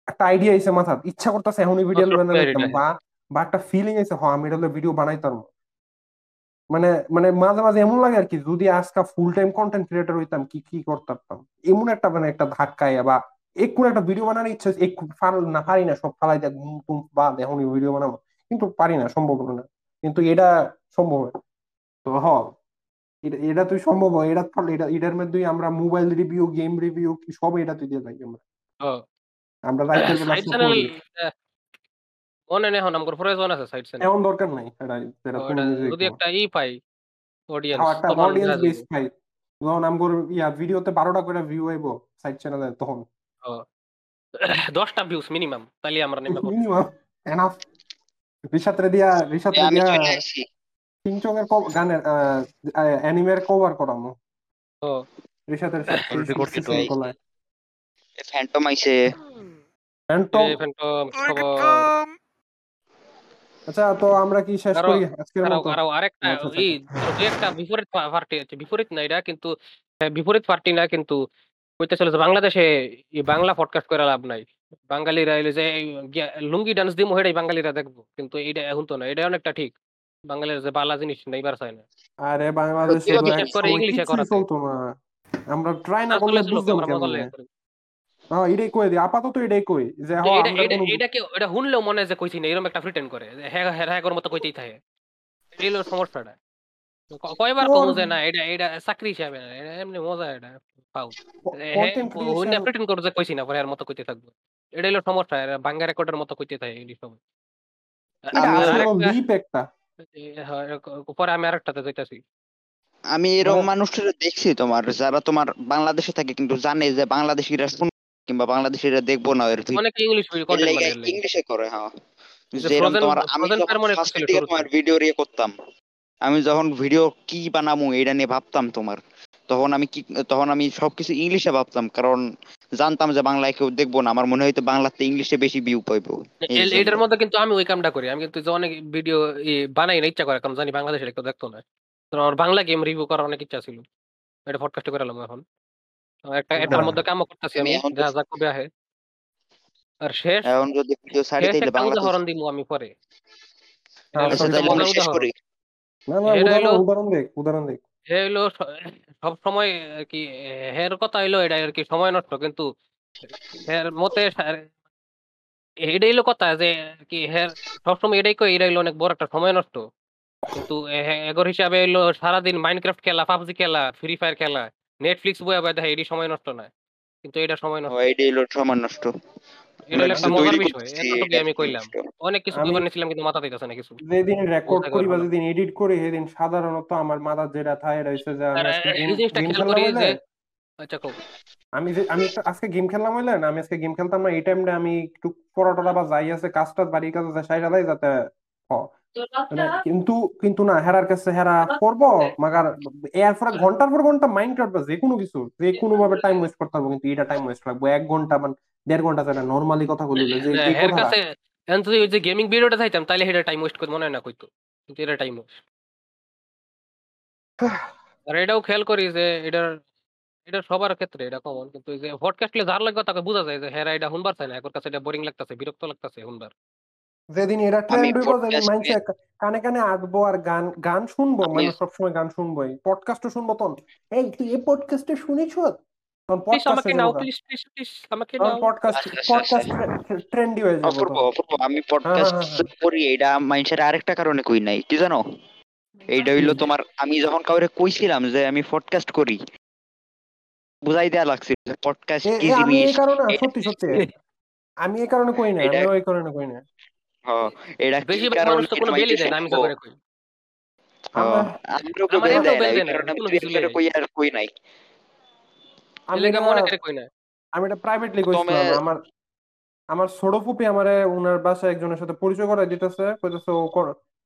[SPEAKER 1] একটা আইডিয়া আইছে মাথা ইচ্ছা করতেছে এখনই ভিডিও বানাইতাম বা বা একটা ফিলিং আছে হ আমি এটা ভিডিও বানাইতাম। মানে মানে মাঝে মাঝে এমন লাগে আর কি যদি আজকে ফুল টাইম কন্টেন্ট ক্রিয়েটর হইতাম কি কি করতাম? এমন একটা মানে একটা ধাক্কায় বা এক কোন একটা ভিডিও বানানোর ইচ্ছা এক ফাল না পারি না সব ফালাই টুম বাদ এখনই ভিডিও বানাবো। কিন্তু পারি না সম্ভব না। কিন্তু এটা সম্ভব হয়। তো হ এটা এটা তুই সম্ভব হয় এটা ফল এটা এটার মধ্যে আমরা মোবাইল রিভিউ গেম রিভিউ কি সব এটা তুই দিয়ে থাকি আমরা। আমরা রাইতের <laughs>
[SPEAKER 2] নেই এখন আমার প্রয়োজন আছে সাইড চ্যানেল
[SPEAKER 1] এমন দরকার নাই এটা
[SPEAKER 2] যদি একটা ই পাই অডিয়েন্স
[SPEAKER 1] একটা অডিয়েন্স বেস পাই যখন আমগর ইয়া ভিডিওতে বারোটা করে ভিউ আইবো সাইড চ্যানেলে তখন
[SPEAKER 2] দশটা ভিউস মিনিমাম তাহলে আমরা নেমে পড়ব।
[SPEAKER 1] মিনিমাম এনাফ রিশাত রিশাত কিংচং এর গানের অ্যানিমের কভার করামু
[SPEAKER 2] ও
[SPEAKER 1] রিশাতের
[SPEAKER 3] করছি তো।
[SPEAKER 4] ফ্যান্টম আইছে
[SPEAKER 1] ফ্যান্টম
[SPEAKER 2] ফ্যান্টম
[SPEAKER 1] আচ্ছা তো আমরা কি শেষ করি আজকের মতো?
[SPEAKER 2] আরও আরেকটা
[SPEAKER 1] আচ্ছা, আচ্ছা,
[SPEAKER 2] এই একটা বিপরীত পার্টি আছে বিপরীত না এটা কিন্তু হ্যাঁ, বিপরীত পার্টি না কিন্তু কইতে চলেছে বাংলাদেশে বাংলা পডকাস্ট করে লাভ নাই। বাঙালিরা এলে যে লুঙ্গি ডান্স দিমো এটাই বাঙালিরা দেখব কিন্তু এটা এখন তো না এটা অনেকটা ঠিক। বাঙালির যে বালা জিনিস নেইবার চায় না।
[SPEAKER 1] আরে বাংলাদেশে
[SPEAKER 2] করে ইংলিশে করাতে।
[SPEAKER 1] চলতো না। আমরা ট্রাই না করলে বুঝতাম কেমন?
[SPEAKER 2] করে।
[SPEAKER 1] হ্যাঁ এটাই কই দিই আপাতত এটাই কই যে হ
[SPEAKER 2] এটা
[SPEAKER 1] আমরা
[SPEAKER 2] এটা শুনলেও মনে হয় যে কইছি না এরকম একটা প্রিটেন্ড করে হ্যাঁ হ্যাঁ হ্যাঁ মতো কইতেই থাকে। সমস্যাটা। কয়বার কমু যে না এটা এটা চাকরি হিসাবে না এটা এমনি মজা এটা পাও। হ্যাঁ প্রিটেন্ড করে যে কইছি না পরে এর মতো কইতে থাকব। এটা হলো সমস্যা বাংলা রেকর্ডের মতো কইতে থাকে এই হ্যাঁ, পরে আমি আরেকটাতে যাইতাছি।
[SPEAKER 4] আমি এরকম
[SPEAKER 1] মানে-
[SPEAKER 4] মানুষের দেখছি তোমার যারা তোমার বাংলাদেশে থাকে কিন্তু জানে যে বাংলাদেশিরা শুন কিংবা বাংলাদেশিরা দেখব না এর
[SPEAKER 2] অনেকে ইংলিশ
[SPEAKER 4] ইংলিশে করে হ্যাঁ। যেরকম তোমার আমি
[SPEAKER 2] করছিল
[SPEAKER 4] দিকে তোমার ভিডিও ইয়ে করতাম আমি যখন ভিডিও কি বানাবো এটা নিয়ে ভাবতাম তোমার। তখন আমি কি তখন আমি সবকিছু ইংলিশে ভাবতাম কারণ জানতাম যে বাংলায় কেউ দেখব না আমার মনে হয়তো বাংলাতে ইংলিশে বেশি ভিউ পাইবো।
[SPEAKER 2] এটার মধ্যে কিন্তু আমি ওই কামটা করি আমি কিন্তু যে অনেক ভিডিও বানাই না ইচ্ছা করে কারণ জানি বাংলাদেশের কেউ দেখতো না। আমার বাংলা গেম রিভিউ করার অনেক ইচ্ছা ছিল। এটা পডকাস্ট করে এখন। একটা এটার। মধ্যে কামও করতেছি
[SPEAKER 4] আমি তো-
[SPEAKER 2] দেখা কবে আহে। আর শেষ
[SPEAKER 4] এখন যদি ভিডিও ছাড়ি
[SPEAKER 2] একটা
[SPEAKER 4] বাংলাদেশ
[SPEAKER 2] উদাহরণ দিব আমি পরে। এটা হলো
[SPEAKER 1] সরি,
[SPEAKER 4] তাইলে
[SPEAKER 2] মজার
[SPEAKER 4] আমি শেষ করি।
[SPEAKER 1] না না উদাহরণ দেখ উদাহরণ দেখ।
[SPEAKER 2] হে সব সময় কি হের কথা হইল এটা আর কি সময় নষ্ট কিন্তু হের মতে এটাই হইল কথা যে কি হের সবসময় এটাই কই এটা হইল অনেক বড় একটা সময় নষ্ট। কিন্তু এগোর হিসাবে হইল সারাদিন মাইনক্রাফট খেলা পাবজি খেলা ফ্রি ফায়ার খেলা নেটফ্লিক্স বয়ে বয়ে দেখে এটি সময় নষ্ট না কিন্তু এটা সময় নষ্ট।
[SPEAKER 4] এইটাই হলো সময় নষ্ট।
[SPEAKER 2] এটা একটা মজার বিষয়
[SPEAKER 4] এটা
[SPEAKER 2] আমি কইলাম। অনেক কিছু কইবার নিছিলাম কিন্তু মাথা দিতেছে না কিছু।
[SPEAKER 1] যেদিন রেকর্ড করি বা যেদিন এডিট করি সেদিন সাধারণত আমার মাথার যেটা থাকে এটা হচ্ছে যে আমি
[SPEAKER 2] এই জিনিসটা খেয়াল করি যে আচ্ছা কও।
[SPEAKER 1] আমি যে আমি আজকে গেম খেললাম হইলে না আমি আজকে গেম খেলতাম না এই টাইমটা আমি একটু পড়াটরা বা যাই আছে কাজ টাজ বাড়ির কাজ আছে সাইড যাতে হ। মানে কিন্তু কিন্তু না হেরার কাছে হেরা পড়ব মাগার এরপরে ঘণ্টার পর ঘণ্টা মাইন্ড কাটবে যে কোনো কিছু যে কোনো ভাবে। টাইম ওয়েস্ট করতে পারব কিন্তু এটা টাইম ওয়েস্ট লাগবে। এক ঘণ্টা মানে দেড় ঘণ্টা যেটা নর্মালি কথা বলি যে
[SPEAKER 2] হের
[SPEAKER 1] কথাটা।
[SPEAKER 2] কাছে এখন যদি ওই যে গেমিং ভিডিওটা চাইতাম তাহলে সেটা টাইম ওয়েস্ট করতে মনে হয় না কইতো। কিন্তু এটা টাইম ওয়েস্ট <sighs> আর এটাও খেয়াল করি যে এটার এটা সবার ক্ষেত্রে এটা কমন কিন্তু এই যে পডকাস্টলে যার লাগবে তাকে বোঝা যায় যে হ্যাঁ এটা শুনবার চায় না এর কাছে এটা বোরিং লাগতেছে বিরক্ত লাগতেছে শুনবার।
[SPEAKER 1] যেদিন এটা ট্রেন্ড হইব যেদিন মাইনছে কানে কানে আটবো আর গান গান শুনব
[SPEAKER 4] মানে
[SPEAKER 1] মানুষ সবসময় গান শুনবোই। পডকাস্টও শুনব তখন। এই তুই এই পডকাস্টে শুনেছ? তখন
[SPEAKER 2] প্লিজ আমাকে নাও প্লিজ প্লিজ প্লিজ আমাকে নাও।
[SPEAKER 1] পডকাস্ট পডকাস্ট ট্রেন্ডি হয়ে যাব
[SPEAKER 4] অপূর্ব
[SPEAKER 1] তখন।
[SPEAKER 4] অপূর্ব। আমি পডকাস্ট করি এটা মানুষের আরেকটা কারণে কই নাই। কি জানো? এইটা হইল তোমার আমি যখন কাউরে কইছিলাম যে আমি পডকাস্ট করি বুঝাই দেয়া লাগছিল যে পডকাস্ট কি
[SPEAKER 1] এ আমি এই কারণে সত্যি সত্যি। আমি এই কারণে কই না আমি ওই কারণে কই না
[SPEAKER 4] হ, এটা কি
[SPEAKER 2] মানুষ তো কোনো
[SPEAKER 4] এটা
[SPEAKER 2] দেয় না আমি যা করে কই?
[SPEAKER 4] হ,
[SPEAKER 1] আমার
[SPEAKER 4] আমরাও কেউ
[SPEAKER 2] আমার
[SPEAKER 4] বেল দেয় না
[SPEAKER 2] বেল
[SPEAKER 4] এই
[SPEAKER 2] দেয় না
[SPEAKER 4] কারণে আমি
[SPEAKER 2] কোনো কিছু
[SPEAKER 4] একজনের কই আর কই নাই।
[SPEAKER 2] এলাকা মনে করে কই না
[SPEAKER 1] আমি এটা প্রাইভেটলি কইছিলাম আমার আমার ছোট ফুপি আমারে উনার বাসায় একজনের সাথে পরিচয় করাই দিতেছে কইতেছে ও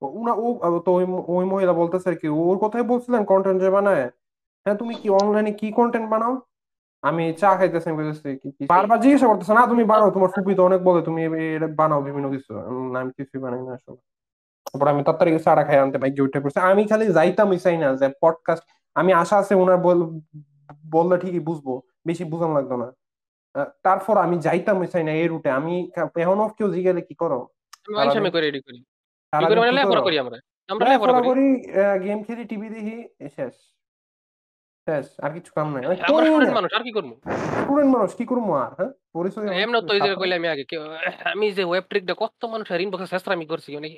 [SPEAKER 1] উনা ও তো ওই ওই মহিলা বলতেছে আর কি ওর কথাই বলছিলেন কন্টেন্ট যে বানায়। হ্যাঁ তুমি কি অনলাইনে কি কন্টেন্ট বানাও? আমি চা খাইতেছি আমি কি বারবার জিজ্ঞাসা করতেছে না তুমি বানাও তোমার ফুপি তো অনেক বলে তুমি এটা বানাও বিভিন্ন কিছু। আমি কিছুই বানাই না আসলে। তারপর আমি তাড়াতাড়ি চাটা খাই আনতে বাইক উঠে পড়ছে। আমি খালি যাইতাম চাই না যে পডকাস্ট আমি আশা আছে ওনার বল বললে ঠিকই বুঝব বেশি বুঝান লাগতো না। তারপর আমি যাইতাম চাই না এই রুটে আমি এখন অফ কেউ জিজ্ঞাসা কি করো?
[SPEAKER 2] আমি আমি করে রেডি করি। কি করি মানে
[SPEAKER 1] করো?
[SPEAKER 2] আমরা। আমরা করি।
[SPEAKER 1] গেম খেলি টিভি দেখি শেষ। শেষ আর কিছু কাম নাই। আমি
[SPEAKER 2] আমরা
[SPEAKER 1] করি
[SPEAKER 2] স্টুডেন্ট মানুষ আর কি করব?
[SPEAKER 1] স্টুডেন্ট মানুষ কি করব আর হ্যাঁ? পরিচয়
[SPEAKER 2] এমন তো যে কইলে আমি আগে আমি যে ওয়েব ট্রিকটা কত মানুষের ইনবক্সে চেষ্টামি করছি মানে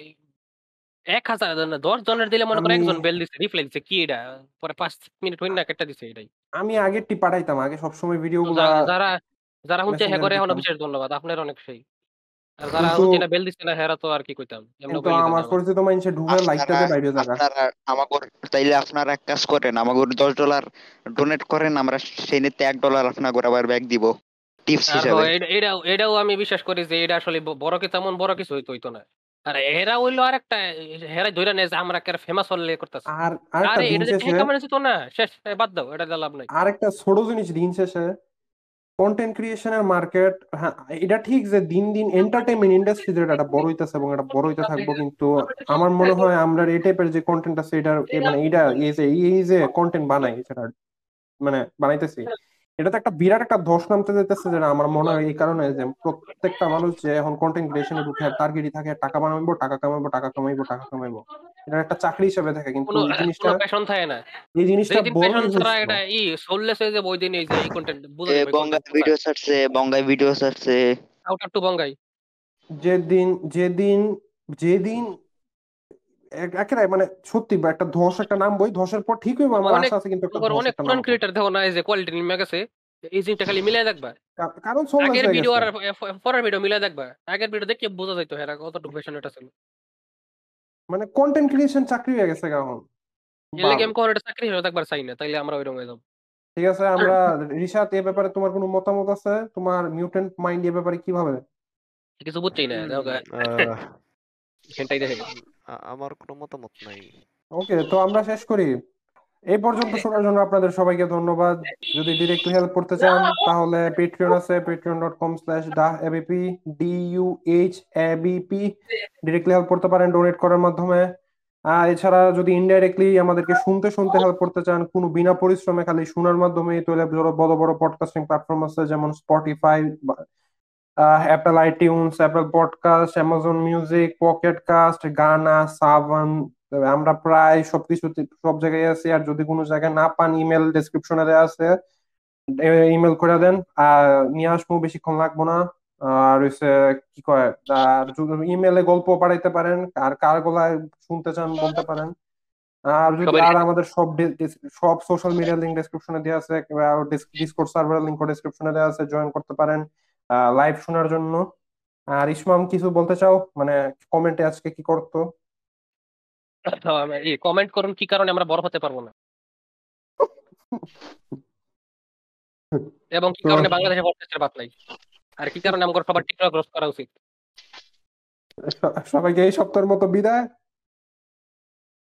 [SPEAKER 2] এক হাজার দশ জনের দিলে মনে করো একজন বেল দিছে রিপ্লাই দিছে কি এটা? পরে পাঁচ মিনিট হইন না কেটে দিছে এটাই।
[SPEAKER 1] আমি আগেরটি পাঠাইতাম আগে সবসময় ভিডিও গুলা
[SPEAKER 2] যারা যারা হুনছে হ্যাঁ করে
[SPEAKER 1] এখনও
[SPEAKER 2] বিশেষ ধন্যবাদ আপনার অনেক সেই। আর যারা
[SPEAKER 1] কিন্তু
[SPEAKER 2] হুনছে না বেল দিচ্ছে না হেরা তো আর কি কইতাম? এমন
[SPEAKER 1] কিন্তু আমার পরিচিত মানুষের ঢুকে লাইকটা
[SPEAKER 4] আপনারা
[SPEAKER 1] বাইরে জায়গা
[SPEAKER 4] আপনারা আমাগর তাইলে আপনারা এক কাজ করেন আমাগর দশ ডলার ডোনেট করেন আমরা সেই নিতে এক ডলার আপনাগর আবার ব্যাক দিব। টিপস হিসাবে।
[SPEAKER 2] এটাও এটাও আমি বিশ্বাস করি যে এটা আসলে বড় কিছু তেমন বড় কিছু হইতো হইতো না। আর এরা হইল আরেকটা হেরা ধরে নেয় যে আমরা কে ফেমাস হলে করতেছি।
[SPEAKER 1] আর
[SPEAKER 2] আরে এটা যে ঠেকা মানেছে তো না শেষ বাদ দাও এটা লাভ নাই।
[SPEAKER 1] আরেকটা ছোট জিনিস দিন শেষে কন্টেন্ট ক্রিয়েশনের মার্কেট হ্যাঁ এটা ঠিক যে দিন দিন এন্টারটেইনমেন্ট ইন্ডাস্ট্রি যেটা এটা বড় হইতাছে এবং এটা বড় হইতে থাকব কিন্তু আমার মনে হয় আমরা এই টাইপের যে কন্টেন্ট আছে এটা মানে এটা এই যে এই যে কন্টেন্ট বানাই সেটা মানে বানাইতেছি। এটা তো একটা বিরাট একটা ধস নামতে যেতেছে যেটা আমার মনে হয় এই কারণে যে প্রত্যেকটা মানুষ যে এখন কন্টেন্ট ক্রিয়েশনে উঠে টার্গেটই থাকে টাকা বানাবো টাকা কামাইবো টাকা কামাইবো টাকা কামাইবো। এটা একটা চাকরি হিসেবে থাকে কিন্তু এই জিনিসটা
[SPEAKER 2] প্যাশন থাকে না।
[SPEAKER 1] এই জিনিসটা
[SPEAKER 2] প্যাশন ছাড়া এটা ই সোললেস হয়ে ওই দিন এই যে এই কন্টেন্ট বুঝা
[SPEAKER 4] বঙ্গাই ভিডিও বঙ্গাই ভিডিও ছাড়ছে।
[SPEAKER 2] আউটার টু বঙ্গাই।
[SPEAKER 1] যেদিন যেদিন যেদিন একেবারে মানে সত্যি বা একটা ধস একটা নাম বই ধসের পর ঠিক হইবো আমার আশা আছে কিন্তু
[SPEAKER 2] অনেক পুরান ক্রিয়েটার দেখো না এই যে কোয়ালিটি নেমে গেছে এই জিনিসটা খালি মিলাই দেখবা।
[SPEAKER 1] কারণ
[SPEAKER 2] আগের ভিডিও আর পরের ভিডিও মিলাই দেখবা। আগের ভিডিও দেখে বোঝা যাইতো হেরা কতটুকু প্যাশন এটা ছিল।
[SPEAKER 1] মানে কন্টেন্ট ক্রিয়েশন চাকরি হয়ে গেছে এখন।
[SPEAKER 2] এলে গেম এটা চাকরি হলো একবার চাই না তাইলে আমরা ওইরকম হয়ে যাব।
[SPEAKER 1] ঠিক আছে আমরা <laughs> রিশাত এ ব্যাপারে তোমার কোনো মতামত আছে? তোমার মিউটেন্ট মাইন্ড এ ব্যাপারে কীভাবে
[SPEAKER 2] কিছু বুঝতেই না <laughs>
[SPEAKER 3] আমার কোনো মতামত নাই।
[SPEAKER 1] ওকে তো আমরা শেষ করি। এই পর্যন্ত শোনার জন্য আপনাদের সবাইকে ধন্যবাদ। যদি ডিরেক্টলি হেল্প করতে চান, তাহলে পেট্রিয়ন আছে Patreon dot com slash ডাহ ABP D U H ABP directly help করতে পারেন ডোনেট করার মাধ্যমে। আর এছাড়া যদি ইনডাইরেক্টলি আমাদেরকে শুনতে শুনতে হেল্প করতে চান, কোনো বিনা পরিশ্রমে খালি শোনার মাধ্যমে তাহলে বড় বড় পডকাস্টিং প্ল্যাটফর্ম আছে, যেমন Spotify Apple iTunes Apple podcast Amazon music Pocket Cast Gaana Saavn আমরা প্রায় সবকিছু সব জায়গায় আছি আর যদি কোনো জায়গায় না পান ইমেল ডেসক্রিপশনে দেওয়া আছে। ইমেল করে দেন। আর নিয়ে আসব বেশিক্ষণ লাগবো না। আর হচ্ছে কি কয় আর ইমেলে গল্প পাঠাইতে পারেন আর কার গলায় শুনতে চান বলতে পারেন। আর যদি আর আমাদের সব সব সোশ্যাল মিডিয়া লিংক ডেসক্রিপশনে দেওয়া আছে আর ডিসকর্ড সার্ভার লিংক ডেসক্রিপশনে দেওয়া আছে জয়েন করতে পারেন লাইভ শোনার জন্য। আর ইসমাম কিছু বলতে চাও? মানে কমেন্টে আজকে কি করতো?
[SPEAKER 2] কমেন্ট করুন কি কারণে আমরা বড় হতে পারব না। এবং কি কারণে বাংলাদেশে পডকাস্টের বাদ নাই। আর কি কারণে আমাদের সবার টিকটক রোস্ট করা উচিত।
[SPEAKER 1] সবাইকে এই সপ্তাহের মতো বিদায়।